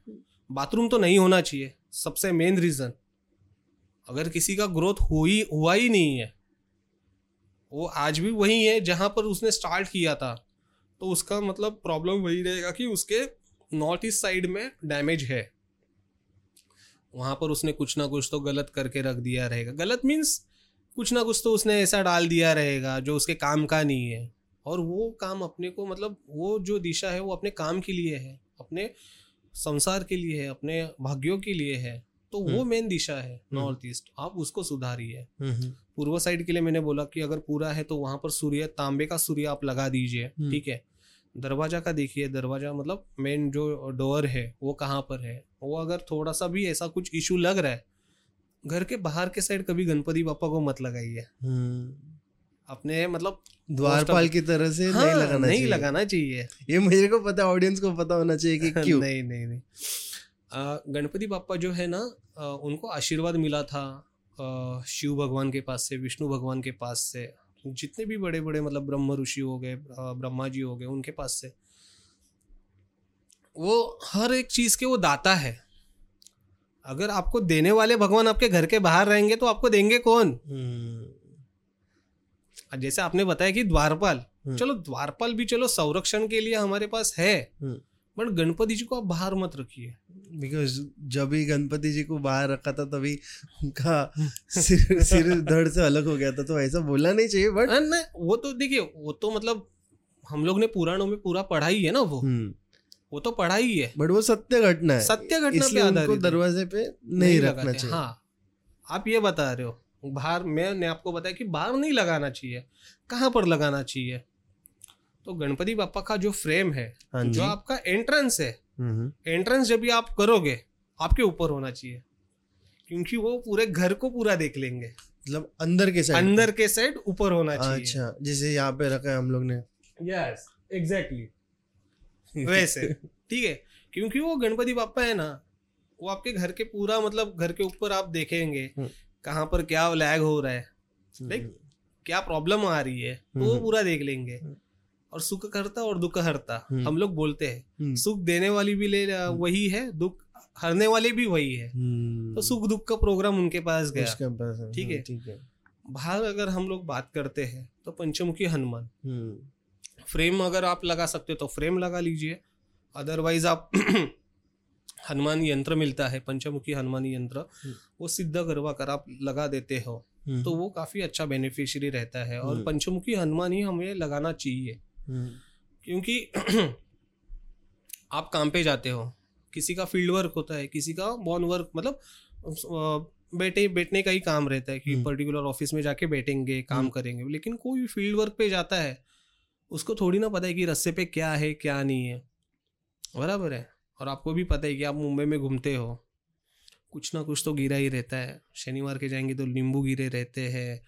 बाथरूम तो नहीं होना चाहिए, सबसे मेन रीज़न अगर किसी का ग्रोथ हो ही, हुआ ही नहीं है, वो आज भी वही है, जहाँ पर उसने स्टार्ट किया था तो उसका मतलब प्रॉब्लम वही रहेगा कि उसके नॉर्थ ईस्ट साइड में डैमेज है। वहाँ पर उसने कुछ ना कुछ तो गलत करके रख दिया रहेगा। गलत मीन्स कुछ ना कुछ तो उसने ऐसा डाल दिया रहेगा, जो उसके काम का नहीं है। और वो काम अपने को मतलब वो जो दिशा है वो अपने काम के लिए है अपने संसार के लिए है अपने भाग्यों के लिए है तो वो हम्म। मेन दिशा है नॉर्थ ईस्ट आप उसको सुधारिए। पूर्व साइड के लिए मैंने बोला कि अगर पूरा है तो वहाँ पर सूर्य तांबे का सूर्य आप लगा दीजिए हम्म। ठीक है? दरवाज़ा का देखिए दरवाज़ा मतलब मेन जो डोर है वो कहाँ पर है? वो अगर थोड़ा सा भी ऐसा कुछ इशू लग रहा है घर के बाहर के साइड कभी गणपति बापा को मत लगाइए। अपने मतलब द्वारपाल की तरह से हाँ, नहीं लगाना नहीं चाहिए। लगाना चाहिए। ये मुझे को पता ऑडियंस को पता होना चाहिए कि [LAUGHS] क्यों। नहीं नहीं नहीं। गणपति बापा जो है ना उनको आशीर्वाद मिला था शिव भगवान के पास से विष्णु भगवान के पास से। जितने भी बड़े बड़े मतलब ब्रह्म ऋषि हो गए ब्रह्मा जी हो गए उनके पास से। वो हर एक चीज़ के वो दाता है। अगर आपको देने वाले भगवान आपके घर के बाहर रहेंगे तो आपको देंगे कौन? हम्म, जैसे आपने बताया कि द्वारपाल हम्म। चलो द्वारपाल भी चलो संरक्षण के लिए हमारे पास है हम्म। बट गणपति जी को आप बाहर मत रखिए। बिकॉज़ जब भी गणपति जी को बाहर रखा था तभी उनका सिर सिर धड़ से अलग हो गया था तो ऐसा बोलना नहीं चाहिए बट नहीं वो तो देखिए वो तो मतलब हम लोग ने पुराणों में पूरा पढ़ा ही है ना वो। वो तो पढ़ा ही है। बट वो सत्य घटना है। सत्य घटना पे आधारित दरवाजे पे नहीं रखना चाहिए। हाँ। आप ये बता रहे हो बाहर मैंने आपको बताया कि बाहर नहीं लगाना चाहिए। कहाँ पर लगाना चाहिए? तो गणपति बापा का जो फ्रेम है हाँ जो आपका एंट्रेंस है हम्म, एंट्रेंस जब भी आप करोगे आपके ऊपर होना चाहिए। क्योंकि वो पूरे घर को पूरा देख लेंगे। मतलब अंदर के साइड अंदर के। साइड ऊपर होना चाहिए। अच्छा जैसे यहाँ पे रखा है हम लोग ने। यस एग्जैक्टली [LAUGHS] वैसे ठीक है? क्योंकि वो गणपति बापा है ना वो आपके घर के पूरा मतलब घर के ऊपर आप देखेंगे। हम्म। कहाँ पर क्या लैग हो रहा है? हम्म, देख, क्या प्रॉब्लम आ रही है? तो वो हम्म। पूरा देख लेंगे। हम्म। और सुख करता और दुख हरता हम्म। हम लोग बोलते हैं। हम्म, सुख देने वाली भी ले वही है दुख हरने वाली भी वही है। हम्म, तो सुख दुख का प्रोग्राम उनके पास गया। ठीक है। हाँ, ठीक है। बाहर अगर हम लोग बात करते हैं तो पंचमुखी हनुमान। हम्म, फ्रेम अगर आप लगा सकते हो तो फ्रेम लगा लीजिए। अदरवाइज़ आप [CLEARS THROAT] हनुमान यंत्र मिलता है पंचमुखी हनुमान यंत्र हम्म। वो सिद्ध करवा कर आप लगा देते हो हम्म, तो वो काफ़ी अच्छा बेनिफिशियरी रहता है और हम्म। पंचमुखी हनुमान ही हमें लगाना चाहिए क्योंकि [CLEARS THROAT] आप काम पे जाते हो किसी का फ़ील्ड वर्क होता है किसी का बॉन वर्क मतलब बैठे बैठने का ही काम रहता है कि। पर्टिकुलर ऑफ़िस में जाके बैठेंगे काम। करेंगे लेकिन कोई फ़ील्ड वर्क पे जाता है उसको थोड़ी ना पता है कि रस्से पे क्या है क्या नहीं है बराबर है और आपको भी पता है कि आप मुंबई में घूमते हो कुछ ना कुछ तो गिरा ही रहता है। शनिवार के जाएँगे तो नींबू गिरे रहते हैं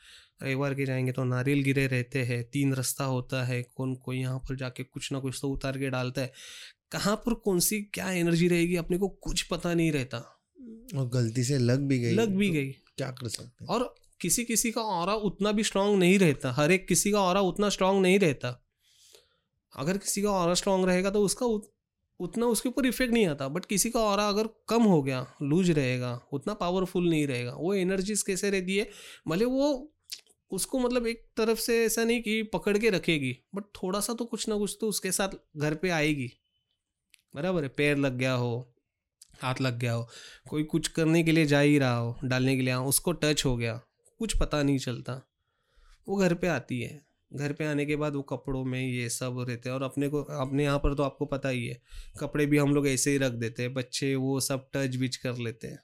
रविवार के जाएँगे तो नारियल गिरे रहते हैं तीन रास्ता होता है कौन कोई यहाँ पर जाके कुछ ना कुछ तो उतार के डालता है। कहाँ पर कौन सी क्या एनर्जी रहेगी अपने को कुछ पता नहीं रहता। और गलती से लग भी गई। लग भी तो गई। क्या कर सकते हैं? और किसी किसी का और उतना भी स्ट्रांग नहीं रहता हर एक किसी का और उतना स्ट्रांग नहीं रहता। अगर किसी का और स्ट्रांग रहेगा तो उसका उत, उतना उसके ऊपर इफ़ेक्ट नहीं आता बट किसी का और अगर कम हो गया लूज रहेगा उतना पावरफुल नहीं रहेगा वो एनर्जीज कैसे रहती है? भले वो उसको मतलब एक तरफ़ से ऐसा नहीं कि पकड़ के रखेगी बट थोड़ा सा तो कुछ ना कुछ तो उसके साथ घर पे आएगी। बराबर है पैर लग गया हो हाथ लग गया हो कोई कुछ करने के लिए जा ही रहा हो डालने के लिए हाँ, उसको टच हो गया कुछ पता नहीं चलता वो घर पे आती है। घर पे आने के बाद वो कपड़ों में ये सब रहते हैं और अपने को अपने यहाँ पर तो आपको पता ही है कपड़े भी हम लोग ऐसे ही रख देते हैं बच्चे वो सब टच विच कर लेते हैं।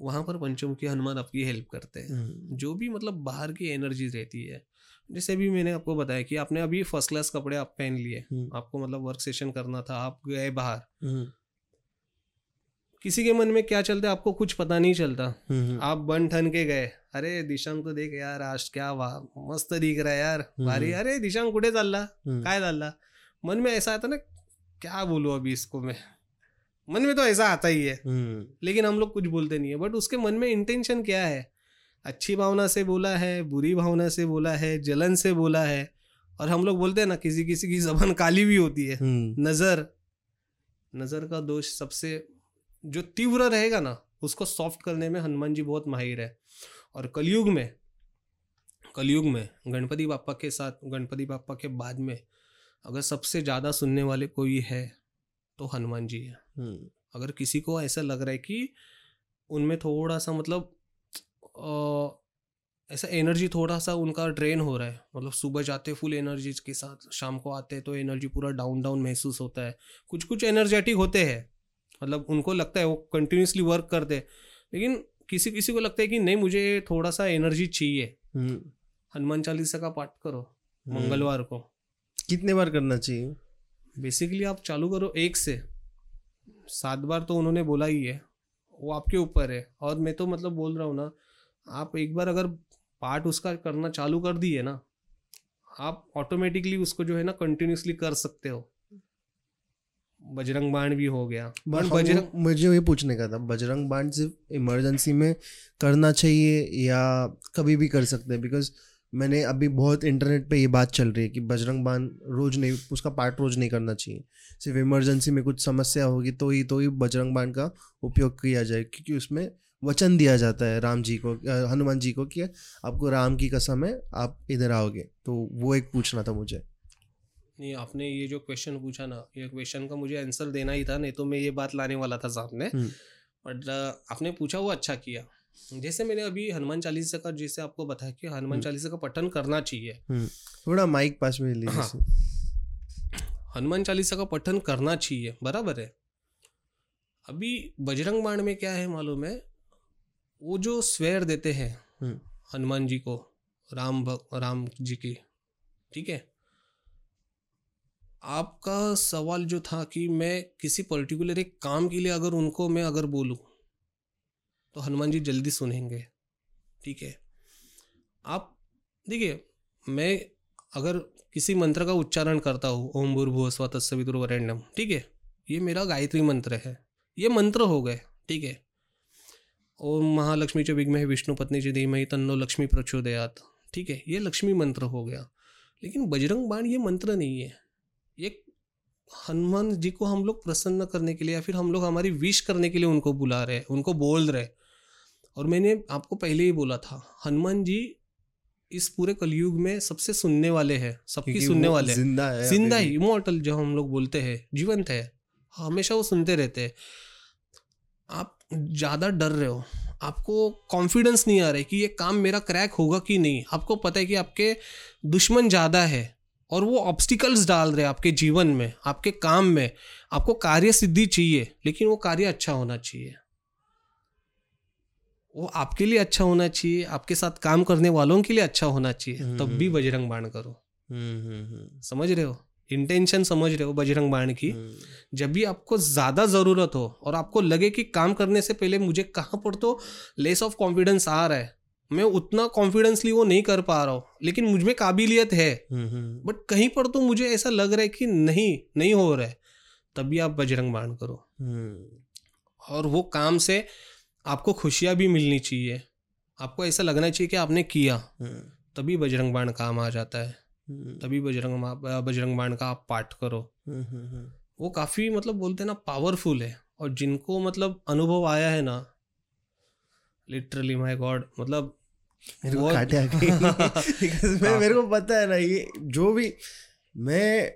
वहाँ पर पंचमुखी हनुमान आपकी हेल्प करते हैं। हम्म, जो भी मतलब बाहर की एनर्जी रहती है जैसे भी मैंने आपको बताया कि आपने अभी फ़र्स्ट क्लास कपड़े आप पहन लिए हम्म, आपको मतलब वर्क सेशन करना था आप गए बाहर हम्म, किसी के मन में क्या चलता है आपको कुछ पता नहीं चलता। हम्म, आप बन ठन के गए। अरे दिशांक तो देख यार आज क्या वाह मस्त दिख रहा है यार। भारी हम्म. अरे दिशांक कुठे चालला हम्म, काय चालला मन में ऐसा आता ना क्या बोलूँ अभी इसको मैं? मन में तो ऐसा आता ही है। हम्म, लेकिन हम लोग कुछ बोलते नहीं है। बट उसके मन में इंटेंशन क्या है? अच्छी भावना से बोला है बुरी भावना से बोला है जलन से बोला है। और हम लोग बोलते हैं ना किसी किसी की जबान [LAUGHS] काली भी होती है। हम्म, नज़र। नज़र का दोष सबसे जो तीव्र रहेगा ना उसको सॉफ्ट करने में हनुमान जी बहुत माहिर है। और कलयुग में कलयुग में गणपति बापा के साथ गणपति बापा के बाद में अगर सबसे ज़्यादा सुनने वाले कोई है तो हनुमान जी है। हम्म, अगर किसी को ऐसा लग रहा है कि उनमें थोड़ा सा मतलब अ, ऐसा एनर्जी थोड़ा सा उनका ड्रेन हो रहा है मतलब सुबह जाते फुल एनर्जी के साथ शाम को आते तो एनर्जी पूरा डाउन डाउन महसूस होता है। कुछ कुछ एनर्जेटिक होते हैं। मतलब उनको लगता है वो कंटिन्यूसली वर्क करते हैं। लेकिन किसी किसी को लगता है कि नहीं मुझे थोड़ा सा एनर्जी चाहिए। हम्म, हनुमान चालीसा का पाठ करो हम्म। मंगलवार को। कितने बार करना चाहिए? बेसिकली आप चालू करो एक से। सात बार तो उन्होंने बोला ही है। वो आपके ऊपर है। और मैं तो मतलब बोल रहा हूँ ना आप एक बार अगर पार्ट उसका करना चालू कर दिए ना आप ऑटोमेटिकली उसको जो है ना कंटिन्यूसली कर सकते हो। बजरंग बाण भी हो गया। बजरंग मुझे ये पूछने का था बजरंग बाण सिर्फ़ इमरजेंसी में करना चाहिए या कभी भी कर सकते हैं? बिकॉज़ मैंने अभी बहुत इंटरनेट पे ये बात चल रही है कि बजरंग बाण रोज नहीं उसका पार्ट रोज नहीं करना चाहिए। सिर्फ़ इमरजेंसी में कुछ समस्या होगी तो ही तो ही बजरंग बाण का उपयोग किया जाए क्योंकि उसमें वचन दिया जाता है राम जी को हनुमान जी को कि आपको राम की कसम है आप इधर आओगे। तो वो एक पूछना था मुझे। नहीं आपने ये जो क्वेश्चन पूछा ना ये क्वेश्चन का मुझे आंसर देना ही था नहीं तो मैं ये बात लाने वाला था सामने हम्म। बट आपने पूछा वो अच्छा किया जैसे मैंने अभी हनुमान चालीसा का जैसे आपको बताया कि हनुमान हम्म। चालीसा का पठन करना चाहिए थोड़ा माइक पास में लीजिए हाँ। हनुमान चालीसा का पठन करना चाहिए बराबर है अभी बजरंग बाण में क्या है मालूम है वो जो स्वेर देते हैं हम्म। हनुमान जी को राम भग राम जी की ठीक है आपका सवाल जो था कि मैं किसी पर्टिकुलर एक काम के लिए अगर उनको मैं अगर बोलूँ तो हनुमान जी जल्दी सुनेंगे, ठीक है? आप देखिए, मैं अगर किसी मंत्र का उच्चारण करता हूँ, ओम भूर्भुव स्व ठीक है? ये मेरा गायत्री मंत्र है। ये मंत्र हो गए, ठीक है? ओम महालक्ष्मी च विघ्न विष्णु पत्नी च धीमहि तन्नो लक्ष्मी प्रचोदयात, ठीक है? ये लक्ष्मी मंत्र हो गया। लेकिन बजरंग बाण ये मंत्र नहीं है। ये हनुमान जी को हम लोग प्रसन्न करने के लिए या फिर हम लोग हमारी विश करने के लिए उनको बुला रहे हैं उनको बोल रहे हैं। और मैंने आपको पहले ही बोला था हनुमान जी इस पूरे कलयुग में सबसे सुनने वाले हैं सबकी सुनने वाले ज़िंदा है ज़िंदा ही भी। इमोर्टल जो हम लोग बोलते हैं जीवंत है हमेशा वो सुनते रहते हैं। आप ज़्यादा डर रहे हो आपको कॉन्फिडेंस नहीं आ रहा है कि ये काम मेरा क्रैक होगा कि नहीं। आपको पता है कि आपके दुश्मन ज़्यादा है और वो ऑब्स्टिकल्स डाल रहे हैं आपके जीवन में आपके काम में। आपको कार्य सिद्धि चाहिए लेकिन वो कार्य अच्छा होना चाहिए। वो आपके लिए अच्छा होना चाहिए आपके साथ काम करने वालों के लिए अच्छा होना चाहिए। तब भी बजरंग बाण करो। समझ रहे हो? इंटेंशन समझ रहे हो बजरंग बाण की? जब भी आपको ज़्यादा ज़रूरत हो और आपको लगे कि काम करने से पहले मुझे कहाँ पर तो लेस ऑफ़ कॉन्फिडेंस आ रहा है मैं उतना कॉन्फिडेंसली वो नहीं कर पा रहा हूँ लेकिन मुझमें काबिलियत है। बट कहीं पर तो मुझे ऐसा लग रहा है कि नहीं नहीं हो रहा है। तभी आप बजरंग बाण करो। और वो काम से आपको खुशियाँ भी मिलनी चाहिए। आपको ऐसा लगना चाहिए कि आपने किया। तभी बजरंग बाण काम आ जाता है। तभी बजरंग बजरंग बाण का आप पाठ करो। वो काफ़ी मतलब बोलते हैं ना पावरफुल है। और जिनको मतलब अनुभव आया है ना लिटरली माय गॉड मतलब मेरे को काटे आ [LAUGHS] मैं मेरे को पता है ना ये जो भी मैं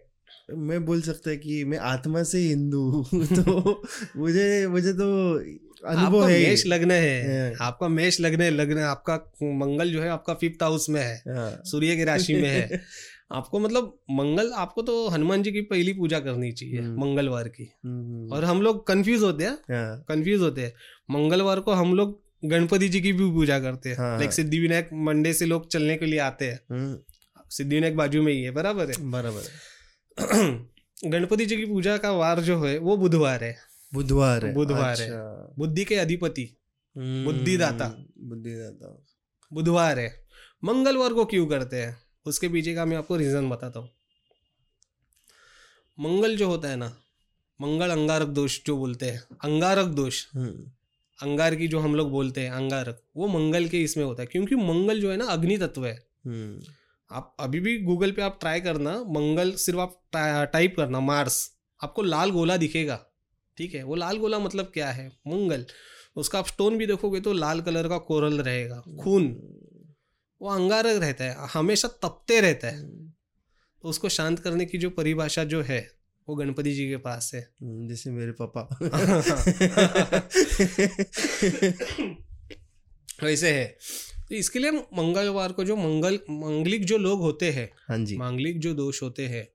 मैं बोल सकता है कि मैं आत्मा से हिंदू तो [LAUGHS] मुझे मुझे तो अनुभव है मेष लग्न है। आपका मेष लग्न लग्न आपका मंगल जो है आपका फिफ्थ हाउस में है। हाँ। सूर्य की राशि में है। [LAUGHS] आपको मतलब मंगल आपको तो हनुमान जी की पहली पूजा करनी चाहिए हम्म। मंगलवार की। हम्म। और हम लोग कंफ्यूज होते हैं। कंफ्यूज हाँ। होते हैं। मंगलवार को हम लोग गणपति जी की भी पूजा करते हैं। लाइक हाँ। सिद्धि विनायक मंडे से लोग चलने के लिए आते हैं। हम्म। सिद्धि विनायक बाजू में ही है बराबर है? बराबर [CLEARS THROAT] गणपति जी की पूजा का वार जो है वो बुधवार है। बुधवार है। बुधवार है। अच्छा। बुद्धि के अधिपति हम्म, बुद्धिदाता। बुद्धिदाता। बुधवार है। मंगलवार को क्यों करते हैं? उसके पीछे का मैं आपको रीजन बताता हूँ। मंगल जो होता है ना मंगल अंगारक दोष जो बोलते हैं अंगारक दोष। हम्म। अंगार की जो हम लोग बोलते हैं अंगारक वो मंगल के इसमें होता है क्योंकि मंगल जो है ना अग्नि तत्व है। हम्म। आप अभी भी गूगल पे आप ट्राई करना मंगल सिर्फ़ आप टाइप करना मार्स आपको लाल गोला दिखेगा ठीक है? वो लाल गोला मतलब क्या है? मंगल। उसका आप स्टोन भी देखोगे तो लाल कलर का कोरल रहेगा खून। वो अंगारक रहता है हमेशा तपते रहता है। तो उसको शांत करने की जो परिभाषा जो है वो गणपति जी के पास है। हम्म, जैसे मेरे पापा। [LAUGHS] वैसे है। तो इसके लिए मंगलवार को जो मंगल मंगलिक जो लोग होते हैं हाँ जी। मांगलिक जो दोष होते हैं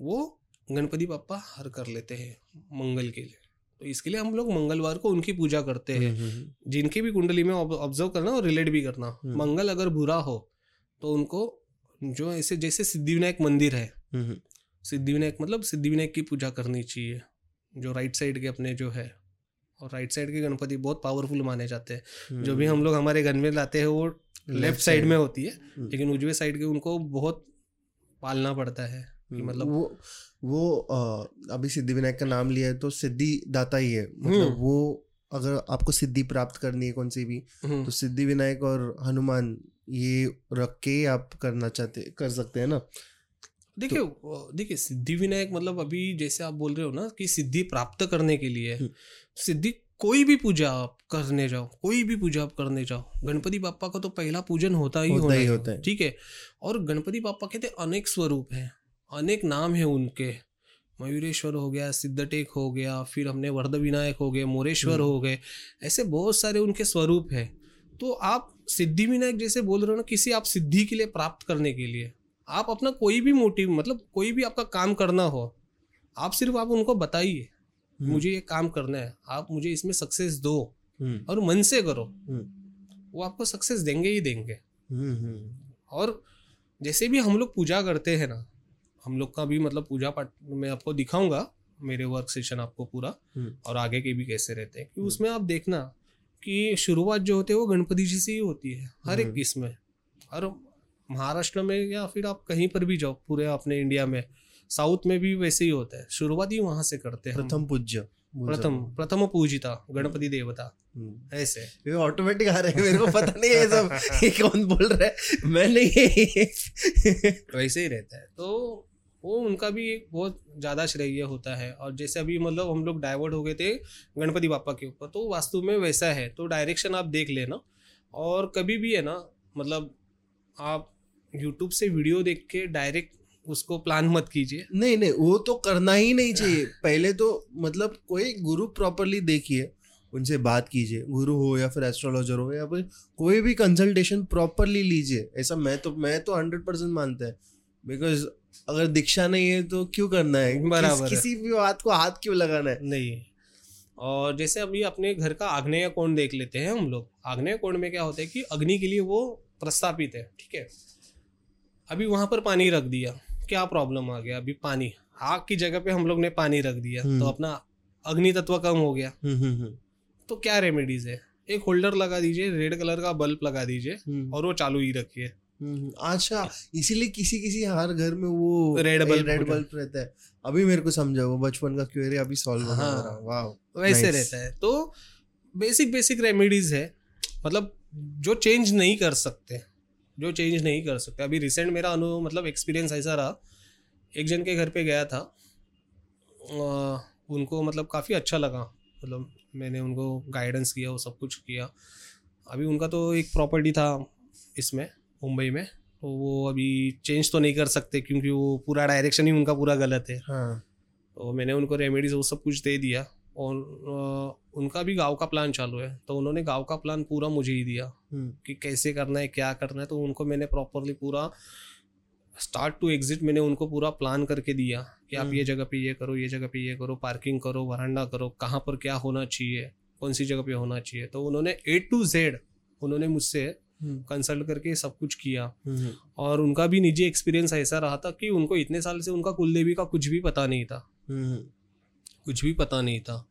वो गणपति पापा हर कर लेते हैं मंगल के लिए। तो इसके लिए हम लोग मंगलवार को उनकी पूजा करते हैं। हम्म, हम्म। जिनकी भी कुंडली में ऑब्ज़र्व करना और रिलेट भी करना। मंगल अगर बुरा हो तो उनको जो ऐसे जैसे सिद्धिविनायक मंदिर है सिद्धि विनायक मतलब सिद्धि विनायक की पूजा करनी चाहिए जो राइट साइड के अपने जो है। और राइट साइड के गणपति बहुत पावरफुल माने जाते हैं। जो भी हम लोग हमारे घर में लाते हैं वो लेफ़्ट साइड में होती है लेकिन उजवे साइड के उनको बहुत पालना पड़ता है कि मतलब वो वो आ, अभी सिद्धि विनायक का नाम लिया है तो सिद्धि दाता ही है। मतलब हम्म। वो अगर आपको सिद्धि प्राप्त करनी है कौन सी भी हम्म। तो सिद्धि विनायक और हनुमान ये रख के आप करना चाहते कर सकते हैं ना? देखिए तो, देखिए सिद्धि विनायक मतलब अभी जैसे आप बोल रहे हो ना कि सिद्धि प्राप्त करने के लिए हम्म। सिद्धि कोई भी पूजा आप करने जाओ कोई भी पूजा आप करने जाओ गणपति बापा का तो पहला पूजन होता ही होता ही होता है ठीक है और गणपति बापा कहते अनेक स्वरूप हैं अनेक नाम है उनके मयूरेश्वर हो गया सिद्धटेक हो गया फिर हमने वर्ध विनायक हो गए मोरेश्वर हम्म। हो गए ऐसे बहुत सारे उनके स्वरूप है तो आप सिद्धि विनायक जैसे बोल रहे हो ना किसी आप सिद्धि के लिए प्राप्त करने के लिए आप अपना कोई भी मोटिव मतलब कोई भी आपका काम करना हो आप सिर्फ़ आप उनको बताइए हम्म। मुझे ये काम करना है आप मुझे इसमें सक्सेस दो हम्म। और मन से करो वो आपको सक्सेस देंगे ही देंगे और जैसे भी हम लोग पूजा करते हैं ना हम लोग का भी मतलब पूजा पाठ मैं आपको दिखाऊँगा मेरे वर्क सेशन आपको पूरा हम्म। और आगे के भी कैसे रहते हैं कि हम्म। उसमें आप देखना कि शुरुआत जो होती है वो गणपति जी से ही होती है हर एक हम्म। इसमें हर महाराष्ट्र में या फिर आप कहीं पर भी जाओ पूरे अपने इंडिया में साउथ में भी वैसे ही होता है। शुरुआत ही वहाँ से करते हैं प्रथम पूज्य। प्रथम प्रथम पूजिता गणपति देवता। ऐसे। ये ऑटोमेटिक आ रहे हैं मेरे को पता नहीं है सब ये कौन बोल रहा है? मैं नहीं [LAUGHS] वैसे ही रहता है। तो वो उनका भी एक बहुत ज़्यादा श्रेय होता है। और जैसे अभी मतलब हम लोग डाइवर्ट हो गए थे गणपति बापा के ऊपर तो वास्तु में वैसा है। तो डायरेक्शन आप देख लेना। और कभी भी है ना मतलब आप यूट्यूब से वीडियो देख के डायरेक्ट उसको प्लान मत कीजिए। नहीं नहीं वो तो करना ही नहीं चाहिए। [LAUGHS] पहले तो मतलब कोई गुरु प्रॉपरली देखिए उनसे बात कीजिए गुरु हो या फिर एस्ट्रोलॉजर हो या फिर कोई भी कंसल्टेशन प्रॉपरली लीजिए। ऐसा मैं तो मैं तो हंड्रेड परसेंट मानता है। बिकॉज़ अगर दीक्षा नहीं है तो क्यों करना है? बराबर किस, किसी भी बात को हाथ क्यों लगाना है? नहीं। और जैसे अभी अपने घर का आग्नेय कोण देख लेते हैं हम लोग। आग्नेय कोण में क्या होता है कि अग्नि के लिए वो प्रस्तापित है ठीक है? अभी वहाँ पर पानी रख दिया। क्या प्रॉब्लम आ गया? अभी पानी आग की जगह पे हम लोग ने पानी रख दिया हम्म। तो अपना अग्नि तत्व कम हो गया। हम्म, हम्म, हम्म, तो क्या रेमेडीज है? एक होल्डर लगा दीजिए रेड कलर का बल्ब लगा दीजिए हम्म, और वो चालू ही रखिए। हम्म, अच्छा इसीलिए किसी किसी हर घर में वो रेड बल्ब रेड बल्ब रहता है। अभी मेरे को समझा वो बचपन का क्वेरी अभी सॉल्व हाँ। वाह वैसे रहता है। तो बेसिक बेसिक रेमेडीज है। मतलब जो चेंज नहीं कर सकते। जो चेंज नहीं कर सकते। अभी रिसेंट मेरा अनु मतलब एक्सपीरियंस ऐसा रहा एक जन के घर पे गया था अ, उनको मतलब काफ़ी अच्छा लगा मतलब मैंने उनको गाइडेंस किया वो सब कुछ किया। अभी उनका तो एक प्रॉपर्टी था इसमें मुंबई में तो वो अभी चेंज तो नहीं कर सकते क्योंकि वो पूरा डायरेक्शन ही उनका पूरा गलत है। हाँ। तो मैंने उनको रेमेडीज वो सब कुछ दे दिया। और उनका भी गाँव का प्लान चालू है। तो उन्होंने गाँव का प्लान पूरा मुझे ही दिया हम्म, कि कैसे करना है क्या करना है। तो उनको मैंने प्रॉपरली पूरा स्टार्ट टू एग्जिट मैंने उनको पूरा प्लान करके दिया कि आप हम्म। ये जगह पे ये करो ये जगह पे ये करो पार्किंग करो वरांडा करो कहाँ पर क्या होना चाहिए कौन सी जगह पे होना चाहिए। तो उन्होंने ए टू जेड उन्होंने मुझसे हम्म, कंसल्ट करके सब कुछ किया। हम्म, और उनका भी निजी एक्सपीरियंस ऐसा रहा था कि उनको इतने साल से उनका कुलदेवी का कुछ भी पता नहीं था। हम्म, कुछ भी पता नहीं था।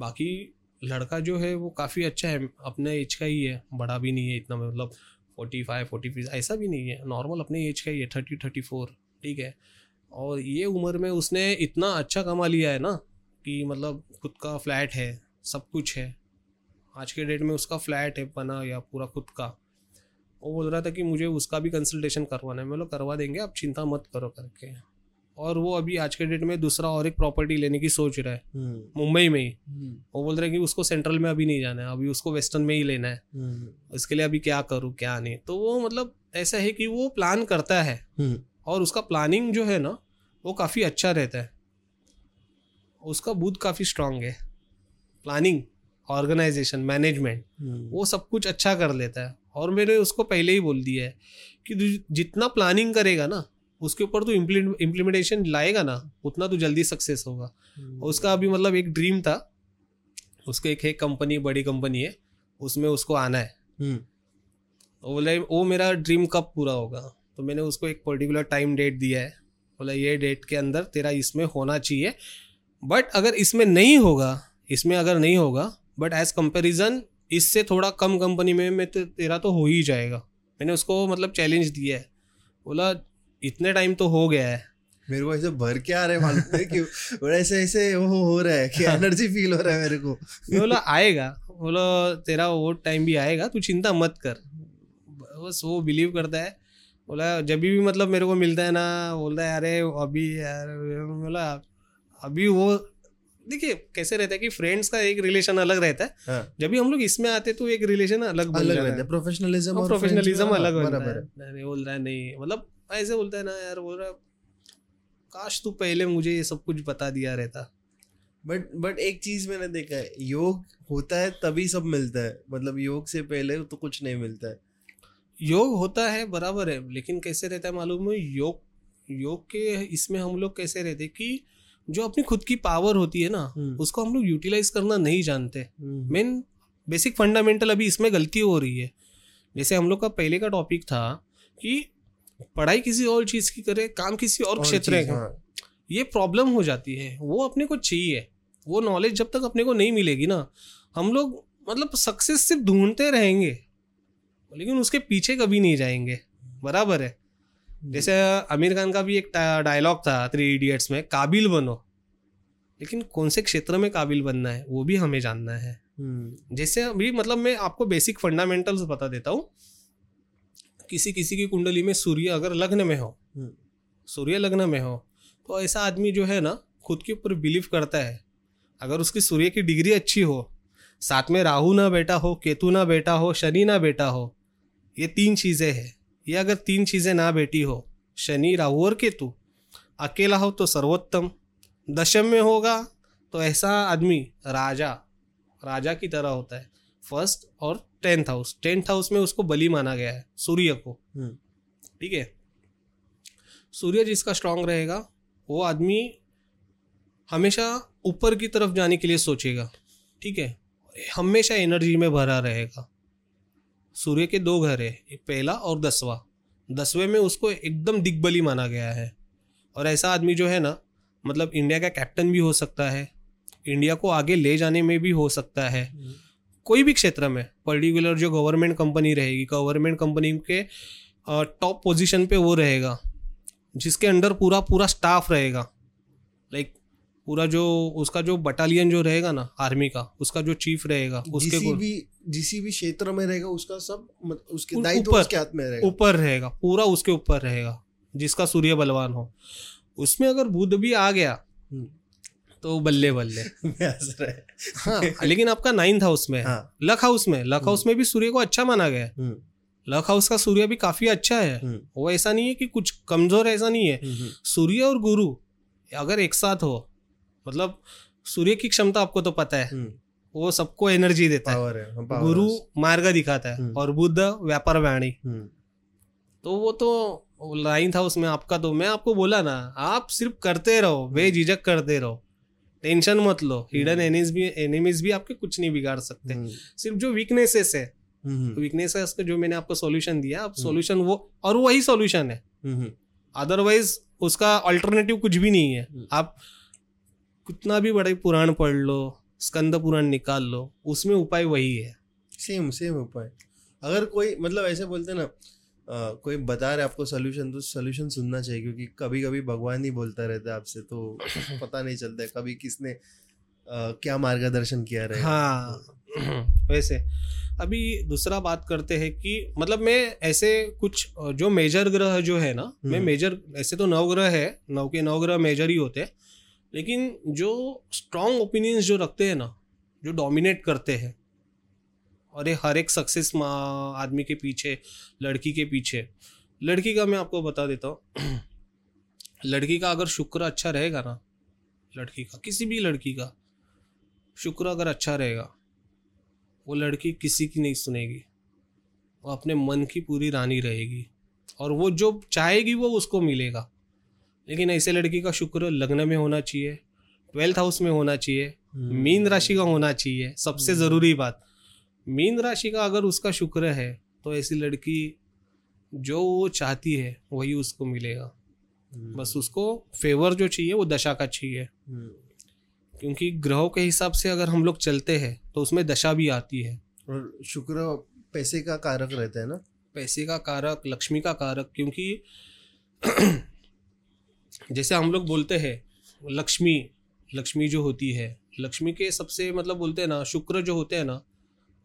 बाकी लड़का जो है वो काफ़ी अच्छा है, अपने एज का ही है, बड़ा भी नहीं है इतना मतलब फोर्टी फाइव फोर्टी फाइव ऐसा भी नहीं है नॉर्मल अपने एज का ही है थर्टी थर्टी फोर ठीक है। और ये उम्र में उसने इतना अच्छा कमा लिया है ना कि मतलब खुद का फ्लैट है, सब कुछ है। आज के डेट में उसका फ्लैट है बना या पूरा खुद का। वो बोल रहा था कि मुझे उसका भी कंसल्टेशन करवाना है, मैं बोला, करवा देंगे, आप चिंता मत करो करके। और वो अभी आज के डेट में दूसरा और एक प्रॉपर्टी लेने की सोच रहा है। हम्म, मुंबई में ही। हम्म, वो बोल रहे हैं कि उसको सेंट्रल में अभी नहीं जाना है अभी उसको वेस्टर्न में ही लेना है। हम्म, इसके लिए अभी क्या करूँ क्या नहीं। तो वो मतलब ऐसा है कि वो प्लान करता है और उसका प्लानिंग जो है ना वो काफ़ी अच्छा रहता है। उसका बुद्ध काफ़ी स्ट्रांग है। प्लानिंग ऑर्गेनाइजेशन मैनेजमेंट वो सब कुछ अच्छा कर लेता है। और मैंने उसको पहले ही बोल दिया है कि जितना प्लानिंग करेगा ना उसके ऊपर तू इम्प्लीमेंटेशन लाएगा ना उतना तो जल्दी सक्सेस होगा। हम्म, और उसका अभी मतलब एक ड्रीम था उसको एक है कंपनी बड़ी कंपनी है उसमें उसको आना है। हम्म, वो बोला वो मेरा ड्रीम कब पूरा होगा? तो मैंने उसको एक पर्टिकुलर टाइम डेट दिया है। बोला ये डेट के अंदर तेरा इसमें होना चाहिए बट अगर इसमें नहीं होगा इसमें अगर नहीं होगा बट एज कंपेरिजन इससे थोड़ा कम कंपनी में मैं ते- तेरा तो हो ही जाएगा। मैंने उसको मतलब चैलेंज दिया है। बोला इतने टाइम तो हो गया है। मेरे को ऐसे भर के आ रहे हैं मालूम है कि और ऐसे ऐसे वो हो रहा है कि एनर्जी फील हो रहा है मेरे को। बोला आएगा। बोलो तेरा वो टाइम भी आएगा तू चिंता मत कर। बस वो बिलीव करता है। बोला जब भी मतलब मेरे को मिलता है ना बोलता है अरे अभी यार। बोला अभी वो देखिए कैसे रहता है कि फ्रेंड्स का एक रिलेशन अलग रहता है। हाँ, जब भी हम लोग इसमें आते तो एक रिलेशन अलग अलग रहता है। है। प्रोफेशनलिज्म प्रोफेशनलिज्म अलग हाँ, बराबर है। है नहीं बोल रहा है नहीं। मतलब ऐसे बोलता है ना यार बोल रहा काश तू पहले मुझे ये सब कुछ बता दिया रहता। बट बट एक चीज़ मैंने देखा है योग होता है तभी सब मिलता है। मतलब योग से पहले तो कुछ नहीं मिलता है। योग होता है बराबर है लेकिन कैसे रहता है मालूम है? योग योग के इसमें हम लोग कैसे रहते कि जो अपनी खुद की पावर होती है ना हम्म। उसको हम लोग यूटिलाइज करना नहीं जानते। मेन बेसिक फंडामेंटल अभी इसमें गलती हो रही है। जैसे हम लोग का पहले का टॉपिक था कि पढ़ाई किसी और चीज़ की करे काम किसी और और क्षेत्र का हाँ, ये प्रॉब्लम हो जाती है। वो अपने को चाहिए। वो नॉलेज जब तक अपने को नहीं मिलेगी ना हम लोग मतलब सक्सेस सिर्फ़ ढूंढते रहेंगे लेकिन उसके पीछे कभी नहीं जाएँगे। बराबर है। जैसे आमिर खान का भी एक डायलॉग था थ्री इडियट्स में काबिल बनो। लेकिन कौन से क्षेत्र में काबिल बनना है वो भी हमें जानना है। हम्म, जैसे अभी मतलब मैं आपको बेसिक फंडामेंटल्स बता देता हूँ। किसी किसी की कुंडली में सूर्य अगर लग्न में हो हम्म, सूर्य लग्न में हो तो ऐसा आदमी जो है ना खुद के ऊपर बिलीव करता है। अगर उसकी सूर्य की डिग्री अच्छी हो साथ में राहु ना बेटा हो केतु ना बेटा हो शनि ना बेटा हो ये तीन चीज़ें हैं। ये अगर तीन चीज़ें ना बेटी हो शनि राहु और केतु अकेला हो तो सर्वोत्तम। दशम में होगा तो ऐसा आदमी राजा राजा की तरह होता है। फ़र्स्ट और टेंथ हाउस टेंथ हाउस में उसको बलि माना गया है सूर्य को। हम्म, ठीक है? सूर्य जिसका स्ट्रांग रहेगा वो आदमी हमेशा ऊपर की तरफ़ जाने के लिए सोचेगा। ठीक है? हमेशा एनर्जी में भरा रहेगा। सूर्य के दो घर है एक पहला और दसवा। दसवें में उसको एकदम दिग्बली माना गया है। और ऐसा आदमी जो है ना मतलब इंडिया का कैप्टन भी हो सकता है। इंडिया को आगे ले जाने में भी हो सकता है। हम्म, कोई भी क्षेत्र में पर्टिकुलर जो गवर्नमेंट कंपनी रहेगी गवर्नमेंट कंपनी के टॉप पोजीशन पे वो रहेगा जिसके अंडर पूरा पूरा स्टाफ रहेगा। लाइक पूरा जो उसका जो बटालियन जो रहेगा ना आर्मी का उसका जो चीफ रहेगा उसके भी जिसी भी क्षेत्र में रहेगा उसका सब उसके दायित्व उसके हाथ में रहेगा। ऊपर रहेगा पूरा उसके ऊपर रहेगा जिसका सूर्य बलवान हो। उसमें अगर बुद्ध भी आ गया हम्म, तो बल्ले बल्ले। [LAUGHS] है। [LAUGHS] लेकिन आपका नाइन्थ हाउस में हाँ। लक हाउस में लक हाउस में भी सूर्य को अच्छा माना गया है। हम्म, लक हाउस का सूर्य भी काफ़ी अच्छा है। हम्म, वो ऐसा नहीं है कि कुछ कमज़ोर ऐसा नहीं है। हम्म, सूर्य और गुरु अगर एक साथ हो मतलब सूर्य की क्षमता आपको तो पता है। हम्म, वो सबको एनर्जी देता है। पावर है पावर गुरु मार्ग दिखाता है हम्म। और बुद्ध व्यापार वाणी। हम्म, तो वो तो नाइन्थ हाउस में आपका तो मैं आपको बोला ना आप सिर्फ़ करते रहो बेझिझक करते रहो। टेंशन मत लो। हिडन एनिमीज भी एनिमीज भी आपके कुछ नहीं बिगाड़ सकते। हम्म, सिर्फ़ जो वीकनेसेस है। हम्म, वीकनेसेस का जो मैंने आपको सॉल्यूशन दिया आप सॉल्यूशन वो और वही सॉल्यूशन है। हम्म, अदरवाइज़ उसका अल्टरनेटिव कुछ भी नहीं है। हम्म। आप कितना भी बड़ा पुराण पढ़ लो स्कंद पुराण निकाल लो उसमें उपाय वही है। सेम सेम उपाय। अगर कोई मतलब ऐसे बोलते ना कोई बता रहे आपको सोल्यूशन तो सोल्यूशन सुनना चाहिए क्योंकि कभी कभी भगवान ही बोलता रहता है आपसे तो [CLEARS THROAT] पता नहीं चलता है कभी किसने अ, क्या मार्गदर्शन किया रहे हाँ [CLEARS THROAT] वैसे अभी दूसरा बात करते हैं कि मतलब मैं ऐसे कुछ जो मेजर ग्रह जो है ना मैं हम्म। मेजर ऐसे तो नौ ग्रह है नौ के नौ ग्रह मेजर ही होते हैं लेकिन जो स्ट्रॉन्ग ओपिनियंस जो रखते हैं ना जो डोमिनेट करते हैं और ये हर एक सक्सेस आदमी के पीछे लड़की के पीछे। लड़की का मैं आपको बता देता हूँ। [CLEARS THROAT] लड़की का अगर शुक्र अच्छा रहेगा ना लड़की का किसी भी लड़की का शुक्र अगर अच्छा रहेगा वो लड़की किसी की नहीं सुनेगी। वो अपने मन की पूरी रानी रहेगी। और वो जो चाहेगी वो उसको मिलेगा। लेकिन ऐसे लड़की का शुक्र लग्न में होना चाहिए ट्वेल्थ हाउस में होना चाहिए हम्म, मीन राशि का होना चाहिए सबसे ज़रूरी बात। मीन राशि का अगर उसका शुक्र है तो ऐसी लड़की जो वो चाहती है वही उसको मिलेगा। हम्म, बस उसको फेवर जो चाहिए वो दशा का चाहिए। हम्म, क्योंकि ग्रहों के हिसाब से अगर हम लोग चलते हैं तो उसमें दशा भी आती है। और शुक्र पैसे का कारक रहता है ना? पैसे का कारक लक्ष्मी का कारक क्योंकि [CLEARS THROAT] जैसे हम लोग बोलते हैं लक्ष्मी लक्ष्मी जो होती है लक्ष्मी के सबसे मतलब बोलते हैं ना शुक्र जो होते हैं ना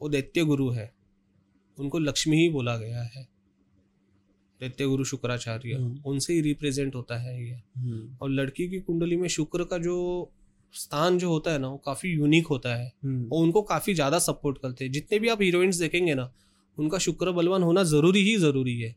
वो दैत्य गुरु है। उनको लक्ष्मी ही बोला गया है। दैत्य गुरु शुक्राचार्य हम्म। उनसे ही रिप्रेजेंट होता है ये। हम्म, और लड़की की कुंडली में शुक्र का जो स्थान जो होता है ना वो काफ़ी यूनिक होता है। हम्म, वो उनको काफ़ी ज़्यादा सपोर्ट करते हैं। जितने भी आप हीरोइंस देखेंगे ना उनका शुक्र बलवान होना ज़रूरी ही ज़रूरी है।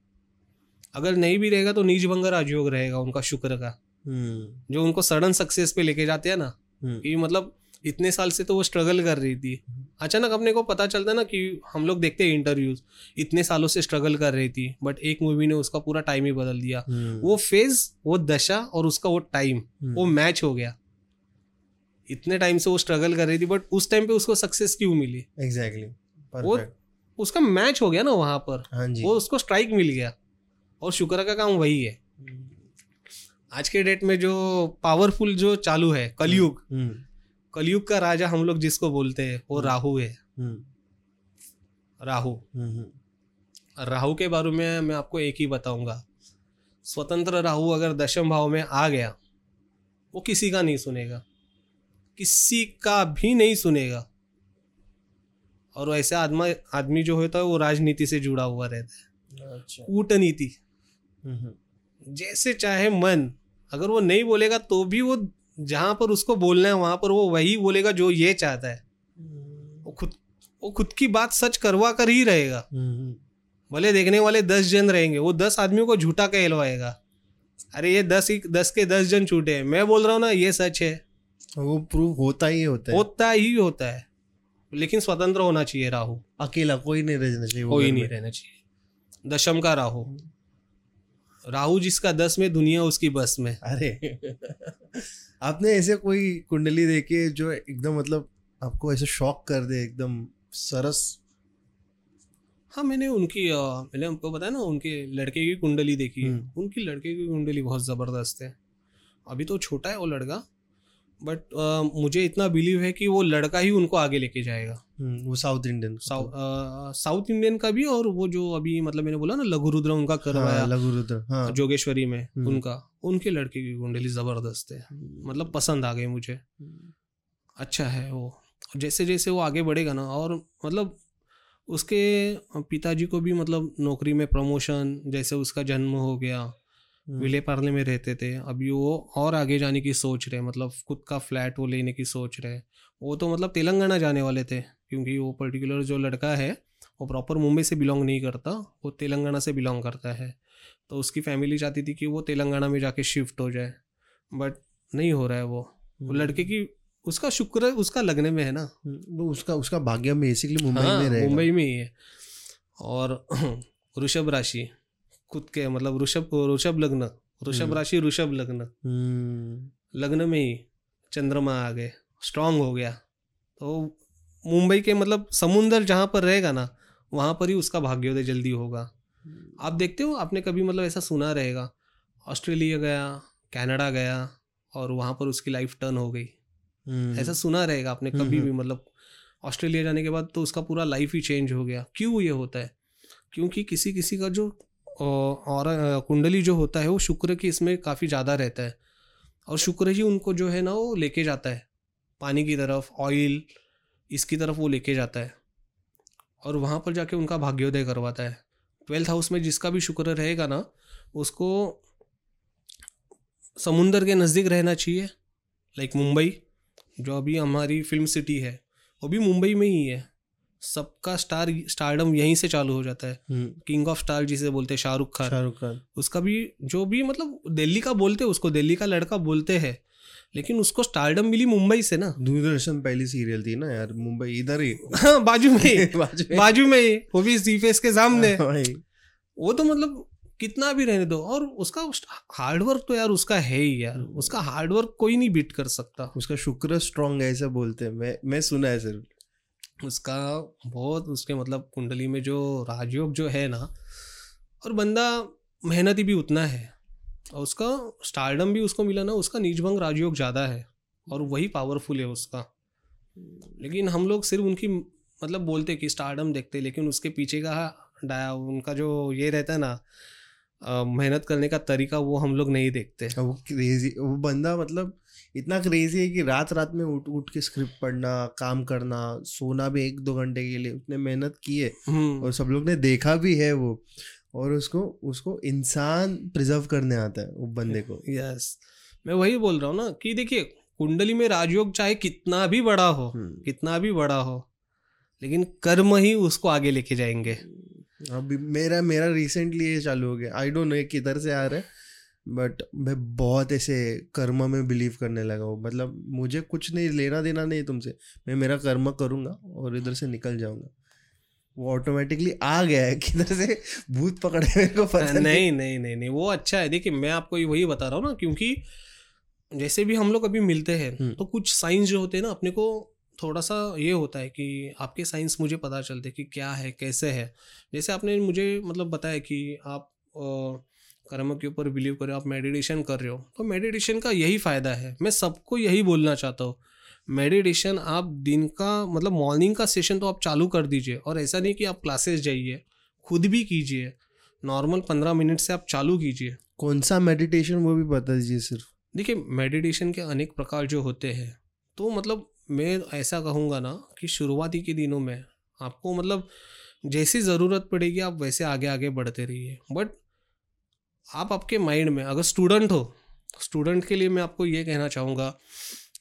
अगर नहीं भी रहेगा तो नीच भंग राजयोग रहेगा उनका शुक्र का। जो उनको सडन सक्सेस पे लेके जाते हैं ना कि मतलब इतने साल से तो वो स्ट्रगल कर रही थी। अचानक अपने को पता चलता है ना कि हम लोग देखते हैं इंटरव्यूज़ इतने सालों से स्ट्रगल कर रही थी बट एक मूवी ने उसका पूरा टाइम ही बदल दिया। हम्म, वो फ़ेज़ वो दशा और उसका वो टाइम हम्म, वो मैच हो गया। इतने टाइम से वो स्ट्रगल कर रही थी बट उस टाइम पे उसको सक्सेस क्यों मिली? Exactly exactly. वो उसका मैच हो गया ना वहाँ पर। हाँ जी। वो उसको स्ट्राइक मिल गया। और शुक्र का काम वही है। आज के डेट में जो पावरफुल जो चालू है कलयुग हम्म, कलयुग का राजा हम लोग जिसको बोलते हैं वो हम्म। राहु है। हम्म, राहु। हम्म, राहु के बारे में मैं आपको एक ही बताऊँगा। स्वतंत्र राहु अगर दशम भाव में आ गया वो किसी का नहीं सुनेगा। किसी का भी नहीं सुनेगा। और वैसे आदमी आदमी जो होता है वो राजनीति से जुड़ा हुआ रहता है। अच्छा। कूटनीति। जैसे चाहे मन अगर वो नहीं बोलेगा तो भी वो जहाँ पर उसको बोलना है वहाँ पर वो वही बोलेगा जो ये चाहता है। वो खुद वो खुद की बात सच करवा कर ही रहेगा। हम्म, भले देखने वाले दस जन रहेंगे वो दस आदमियों को झूठा कहलवाएगा। अरे ये दस ही दस के दस जन झूठे हैं। मैं बोल रहा हूँ ना ये सच है। वो प्रूव होता ही होता है। होता ही होता है। लेकिन स्वतंत्र होना चाहिए राहु। अकेला कोई नहीं रहना चाहिए कोई नहीं रहना चाहिए। दशम का राहु। राहु जिसका दस में दुनिया उसकी बस में। अरे। [LAUGHS] आपने ऐसे कोई कुंडली देखी है जो एकदम मतलब आपको ऐसे शॉक कर दे एकदम सरस? हाँ मैंने उनकी मैंने आपको बताया ना उनके लड़के की कुंडली देखी है। हम्म। उनकी लड़के की कुंडली बहुत ज़बरदस्त है। अभी तो छोटा है वो लड़का। बट uh, मुझे इतना बिलीव है कि वो लड़का ही उनको आगे लेके जाएगा। हम्म, वो साउथ इंडियन साउथ इंडियन का भी और वो जो अभी मतलब मैंने बोला ना लघु रुद्र उनका करवाया। हाँ, लघु रुद्र हाँ। जोगेश्वरी में हम्म। उनका। उनके लड़के की कुंडली ज़बरदस्त है। मतलब पसंद आ गई मुझे। अच्छा है वो। जैसे जैसे वो आगे बढ़ेगा ना और मतलब उसके पिताजी को भी मतलब नौकरी में प्रमोशन जैसे उसका जन्म हो गया। हम्म, विले पार्ले में रहते थे। अभी वो और आगे जाने की सोच रहे मतलब खुद का फ्लैट वो लेने की सोच रहे वो तो मतलब तेलंगाना जाने वाले थे क्योंकि वो पर्टिकुलर जो लड़का है वो प्रॉपर मुंबई से बिलोंग नहीं करता वो तेलंगाना से बिलोंग करता है। तो उसकी फैमिली चाहती थी कि वो तेलंगाना में जाके शिफ्ट हो जाए बट नहीं हो रहा है वो। वो हम्म। लड़के की उसका शुक्र उसका लगने में है ना। हम्म, वो उसका उसका भाग्य बेसिकली मुंबई हाँ, में मुंबई में ही है। और [CLEARS THROAT] ऋषभ राशि खुद के मतलब वृषभ ऋषभ लग्न वृषभ हम्म। राशि ऋषभ लग्न। हम्म, लग्न में ही चंद्रमा आ गए स्ट्रांग हो गया। तो मुंबई के मतलब समुंदर जहाँ पर रहेगा ना वहाँ पर ही उसका भाग्योदय जल्दी होगा। आप देखते हो आपने कभी मतलब ऐसा सुना रहेगा ऑस्ट्रेलिया गया कनाडा गया और वहाँ पर उसकी लाइफ टर्न हो गई। हम्म, ऐसा सुना रहेगा आपने हम्म, कभी हम्म। भी मतलब ऑस्ट्रेलिया जाने के बाद तो उसका पूरा लाइफ ही चेंज हो गया। क्यों ये होता है? क्योंकि किसी किसी का जो और कुंडली जो होता है, वो शुक्र की इसमें काफ़ी ज़्यादा रहता है। और शुक्र ही उनको जो है ना, वो लेके जाता है। पानी की तरफ़ ऑयल इसकी तरफ़ वो लेके जाता है। और वहाँ पर जाके उनका भाग्योदय करवाता है। ट्वेल्थ हाउस में जिसका भी शुक्र रहेगा ना, उसको समुंदर के नज़दीक रहना चाहिए। लाइक मुंबई, जो अभी हमारी फ़िल्म सिटी है, वो भी मुंबई में ही है। सबका स्टार स्टारडम यहीं से चालू हो जाता है। किंग ऑफ़ स्टार जिसे बोलते हैं शाहरुख खान। शाहरुख खान। उसका भी जो भी मतलब दिल्ली का बोलते हैं उसको दिल्ली का लड़का बोलते हैं लेकिन उसको स्टारडम मिली मुंबई से ना। दूरदर्शन पहली सीरियल थी ना यार मुंबई इधर ही। [LAUGHS] हाँ [LAUGHS] बाजू में बाजू में। वो भी सी फेस के सामने। हाँ, वो तो मतलब कितना भी रहने दो और उसका हार्डवर्क तो यार उसका है ही यार। उसका हार्डवर्क कोई नहीं बीट कर सकता। उसका शुक्र स्ट्रांग है ऐसा बोलते हैं। मैं मैं सुना है सिर्फ़। उसका बहुत उसके मतलब कुंडली में जो राजयोग जो है ना, और बंदा मेहनती भी उतना है। और उसका स्टारडम भी उसको मिला ना, उसका नीचभंग राजयोग ज़्यादा है, और वही पावरफुल है उसका। लेकिन हम लोग सिर्फ़ उनकी मतलब बोलते कि स्टारडम देखते, लेकिन उसके पीछे का डाया उनका जो ये रहता है ना मेहनत करने का तरीका वो हम लोग नहीं देखते। वो क्रेजी वो बंदा मतलब इतना क्रेजी है कि रात रात में उठ उठ के स्क्रिप्ट पढ़ना काम करना सोना भी एक दो घंटे के लिए उतने मेहनत की है हम्म, और सब लोग ने देखा भी है वो और उसको उसको इंसान प्रिजर्व करने आता है वो बंदे को। यस मैं वही बोल रहा हूँ ना कि देखिए कुंडली में राजयोग चाहे कितना भी बड़ा हो हम्म। कितना भी बड़ा हो लेकिन कर्म ही उसको आगे लेके जाएँगे। अभी मेरा मेरा रिसेंटली ये चालू हो गया। आई डोंट नो किधर से आ रहा है। बट मैं बहुत ऐसे कर्म में बिलीव करने लगा हूँ। मतलब मुझे कुछ नहीं लेना देना नहीं तुमसे। मैं मेरा कर्म करूँगा और इधर से निकल जाऊँगा। वो ऑटोमेटिकली आ गया है किधर से भूत पकड़े मेरे को पता नहीं। नहीं नहीं नहीं नहीं वो अच्छा है। देखिए मैं आपको वही बता रहा हूँ ना क्योंकि जैसे भी हम लोग अभी मिलते हैं हम्म। तो कुछ साइंस जो होते हैं ना अपने को थोड़ा सा ये होता है कि आपके साइंस मुझे पता चलते कि क्या है कैसे है। जैसे आपने मुझे मतलब बताया कि आप कर्म के ऊपर बिलीव कर रहे हो आप मेडिटेशन कर रहे हो तो मेडिटेशन का यही फ़ायदा है। मैं सबको यही बोलना चाहता हूँ। मेडिटेशन आप दिन का मतलब मॉर्निंग का सेशन तो आप चालू कर दीजिए और ऐसा नहीं कि आप क्लासेस जाइए खुद भी कीजिए नॉर्मल पंद्रह मिनट से आप चालू कीजिए। कौन सा मेडिटेशन वो भी बता दीजिए सिर्फ़। देखिए मेडिटेशन के अनेक प्रकार जो होते हैं तो मतलब मैं ऐसा कहूँगा ना कि शुरुआती के दिनों में आपको मतलब जैसी ज़रूरत पड़ेगी आप वैसे आगे आगे बढ़ते रहिए। बट आप आपके माइंड में अगर स्टूडेंट हो स्टूडेंट के लिए मैं आपको ये कहना चाहूँगा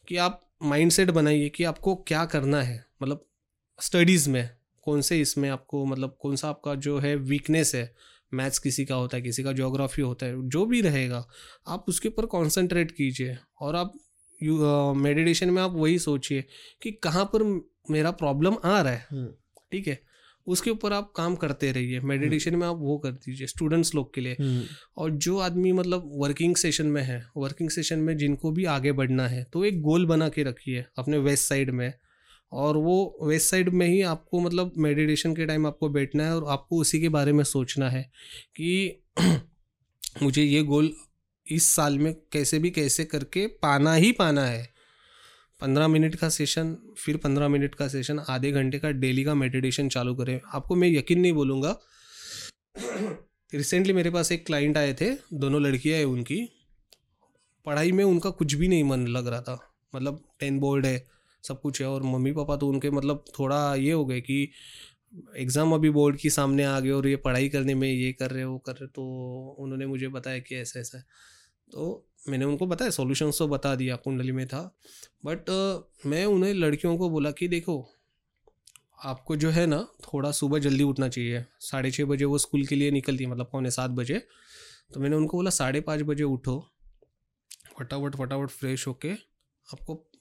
कि आप माइंडसेट बनाइए कि आपको क्या करना है मतलब स्टडीज़ में कौन से इसमें आपको मतलब कौन सा आपका जो है वीकनेस है मैथ्स किसी का होता है किसी का जोग्राफी होता है जो भी रहेगा आप उसके ऊपर कंसंट्रेट कीजिए और आप मेडिटेशन में आप वही सोचिए कि कहाँ पर मेरा प्रॉब्लम आ रहा है हम्म, ठीक है? उसके ऊपर आप काम करते रहिए मेडिटेशन में आप वो कर दीजिए स्टूडेंट्स लोग के लिए। हम्म, और जो आदमी मतलब वर्किंग सेशन में है वर्किंग सेशन में जिनको भी आगे बढ़ना है तो एक गोल बना के रखिए अपने वेस्ट साइड में। और वो वेस्ट साइड में ही आपको मतलब मेडिटेशन के टाइम आपको बैठना है और आपको उसी के बारे में सोचना है कि [CLEARS THROAT] मुझे ये गोल इस साल में कैसे भी कैसे करके पाना ही पाना है। पंद्रह मिनट का सेशन फिर पंद्रह मिनट का सेशन आधे घंटे का डेली का मेडिटेशन चालू करें। आपको मैं यकीन नहीं बोलूँगा। रिसेंटली मेरे पास एक क्लाइंट आए थे, दोनों लड़कियाँ हैं उनकी। पढ़ाई में उनका कुछ भी नहीं मन लग रहा था। मतलब टेन बोर्ड है, सब कुछ है, और मम्मी पापा तो उनके मतलब थोड़ा ये हो गए कि एग्ज़ाम अभी बोर्ड की सामने आ गए और ये पढ़ाई करने में ये कर रहे, वो कर रहे तो उन्होंने मुझे बताया कि ऐसा ऐसा है। तो मैंने उनको बताया सॉल्यूशंस तो बता दिया कुंडली में था। बट uh, मैं उन्हें लड़कियों को बोला कि देखो आपको जो है ना थोड़ा सुबह जल्दी उठना चाहिए। साढ़े छः बजे वो स्कूल के लिए निकलती है मतलब पौने सात बजे। तो मैंने उनको बोला साढ़े पाँच बजे उठो। फटाफट फटाफट फ्रेश होके आपको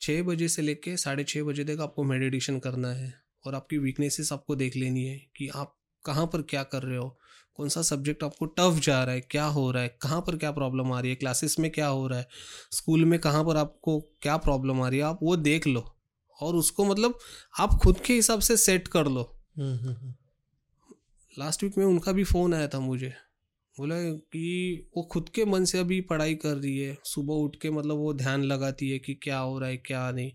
छः बजे से लेके साढ़े छः बजे तक आपको मेडिटेशन करना है। और आपकी वीकनेसेस आपको देख लेनी है कि आप कहाँ पर क्या कर रहे हो। कौन सा सब्जेक्ट आपको टफ जा रहा है क्या हो रहा है कहाँ पर क्या प्रॉब्लम आ रही है क्लासेस में क्या हो रहा है स्कूल में कहाँ पर आपको क्या प्रॉब्लम आ रही है आप वो देख लो और उसको मतलब आप खुद के हिसाब से सेट कर लो। हम्म, हम्म, हम्म, लास्ट वीक में उनका भी फ़ोन आया था मुझे। बोला कि वो खुद के मन से अभी पढ़ाई कर रही है सुबह उठ के मतलब वो ध्यान लगाती है कि क्या हो रहा है क्या नहीं।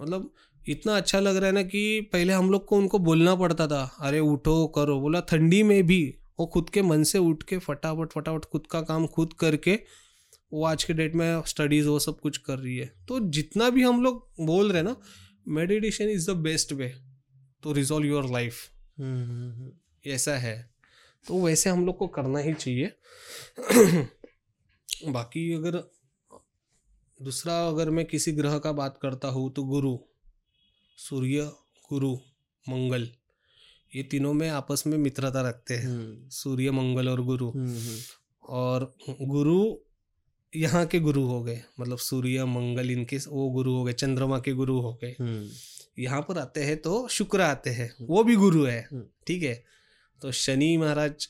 मतलब इतना अच्छा लग रहा है ना कि पहले हम लोग को उनको बोलना पड़ता था अरे उठो करो। बोला ठंडी में भी वो खुद के मन से उठ के फटाफट फटाफट खुद का काम खुद करके वो आज के डेट में स्टडीज़ वो सब कुछ कर रही है। तो जितना भी हम लोग बोल रहे हैं ना meditation is the best way to resolve your life. ऐसा है। तो वैसे हम लोग को करना ही चाहिए। बाकी अगर दूसरा अगर मैं किसी ग्रह का बात करता हूँ तो गुरु सूर्य गुरु मंगल ये तीनों में आपस में मित्रता रखते हैं। हम्म, सूर्य मंगल और गुरु। हम्म, हम्म, और गुरु यहाँ के गुरु हो गए। मतलब सूर्य मंगल इनके वो गुरु हो गए चंद्रमा के गुरु हो गए। यहाँ पर आते हैं तो शुक्र आते हैं। वो भी गुरु है। ठीक है? तो शनि महाराज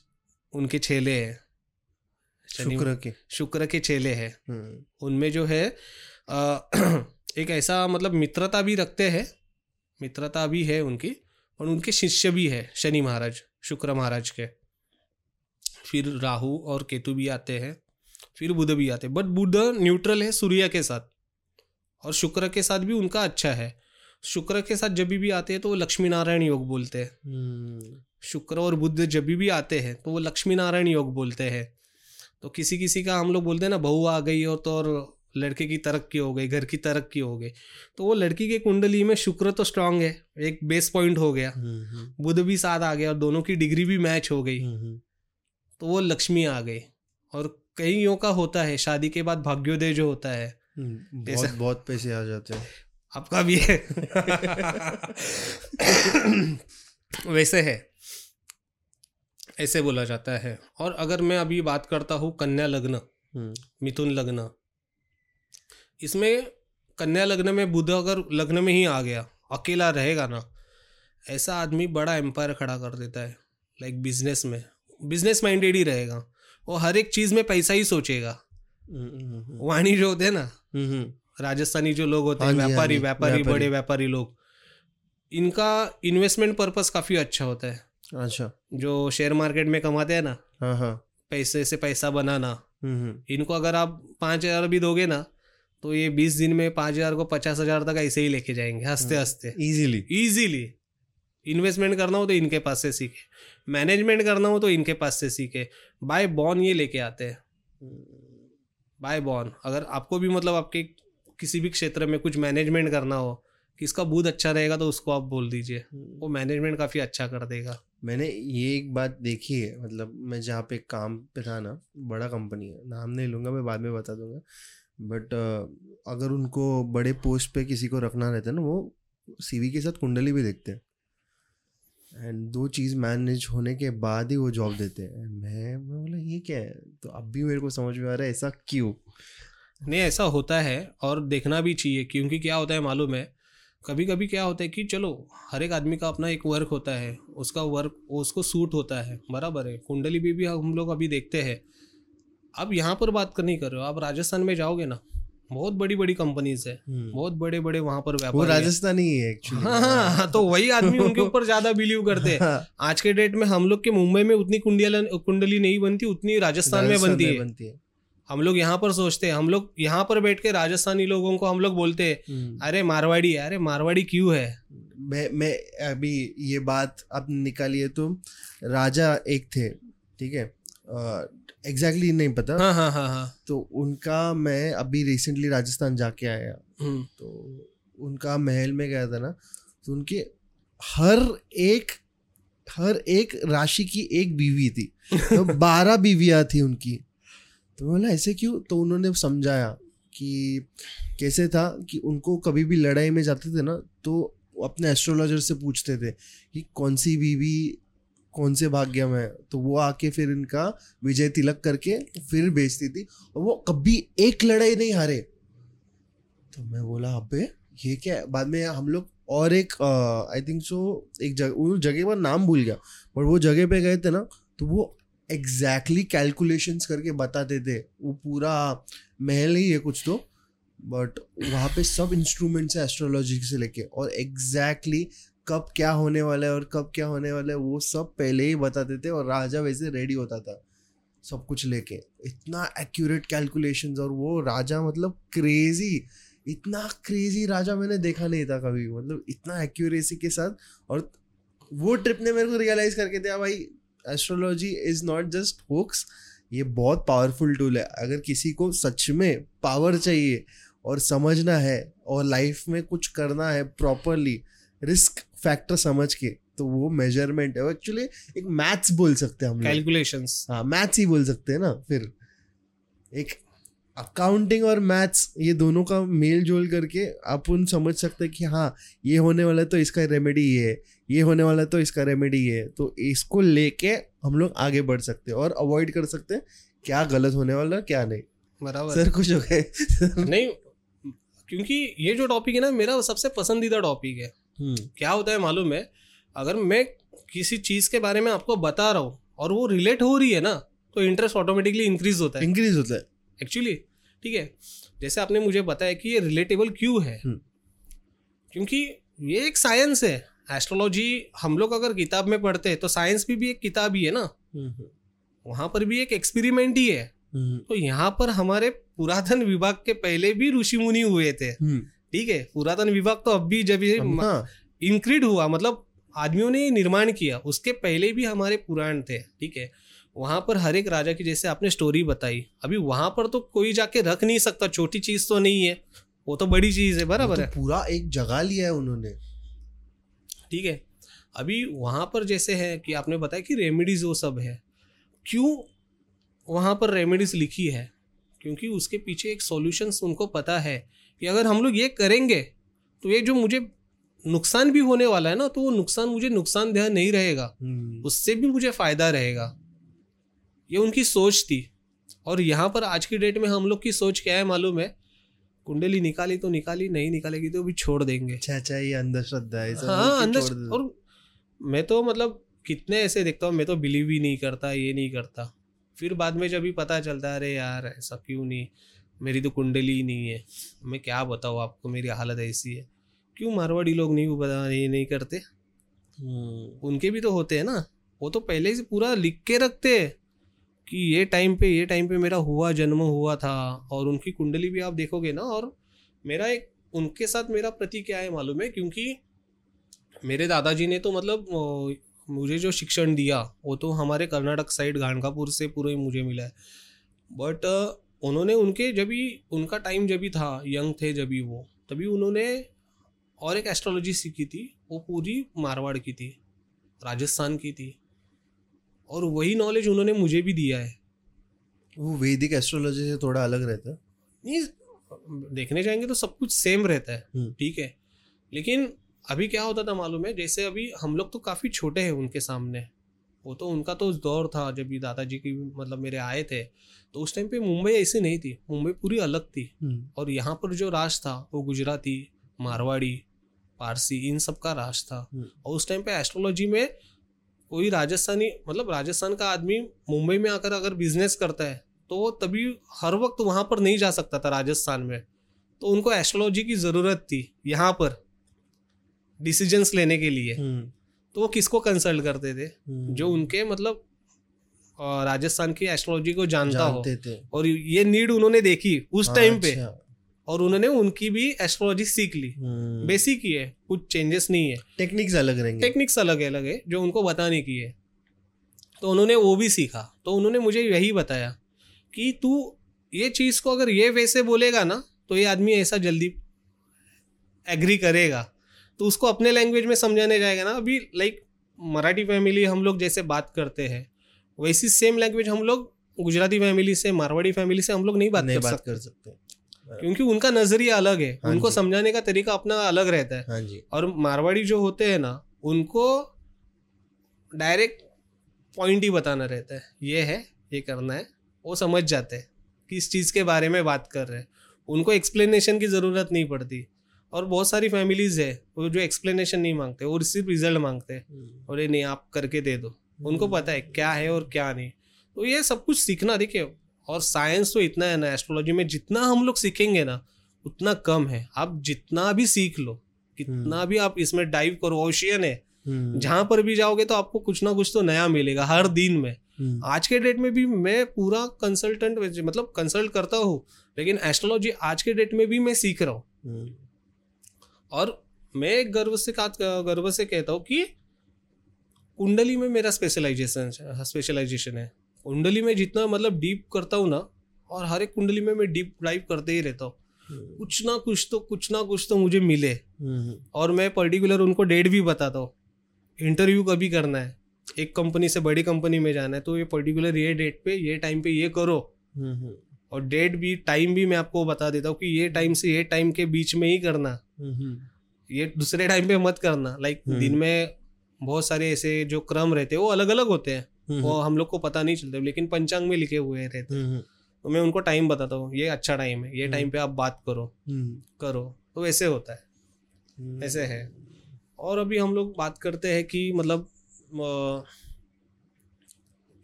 उनके छेले हैं। शुक्र के। शुक्र के चेले हैं। उनमें जो है अ, [CLEARS THROAT] एक ऐसा मतलब मित्रता भी रखते हैं। मित्रता भी है उनकी। और उनके शिष्य भी है शनि महाराज शुक्र महाराज के। फिर राहु और केतु भी आते हैं फिर बुध भी आते हैं। बट बुध न्यूट्रल है सूर्य के साथ और शुक्र के साथ भी उनका अच्छा है। शुक्र के साथ जब भी आते हैं तो वो लक्ष्मी नारायण योग बोलते हैं। हम्म, शुक्र और बुध जब भी आते हैं तो वो लक्ष्मी नारायण योग बोलते हैं। तो किसी किसी का हम लोग बोलते हैं ना बहू आ गई और तो और लड़के की तरक्की हो गई घर की तरक्की हो गई। तो वो लड़की के कुंडली में शुक्र तो स्ट्रांग है एक बेस पॉइंट हो गया। हम्म, हम्म, बुध भी साथ आ गया और दोनों की डिग्री भी मैच हो गई। हम्म। तो वो लक्ष्मी आ गई और कईयों का होता है शादी के बाद भाग्योदय जो होता है। बहुत बहुत पैसे आ जाते हैं। आपका भी है। वैसे है ऐसे बोला जाता है। और अगर मैं अभी बात करता हूँ कन्या लग्न मिथुन लग्न इसमें कन्या लग्न में बुध अगर लग्न में ही आ गया अकेला रहेगा ना ऐसा आदमी बड़ा एम्पायर खड़ा कर देता है लाइक बिज़नेस में। बिज़नेस माइंडेड ही रहेगा। वो हर एक चीज़ में पैसा ही सोचेगा। हम्म, हम्म, हम्म, वाणी जो होते हैं ना राजस्थानी जो लोग होते हैं हाँ हाँ व्यापारी व्यापारी। बड़े व्यापारी लोग इनका इन्वेस्टमेंट पर्पस काफ़ी अच्छा होता है। अच्छा। जो शेयर मार्केट में कमाते हैं ना हाँ पैसे से पैसा बनाना इनको अगर आप पाँच हज़ार भी दोगे ना तो ये बीस दिन में पाँच हज़ार को पचास हज़ार तक ऐसे ही लेके जाएँगे हँसते हाँ। हँसते। इजीली इजीली इन्वेस्टमेंट करना हो तो इनके पास से सीखे। मैनेजमेंट करना हो तो इनके पास से सीखे। बाय बॉन ये लेके आते हैं। बाय बॉन अगर आपको भी मतलब आपके किसी भी क्षेत्र में कुछ मैनेजमेंट करना हो किसका बूथ अच्छा रहेगा तो उसको आप बोल दीजिए। वो मैनेजमेंट काफ़ी अच्छा कर देगा। मैंने ये एक बात देखी है मतलब मैं जहाँ पे काम पे था ना बड़ा कंपनी है। नाम नहीं लूँगा मैं बाद में बता दूँगा। बट अगर उनको बड़े पोस्ट पे किसी को रखना रहता है ना वो सीवी के साथ कुंडली भी देखते हैं। एंड दो चीज़ मैनेज होने के बाद ही वो जॉब देते हैं। मैं मैं बोला ये क्या है? तो अब भी मेरे को समझ में आ रहा है ऐसा क्यों? नहीं ऐसा होता है और देखना भी चाहिए क्योंकि क्या होता है मालूम है कभी कभी क्या होता है कि चलो हर एक आदमी का अपना एक वर्क होता है उसका वर्क उसको सूट होता है बराबर है। कुंडली भी, भी हम लोग अभी देखते हैं। अब यहाँ पर बात करनी कर रहे हो आप राजस्थान में जाओगे ना बहुत बड़ी बड़ी कंपनीज़ है बहुत बड़े बड़े वहाँ पर वो व्यापार राजस्थानी ही है एक्चुअली हाँ हाँ हाँ, तो वही आदमी [LAUGHS] उनके ऊपर ज़्यादा बिलीव करते हैं। आज के डेट में हम लोग के मुंबई में उतनी कुंडली कुंडली नहीं बनती उतनी राजस्थान में बनती है। बनती है। हम लोग यहाँ पर सोचते हैं हम लोग यहाँ पर बैठ के राजस्थानी लोगों को हम लोग बोलते हैं हम्म। अरे मारवाड़ी है अरे मारवाड़ी क्यों है? मैं मैं अभी ये बात अब निकालिए तो राजा एक थे ठीक है? एग्जैक्टली exactly नहीं पता। हाँ हाँ हाँ हाँ। तो उनका मैं अभी रिसेंटली राजस्थान जाके आया। हम्म, तो उनका महल में गया था ना तो उनके हर एक हर एक राशि की एक बीवी थी। तो [LAUGHS] बारह बीवियाँ थी उनकी। तो मैं बोला ऐसे क्यों? तो उन्होंने समझाया कि कैसे था कि उनको कभी भी लड़ाई में जाते थे ना तो अपने एस्ट्रोलॉजर से पूछते थे कि कौन सी बीवी कौन से भाग्य में तो वो आके फिर इनका विजय तिलक करके फिर बेचती थी और वो कभी एक लड़ाई नहीं हारे। तो मैं बोला, अबे, ये क्या है? बाद में हम लोग और एक आई थिंक सो एक जगह जगह का नाम भूल गया, पर वो जगह पे गए थे ना तो वो एग्जैक्टली exactly कैलकुलेशंस करके बताते थे। वो पूरा महल ही है कुछ तो बट वहाँ पे सब इंस्ट्रूमेंट्स है एस्ट्रोलॉजी से लेके और एग्जैक्टली कब क्या होने वाला है और कब क्या होने वाला है, वो सब पहले ही बताते थे और राजा वैसे रेडी होता था सब कुछ लेके। इतना एक्यूरेट कैलकुलेशंस और वो राजा मतलब क्रेजी इतना क्रेजी राजा मैंने देखा नहीं था कभी मतलब इतना एक्यूरेसी के साथ और वो ट्रिप ने मेरे को रियलाइज़ करके दिया, भाई astrology is not just hoax ये बहुत पावरफुल टूल है। अगर किसी को सच में पावर चाहिए और समझना है और लाइफ में कुछ करना है प्रॉपरली रिस्क फैक्टर समझ के तो वो मेज़रमेंट है। एक्चुअली एक मैथ्स बोल सकते हैं हम लोग। कैलकुलेशंस हाँ मैथ्स ही बोल सकते हैं ना फिर। एक अकाउंटिंग और मैथ्स ये दोनों का मेल जोल करके अपन समझ सकते हैं कि हाँ ये होने वाला है तो इसका रेमेडी ये है ये होने वाला है तो इसका रेमेडी ये है। तो इसको लेके हम लोग आगे बढ़ सकते हैं और अवॉइड कर सकते हैं क्या गलत होने वाला है क्या नहीं। बराबर। सर कुछ हो गए? नहीं क्योंकि ये जो टॉपिक है ना मेरा सबसे पसंदीदा टॉपिक है। क्या होता है मालूम है? अगर मैं किसी चीज़ के बारे में आपको बता रहा हूँ और वो रिलेट हो रही है ना तो इंटरेस्ट ऑटोमेटिकली इंक्रीज होता है। इंक्रीज होता है। एक्चुअली ठीक है? जैसे आपने मुझे बताया कि ये रिलेटेबल क्यों है? हम्म। क्योंकि ये एक साइंस है। एस्ट्रोलॉजी हम लोग अगर किताब में पढ़ते हैं तो साइंस भी, भी एक किताब ही है ना। वहाँ पर भी एक एक्सपेरिमेंट ही है। हम्म, तो यहाँ पर हमारे पुरातन विभाग के पहले भी ऋषि मुनि हुए थे। हम्म, ठीक है पुरातन विभाग तो अब भी जब ये हाँ। इंक्रीड हुआ मतलब आदमियों ने निर्माण किया उसके पहले भी हमारे पुराण थे ठीक है। वहाँ पर हर एक राजा की जैसे आपने स्टोरी बताई अभी वहाँ पर तो कोई जाके रख नहीं सकता छोटी चीज़ तो नहीं है वो तो बड़ी चीज़ है बराबर तो है। पूरा एक जगह लिया है उन्होंने। ठीक है अभी वहाँ पर जैसे है कि आपने बताया कि रेमेडीज वो सब है क्यों वहाँ पर रेमेडीज लिखी है? क्योंकि उसके पीछे एक सॉल्यूशंस उनको पता है कि अगर हम लोग ये करेंगे तो ये जो मुझे नुकसान भी होने वाला है ना तो वो नुकसान मुझे नुकसान नुकसानदेह नहीं रहेगा। हम्म, उससे भी मुझे फ़ायदा रहेगा। ये उनकी सोच थी। और यहाँ पर आज की डेट में हम लोग की सोच क्या है मालूम है? कुंडली निकाली तो निकाली नहीं निकालेगी तो भी छोड़ देंगे। अच्छा अच्छा ये अंधश्रद्धा है हाँ अंदर और मैं तो मतलब कितने ऐसे देखता हूँ मैं तो बिलीव ही नहीं करता ये नहीं करता। फिर बाद में जब भी पता चलता है अरे यार ऐसा क्यों नहीं? मेरी तो कुंडली ही नहीं है। मैं क्या बताऊँ आपको मेरी हालत ऐसी है। क्यों मारवाड़ी लोग नहीं बता ये नहीं करते? हम्म, उनके भी तो होते हैं ना। वो तो पहले से पूरा लिख के रखते हैं कि ये टाइम पे ये टाइम पे मेरा हुआ जन्म हुआ था और उनकी कुंडली भी आप देखोगे ना और मेरा एक उनके साथ मेरा प्रति क्या है मालूम है? क्योंकि मेरे दादाजी ने तो मतलब मुझे जो शिक्षण दिया वो तो हमारे कर्नाटक साइड गानकापुर से पूरे मुझे मिला है। बट उन्होंने उनके जब भी उनका टाइम जब भी था यंग थे जब भी वो तभी उन्होंने और एक एस्ट्रोलॉजी सीखी थी वो पूरी मारवाड़ की थी राजस्थान की थी और वही नॉलेज उन्होंने मुझे भी दिया है। वो वैदिक एस्ट्रोलॉजी से थोड़ा अलग रहता है? नहीं देखने जाएँगे तो सब कुछ सेम रहता है हम्म। ठीक है। लेकिन अभी क्या होता था मालूम है जैसे अभी हम लोग तो काफ़ी छोटे हैं उनके सामने वो तो उनका तो दौर था जब भी दादाजी की मतलब मेरे आए थे तो उस टाइम पे मुंबई ऐसी नहीं थी। मुंबई पूरी अलग थी। हम्म, और यहाँ पर जो राज था वो गुजराती मारवाड़ी पारसी इन सब का राज था। हम्म। और उस टाइम पे एस्ट्रोलॉजी में कोई राजस्थानी मतलब राजस्थान का आदमी मुंबई में आकर अगर बिज़नेस करता है तो वो तभी हर वक्त वहाँ पर नहीं जा सकता था राजस्थान में। तो उनको एस्ट्रोलॉजी की ज़रूरत थी यहाँ पर डिसीजंस लेने के लिए। हम्म, तो वो किसको कंसल्ट करते थे? जो उनके मतलब राजस्थान की एस्ट्रोलॉजी को जानता हो। थे। और ये नीड उन्होंने देखी उस हाँ, टाइम पे। अच्छा, और उन्होंने उनकी भी एस्ट्रोलॉजी सीख ली। हम्म, बेसिक ही है कुछ चेंजेस नहीं है। टेक्निक्स अलग रहेंगे। टेक्निक्स अलग अलग है जो उनको बताने की है तो उन्होंने वो भी सीखा। तो उन्होंने मुझे यही बताया कि तू ये चीज़ को अगर ये वैसे बोलेगा ना तो ये आदमी ऐसा जल्दी एग्री करेगा। तो उसको अपने लैंग्वेज में समझाने जाएगा ना। अभी लाइक मराठी फैमिली हम लोग जैसे बात करते हैं वैसी सेम लैंग्वेज हम लोग गुजराती फैमिली से मारवाड़ी फैमिली से हम लोग नहीं बात नहीं कर बात सकते। कर सकते। क्योंकि उनका नज़रिया अलग है हाँ उनको समझाने का तरीका अपना अलग रहता है। हाँ जी। और मारवाड़ी जो होते हैं ना उनको डायरेक्ट पॉइंट ही बताना रहता है। ये है ये करना है वो समझ जाते हैं किस चीज़ के बारे में बात कर रहे हैं। उनको एक्सप्लेनेशन की ज़रूरत नहीं पड़ती। और बहुत सारी फैमिलीज़ है वो जो एक्सप्लेनेशन नहीं मांगते वो सिर्फ़ रिज़ल्ट मांगते हैं। हम्म, और ये नहीं आप करके दे दो। उनको पता है क्या है और क्या नहीं। तो ये सब कुछ सीखना देखिए और साइंस तो इतना है ना एस्ट्रोलॉजी में जितना हम लोग सीखेंगे ना उतना कम है। आप जितना भी सीख लो कितना भी आप इसमें डाइव करो ओशियन है हम्म, जहाँ पर भी जाओगे तो आपको कुछ ना कुछ तो नया मिलेगा हर दिन में। हम्म, आज के डेट में भी मैं पूरा कंसल्टेंट मतलब कंसल्ट करता हूँ लेकिन एस्ट्रोलॉजी आज के डेट में भी मैं सीख रहा हूँ। हम्म, और मैं गर्व से गर्व से कहता हूँ कि कुंडली में मेरा स्पेशलाइजेशन स्पेशलाइजेशन है कुंडली में जितना मतलब डीप करता हूँ ना और हर एक कुंडली में मैं डीप डाइव करते ही रहता हूँ। हम्म, कुछ ना कुछ तो कुछ ना कुछ तो मुझे मिले। हम्म, और मैं पर्टिकुलर उनको डेट भी बताता हूँ। इंटरव्यू कभी करना है एक कंपनी से बड़ी कंपनी में जाना है तो ये पर्टिकुलर ये डेट पे ये टाइम पे ये करो। हम्म, हम्म, और डेट भी टाइम भी मैं आपको बता देता हूँ कि ये टाइम से ये टाइम के बीच में ही करना। हम्म, ये दूसरे टाइम पे मत करना। Like hmm. दिन में बहुत सारे ऐसे जो क्रम रहते हैं वो अलग अलग होते हैं। हम्म, वो हम लोग को पता नहीं चलते लेकिन पंचांग में लिखे हुए रहते हैं। हम्म, तो मैं उनको टाइम बताता हूँ ये अच्छा टाइम है ये हम्म। टाइम पे आप बात करो हम्म, करो। तो वैसे होता है। हम्म, ऐसे है। और अभी हम लोग बात करते हैं कि मतलब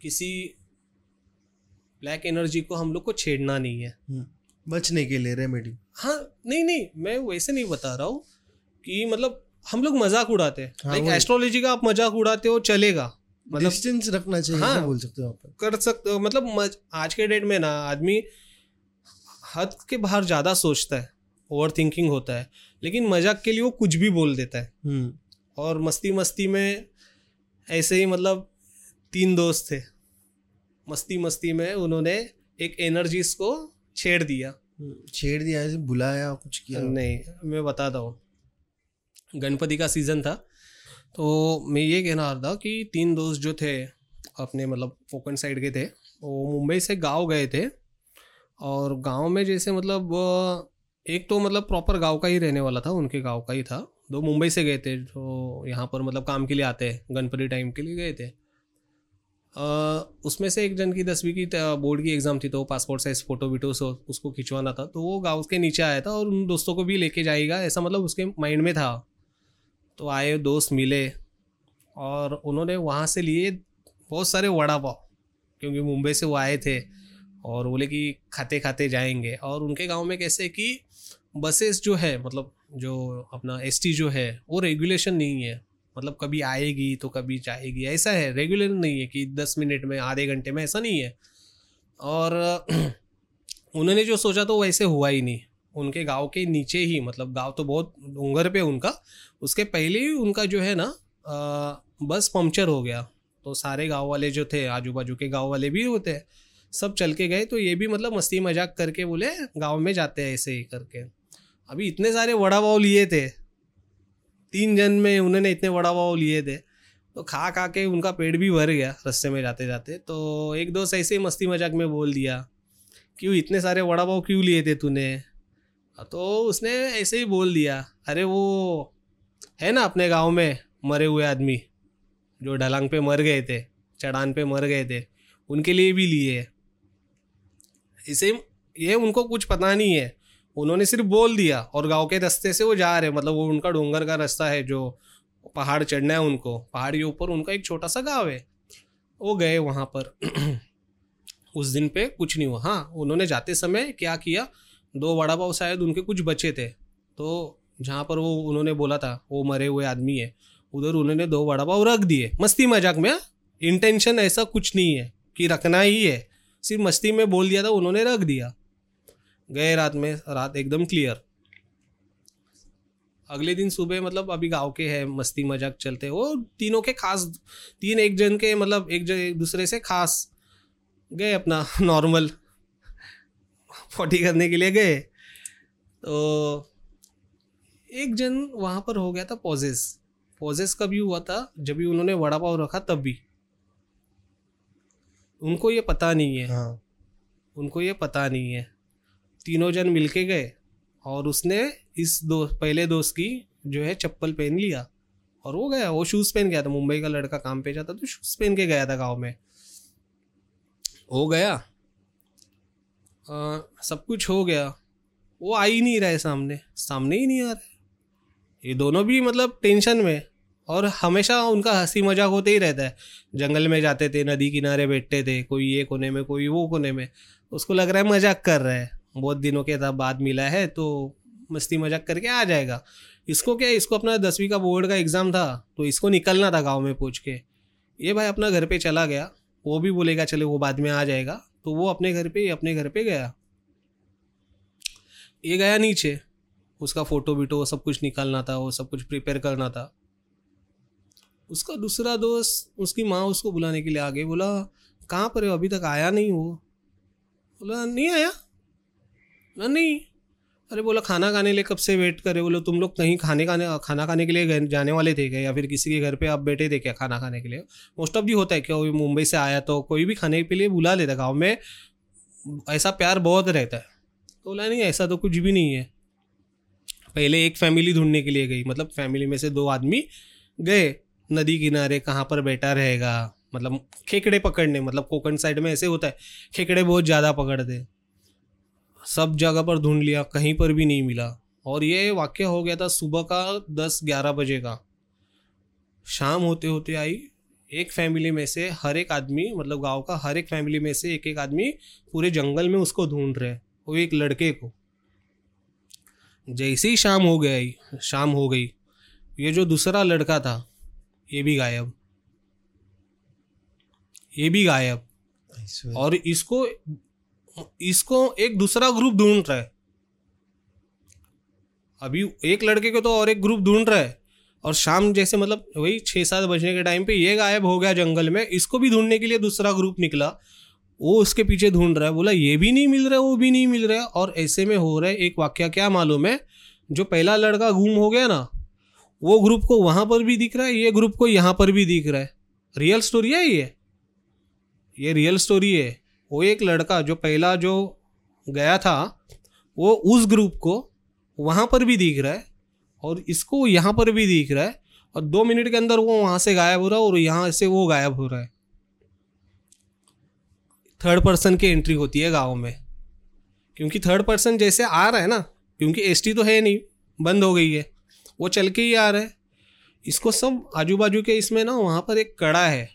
किसी ब्लैक एनर्जी को हम लोग को छेड़ना नहीं है। हम्म, बचने के लिए रेमेडी हाँ नहीं नहीं मैं वैसे नहीं बता रहा हूँ कि मतलब हम लोग मज़ाक उड़ाते हैं। हाँ, लाइक एस्ट्रोलॉजी का आप मज़ाक उड़ाते हो चलेगा। मतलब डिस्टेंस रखना चाहिए हाँ। बोल सकते हो आप? कर सकते हो। मतलब मज, आज के डेट में ना आदमी हद के बाहर ज़्यादा सोचता है ओवर थिंकिंग होता है लेकिन मज़ाक के लिए वो कुछ भी बोल देता है। हम्म, और मस्ती मस्ती में ऐसे ही मतलब तीन दोस्त थे। मस्ती मस्ती में उन्होंने एक एनर्जीज को छेड़ दिया। हम्म, छेड़ दिया ऐसे बुलाया कुछ किया? नहीं मैं बताता हूँ। गणपति का सीज़न था। तो मैं ये कहना रहा था कि तीन दोस्त जो थे, अपने मतलब कोकण साइड के थे, वो मुंबई से गाँव गए थे। और गाँव में जैसे मतलब एक तो मतलब प्रॉपर गाँव का ही रहने वाला था, उनके गाँव का ही था। दो मुंबई से गए थे जो यहाँ पर मतलब काम के लिए आते हैं, गणपति टाइम के लिए गए थे। उसमें से एक जन की दसवीं की बोर्ड की एग्ज़ाम थी तो पासपोर्ट साइज़ फ़ोटो वीटो उसको खिंचवाना था। तो वो गाँव के नीचे आया था और उन दोस्तों को भी लेके जाएगा, ऐसा मतलब उसके माइंड में था। तो आए, दोस्त मिले और उन्होंने वहाँ से लिए बहुत सारे वड़ा पाव, क्योंकि मुंबई से वो आए थे और बोले कि खाते खाते जाएँगे। और उनके गाँव में कैसे कि बसेस जो है मतलब जो अपना एसटी जो है, वो रेगुलेशन नहीं है। मतलब कभी आएगी तो कभी जाएगी, ऐसा है रेगुलर नहीं है कि दस मिनट में, आधे घंटे में, ऐसा नहीं है। और [CLEARS THROAT] उन्होंने जो सोचा तो वैसे हुआ ही नहीं। उनके गाँव के नीचे ही मतलब गाँव तो बहुत डूंगर पे उनका, उसके पहले ही उनका जो है ना बस पंक्चर हो गया। तो सारे गाँव वाले जो थे आजू बाजू के गाँव वाले भी होते हैं, सब चल के गए तो ये भी मतलब मस्ती मज़ाक करके बोले, गाँव में जाते हैं ऐसे ही करके। अभी इतने सारे वड़ा पाव लिए थे, तीन जन में उन्होंने इतने वड़ा पाव लिए थे तो खा खा के उनका पेट भी भर गया रस्ते में जाते जाते तो एक दोस्त ऐसे ही मस्ती मज़ाक में बोल दिया, क्यों इतने सारे वड़ा पाव क्यों लिए थे तूने? तो उसने ऐसे ही बोल दिया, अरे वो है ना अपने गाँव में मरे हुए आदमी, जो ढलांग पे मर गए थे, चढ़ान पे मर गए थे, उनके लिए भी लिए इसे ये उनको कुछ पता नहीं है। उन्होंने सिर्फ़ बोल दिया और गाँव के रास्ते से वो जा रहे मतलब वो उनका डोंगर का रास्ता है, जो पहाड़ चढ़ना है उनको। पहाड़ के ऊपर उनका एक छोटा सा गाँव है। वो गए वहाँ पर। [CLEARS THROAT] उस दिन पे कुछ नहीं हुआ। हाँ उन्होंने जाते समय क्या किया? दो वड़ा पाव शायद उनके कुछ बचे थे। तो जहाँ पर वो उन्होंने बोला था, वो मरे हुए आदमी है। उधर उन्होंने दो वड़ा पाव रख दिए। मस्ती मज़ाक में इंटेंशन ऐसा कुछ नहीं है कि रखना ही है। सिर्फ़ मस्ती में बोल दिया था, उन्होंने रख दिया। गए रात में, रात एकदम क्लियर अगले दिन सुबह मतलब अभी गाँव के हैं, मस्ती मज़ाक चलते। वो तीनों के खास, तीन एक जन के मतलब एक जन एक दूसरे से खास। गए अपना [LAUGHS] नॉर्मल फोर्टी करने के लिए गए। तो एक जन वहाँ पर हो गया था पॉजेस पॉजेस का भी हुआ था? जब भी उन्होंने वड़ा पाव रखा तब भी। उनको ये पता नहीं है। हाँ। उनको ये पता नहीं है। तीनों जन मिलके गए और उसने इस दो पहले दोस्त की जो है चप्पल पहन लिया और वो गया। वो शूज़ पहन गया था मुंबई का लड़का काम पे जाता तो शूज़ पहन के गया था गाँव में। हो गया। आ, सब कुछ हो गया। वो आ ही नहीं रहे सामने। सामने ही नहीं आ रहे ये दोनों भी मतलब टेंशन में। और हमेशा उनका हँसी मज़ाक होते ही रहता है। जंगल में जाते थे नदी किनारे बैठते थे कोई ये कोने में कोई वो कोने में। उसको लग रहा है मज़ाक कर रहा है। बहुत दिनों के बाद मिला है तो मस्ती मज़ाक करके आ जाएगा। इसको क्या इसको अपना दसवीं का बोर्ड का एग्ज़ाम था तो इसको निकलना था गाँव में पूछ के। ये भाई अपना घर पे चला गया। वो भी बोलेगा चले वो बाद में आ जाएगा। तो वो अपने घर पे अपने घर पे गया। ये गया नीचे। उसका फ़ोटो वीटो सब कुछ निकालना था, वो सब कुछ प्रिपेयर करना था। उसका दूसरा दोस्त, उसकी माँ उसको बुलाने के लिए आ गई बोला, कहाँ पर है? अभी तक आया नहीं वो? बोला, नहीं आया। ना नहीं। अरे बोला, खाना खाने लिए कब से वेट करे बोलो, तुम लोग कहीं खाने खाने, खाना खाने के लिए जाने वाले थे क्या? या फिर किसी के घर पे आप बैठे थे क्या खाना खाने के लिए? मोस्ट ऑफ़ भी होता है क्या? वो मुंबई से आया तो कोई भी खाने के लिए बुला लेता, गाँव में ऐसा प्यार बहुत रहता है। तो बोला, नहीं, ऐसा तो कुछ भी नहीं है। पहले एक फैमिली ढूँढने के लिए गई मतलब फैमिली में से दो आदमी गए, नदी किनारे कहाँ पर बैठा रहेगा मतलब खेकड़े पकड़ने मतलब कोकण साइड में ऐसे होता है, खेकड़े बहुत ज़्यादा पकड़ते सब जगह पर ढूंढ लिया कहीं पर भी नहीं मिला। और ये वाक्य हो गया था सुबह का दस ग्यारह बजे का। शाम होते होते आई एक फैमिली में से हर एक आदमी मतलब गाँव का हर एक फैमिली में से एक एक आदमी पूरे जंगल में उसको ढूंढ रहे वो एक लड़के को। जैसे ही शाम हो गया शाम हो गई ये जो दूसरा लड़का था ये भी गायब। ये भी गायब। और इसको इसको एक दूसरा ग्रुप ढूंढ रहा है। अभी एक लड़के को तो और एक ग्रुप ढूंढ रहा है। और शाम जैसे मतलब वही छः सात बजने के टाइम पे ये गायब हो गया जंगल में। इसको भी ढूँढने के लिए दूसरा ग्रुप निकला। वो उसके पीछे ढूंढ रहा है। बोला, ये भी नहीं मिल रहा है वो भी नहीं मिल रहा। है और ऐसे में हो रहा है एक वाक्य, क्या मालूम है? जो पहला लड़का गुम हो गया ना, वो ग्रुप को वहाँ पर भी दिख रहा है, ये ग्रुप को यहाँ पर भी दिख रहा है। रियल स्टोरी है ये? ये रियल स्टोरी है। वो एक लड़का जो पहला जो गया था, वो उस ग्रुप को वहाँ पर भी दिख रहा है और इसको यहाँ पर भी दिख रहा है और दो मिनट के अंदर वो वहाँ से गायब हो रहा है और यहाँ से वो गायब हो रहा है। थर्ड पर्सन की एंट्री होती है गाँव में। क्योंकि थर्ड पर्सन जैसे आ रहा है ना, क्योंकि एसटी तो है नहीं, बंद हो गई है। वो चल के ही आ रहा है। इसको सब आजू बाजू के इसमें ना वहाँ पर एक कड़ा है।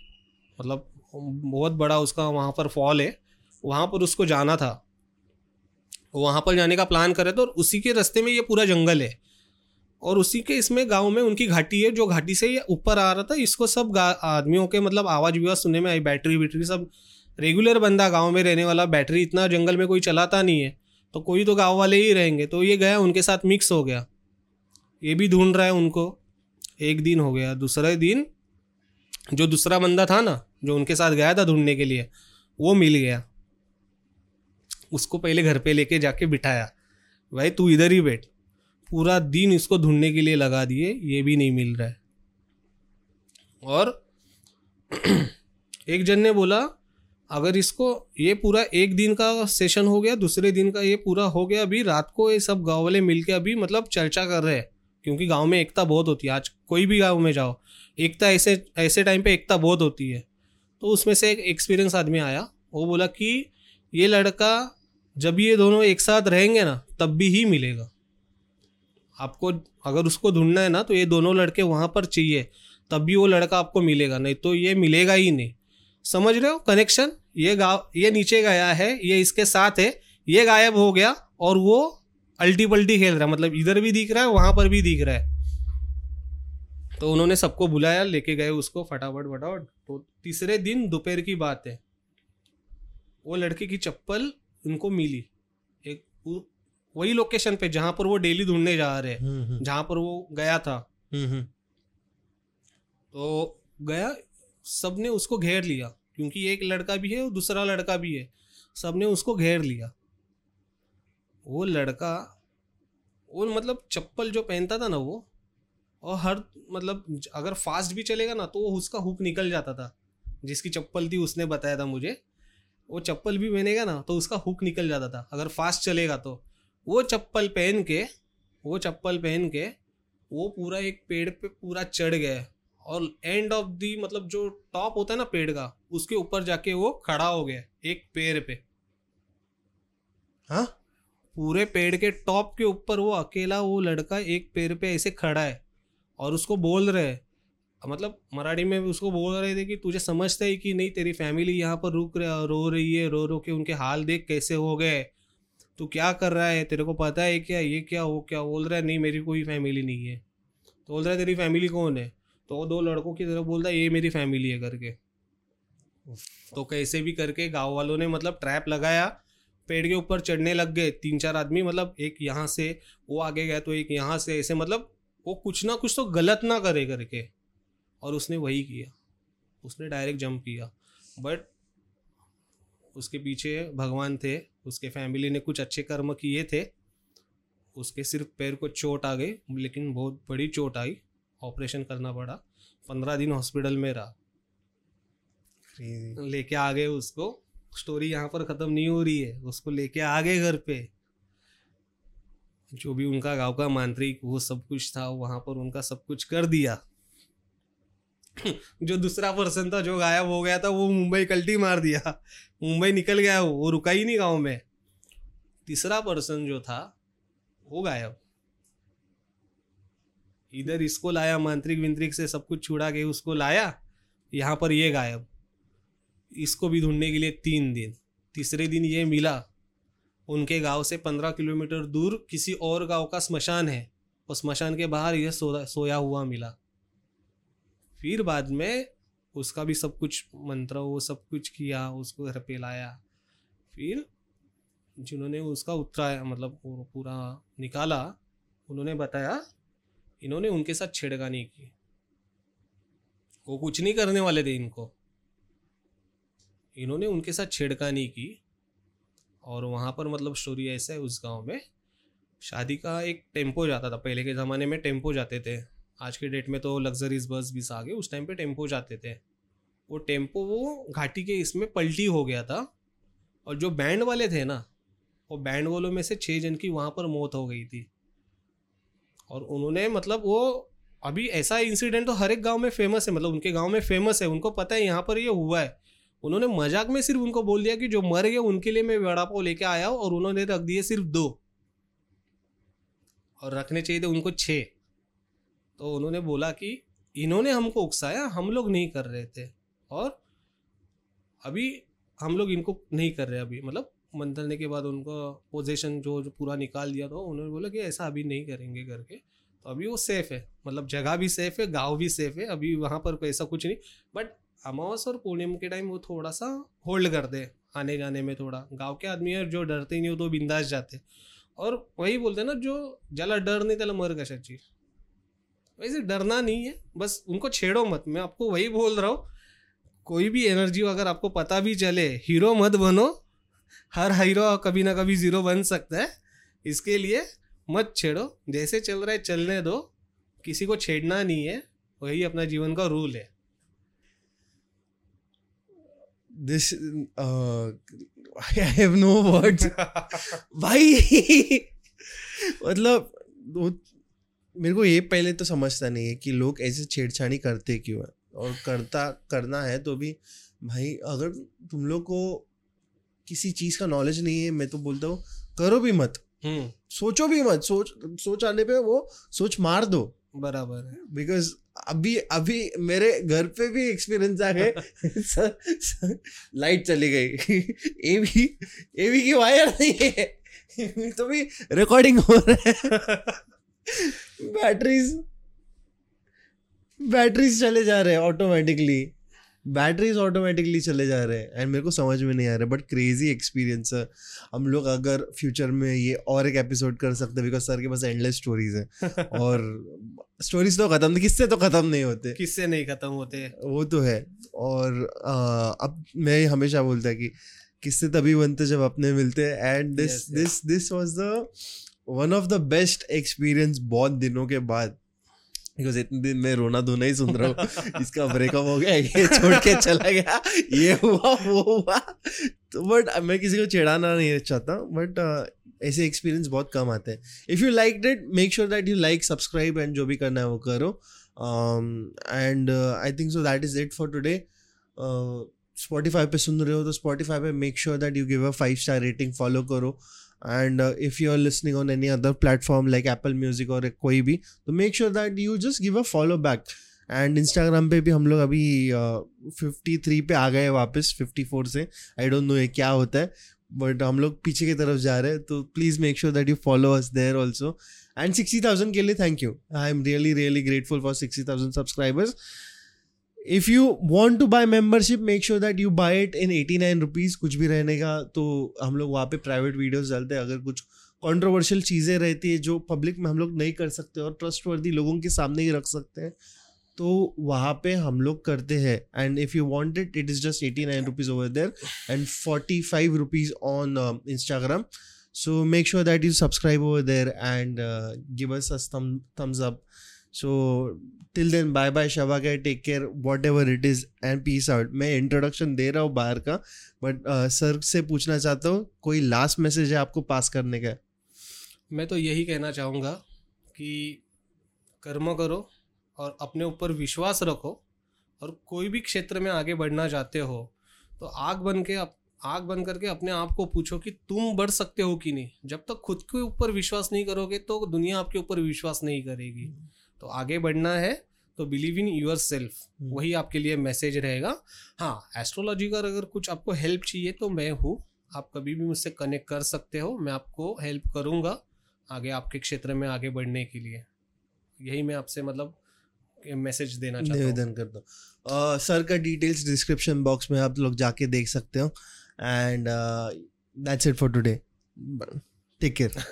मतलब बहुत बड़ा उसका वहाँ पर फॉल है। वहाँ पर उसको जाना था। वहाँ पर जाने का प्लान करे तो और उसी के रास्ते में ये पूरा जंगल है। और उसी के इसमें गाँव में उनकी घाटी है, जो घाटी से ये ऊपर आ रहा था, इसको सब आदमियों के मतलब आवाज़ विवाज सुनने में आई, बैटरी वैटरी सब रेगुलर बंदा गाँव में रहने वाला, बैटरी इतना जंगल में कोई चलाता नहीं है तो कोई तो गाँव वाले ही रहेंगे तो ये गया, उनके साथ मिक्स हो गया। ये भी ढूंढ रहा है उनको। एक दिन हो गया, दूसरे दिन जो दूसरा बंदा था ना, जो उनके साथ गया था ढूँढने के लिए, वो मिल गया। उसको पहले घर पे लेके जाके बिठाया। भाई, तू इधर ही बैठ। पूरा दिन इसको ढूँढने के लिए लगा दिए, ये भी नहीं मिल रहा है। और एक जन ने बोला, अगर इसको ये पूरा एक दिन का सेशन हो गया, दूसरे दिन का ये पूरा हो गया, अभी रात को ये सब गाँव वाले मिल अभी मतलब चर्चा कर रहे हैं। क्योंकि गाँव में एकता बहुत होती है, आज कोई भी गाँव में जाओ, एकता ऐसे ऐसे टाइम पे एकता बहुत होती है। तो उसमें से एक एक्सपीरियंस आदमी आया, वो बोला कि ये लड़का जब ये दोनों एक साथ रहेंगे ना, तब भी ही मिलेगा। आपको अगर उसको ढूंढना है ना तो ये दोनों लड़के वहाँ पर चाहिए, तब भी वो लड़का आपको मिलेगा, नहीं तो ये मिलेगा ही नहीं। समझ रहे हो? कनेक्शन ये गाँव, ये नीचे गया है, ये इसके साथ है, ये गायब हो गया, और वो अल्टी पल्टी खेल रहा है। मतलब इधर भी दिख रहा है, वहाँ पर भी दिख रहा है। तो उन्होंने सबको बुलाया, लेके गए उसको फटाफट फटाफट। तो तीसरे दिन दोपहर की बात है। वो लड़के की चप्पल उनको मिली। एक वही लोकेशन पे जहाँ पर वो डेली ढूँढने जा रहे हैं हम्म, हम्म, जहाँ पर वो गया था। हम्म, तो गया सबने उसको घेर लिया। क्योंकि एक लड़का भी है और दूसरा लड़का भी है। सबने उसको घेर लिया। वो लड़का वो मतलब चप्पल जो पहनता था ना वो और हर मतलब अगर फास्ट भी चलेगा ना तो उसका हुक निकल जाता था। जिसकी चप्पल थी उसने बताया था मुझे। वो चप्पल भी पहनेगा ना तो उसका हुक निकल जाता था। अगर फास्ट चलेगा तो। वो चप्पल पहन के वो चप्पल पहन के वो पूरा एक पेड़ पे पूरा चढ़ गया और एंड ऑफ़ दी मतलब जो टॉप होता है ना पेड़ का उसके ऊपर जाके वो खड़ा हो गया एक पेड़ पे। हाँ? पूरे पेड़ के टॉप के ऊपर वो अकेला वो लड़का एक पेड़ पे ऐसे खड़ा है और उसको बोल रहे हैं मतलब मराठी में उसको बोल रहे थे कि तुझे समझता है कि नहीं, तेरी फैमिली यहाँ पर रुक रहा, रो रही है, रो रो के उनके हाल देख कैसे हो गए? तू क्या कर रहा है? तेरे को पता है क्या? ये क्या? वो क्या? बोल रहा है, नहीं, मेरी कोई फैमिली नहीं है। तो बोल रहा है, तेरी फैमिली कौन है? तो दो लड़कों की तरफ़ बोलता है, ये मेरी फैमिली है, करके। तो कैसे भी करके गाँव वालों ने मतलब ट्रैप लगाया। पेड़ के ऊपर चढ़ने लग गए तीन चार आदमी मतलब एक यहाँ से, वो आगे गया तो एक यहाँ से, ऐसे मतलब वो कुछ ना कुछ तो गलत ना करे करके। और उसने वही किया। उसने डायरेक्ट जंप किया। बट उसके पीछे भगवान थे उसके फैमिली ने कुछ अच्छे कर्म किए थे। उसके सिर्फ़ पैर को चोट आ गई लेकिन बहुत बड़ी चोट आई। ऑपरेशन करना पड़ा। पंद्रह दिन हॉस्पिटल में रहा। लेके आ गए उसको। स्टोरी यहाँ पर ख़त्म नहीं हो रही है। उसको लेके आ गए घर पे। जो भी उनका गाँव का मांत्रिक वो सब कुछ था वहाँ पर उनका सब कुछ कर दिया। जो दूसरा पर्सन था जो गायब हो गया था वो मुंबई कल्टी मार दिया। मुंबई निकल गया वो वो रुका ही नहीं गाँव में। तीसरा पर्सन जो था वो गायब। इधर इसको लाया मांत्रिक विंत्रिक से सब कुछ छुड़ा के उसको लाया यहाँ पर ये गायब। इसको भी ढूँढने के लिए तीन दिन। तीसरे दिन ये मिला। उनके गाँव से पंद्रह किलोमीटर दूर किसी और गाँव का स्मशान है। और स्मशान के बाहर यह सो, सोया हुआ मिला। फिर बाद में उसका भी सब कुछ मंत्र, वो सब कुछ किया, उसको घर पे लाया। फिर जिन्होंने उसका उतराया मतलब पूरा निकाला, उन्होंने बताया, इन्होंने उनके साथ छेड़खानी की। वो कुछ नहीं करने वाले थे इनको। इन्होंने उनके साथ छेड़खानी की और वहाँ पर मतलब स्टोरी ऐसा है, उस गाँव में शादी का एक टेंपो जाता था। पहले के ज़माने में टेंपो जाते थे। आज के डेट में तो लग्जरीज बस भी आ गए, उस टाइम पे टेंपो जाते थे। वो टेंपो वो घाटी के इसमें पलटी हो गया था। और जो बैंड वाले थे ना, वो बैंड वालों में से छः जन की वहाँ पर मौत हो गई थी। और उन्होंने मतलब वो अभी ऐसा इंसिडेंट तो हर एक गाँव में फ़ेमस है मतलब उनके गाँव में फ़ेमस है, उनको पता है, यहाँ पर ये यह हुआ है। उन्होंने मज़ाक में सिर्फ़ उनको बोल दिया कि जो मर गए, उनके लिए मैं वड़ा पाव लेके आया हूँ और उन्होंने रख दिए सिर्फ़ दो। और रखने चाहिए थे उनको छः तो उन्होंने बोला कि इन्होंने हमको उकसाया, हम लोग नहीं कर रहे थे। और अभी हम लोग इनको नहीं कर रहे अभी मतलब मंथरने के बाद उनको पोजीशन जो जो पूरा निकाल दिया तो उन्होंने बोला कि ऐसा अभी नहीं करेंगे करके। तो अभी वो सेफ़ है मतलब जगह भी सेफ़ है, गाँव भी सेफ़ है, अभी वहाँ पर कोई ऐसा कुछ नहीं। बट अमावस और पूर्णिमा के टाइम वो थोड़ा सा होल्ड कर दे आने जाने में थोड़ा। गाँव के आदमी है, जो डरते नहीं हो तो बिंदास जाते और वही बोलते हैं ना, जो जला डर नहीं त्याला मर कशाची वैसे डरना नहीं है। बस उनको छेड़ो मत। मैं आपको वही बोल रहा हूँ कोई भी एनर्जी अगर आपको पता भी चले हीरो मत बनो। हर हीरो कभी ना कभी ज़ीरो बन सकता है। इसके लिए मत छेड़ो। जैसे चल रहा है चलने दो। किसी को छेड़ना नहीं है। वही अपना जीवन का रूल है। Uh, I have no words. [LAUGHS] भाई मतलब मेरे को ये पहले तो समझता नहीं है कि लोग ऐसे छेड़छाड़ी करते क्यों है और करता करना है तो भी। भाई अगर तुम लोग को किसी चीज़ का नॉलेज नहीं है मैं तो बोलता हूँ करो भी मत। हम्म। सोचो भी मत। सोच सोच आने पे वो सोच मार दो। बराबर है। बिकॉज़ अभी अभी मेरे घर पे भी एक्सपीरियंस आ गए लाइट चली गई। एवी एवी की वायर नहीं है। [LAUGHS] तो भी रिकॉर्डिंग हो रहा है। [LAUGHS] बैटरीज बैटरीज चले जा रहे हैं ऑटोमेटिकली बैटरीज ऑटोमेटिकली चले जा रहे हैं। एंड मेरे को समझ में नहीं आ रहा बट क्रेजी एक्सपीरियंस है। हम लोग अगर फ्यूचर में ये और एक एपिसोड कर सकते हैं बिकॉज़ सर के पास एंडलेस स्टोरीज है। और स्टोरीज तो खत्म किससे तो खत्म नहीं होते। किससे नहीं खत्म होते? वो तो है। और आ, अब मैं हमेशा बोलता कि किससे तभी बनते जब अपने मिलते हैं। And this. This this was the one of the best experience बहुत दिनों के बाद। बिकॉज़ इतने दिन मैं रोना धोना ही सुन रहा हूँ। इसका ब्रेकअप हो गया, ये छोड़ के चला गया। ये हुआ, वो हुआ। तो बट मैं किसी को चिढ़ाना नहीं चाहता बट ऐसे एक्सपीरियंस बहुत कम आते हैं। If you like it make sure that you like subscribe and जो भी करना है वो करो। And I think so that is it for today Spotify पे सुन रहे हो तो स्पॉटिफाई पे make sure that you give a five star rating follow करो। And if you are listening on any other platform like Apple music और कोई भी तो make sure that you just give a follow back and Instagram पे भी हम लोग अभी फिफ्टी uh, थ्री पे आ गए वापस फिफ्टी फोर से. आई डोंट नो ये क्या होता है बट हम लोग पीछे की तरफ़ जा रहे हैं तो please make sure that you follow us there also and sixty thousand के लिए thank you I am really really grateful for sixty thousand subscribers if you want to buy membership make sure that you buy it in eighty nine rupees कुछ भी रहने का। तो हम लोग वहाँ पे प्राइवेट वीडियोस डालते हैं। अगर कुछ कंट्रोवर्शियल चीज़ें रहती है जो पब्लिक में हम लोग नहीं कर सकते और ट्रस्टवर्दी लोगों के सामने ही रख सकते हैं तो वहाँ पे हम लोग करते हैं। And if you want it it is just eighty nine rupees over there and forty five rupees on Instagram so make sure that you subscribe over there and give us us a thumb, thumbs up then bye bye bye bye shabaka take care whatever it is and peace out. मैं introduction दे रहा हूँ बाहर का but sir से पूछना चाहता हूँ कोई लास्ट मैसेज है आपको पास करने का? मैं तो यही कहना चाहूँगा कि कर्म करो और अपने ऊपर विश्वास रखो और कोई भी क्षेत्र में आगे बढ़ना चाहते हो तो आग बन के आग बन करके अपने आप को पूछो कि तुम बढ़ सकते हो कि नहीं। जब तक खुद के ऊपर विश्वास नहीं करोगे तो दुनिया आपके ऊपर विश्वास नहीं करेगी। तो आगे बढ़ना है तो बिलीव इन यूर सेल्फ। वही आपके लिए मैसेज रहेगा। हाँ एस्ट्रोलॉजी का अगर कुछ आपको हेल्प चाहिए तो मैं हूँ। आप कभी भी मुझसे कनेक्ट कर सकते हो। मैं आपको हेल्प करूँगा आगे आपके क्षेत्र में आगे बढ़ने के लिए। यही मैं आपसे मतलब मैसेज देना चाहता निवेदन करता हूँ। सर का डिटेल्स डिस्क्रिप्शन बॉक्स में आप लोग जाके देख सकते हो। And that's it for today take care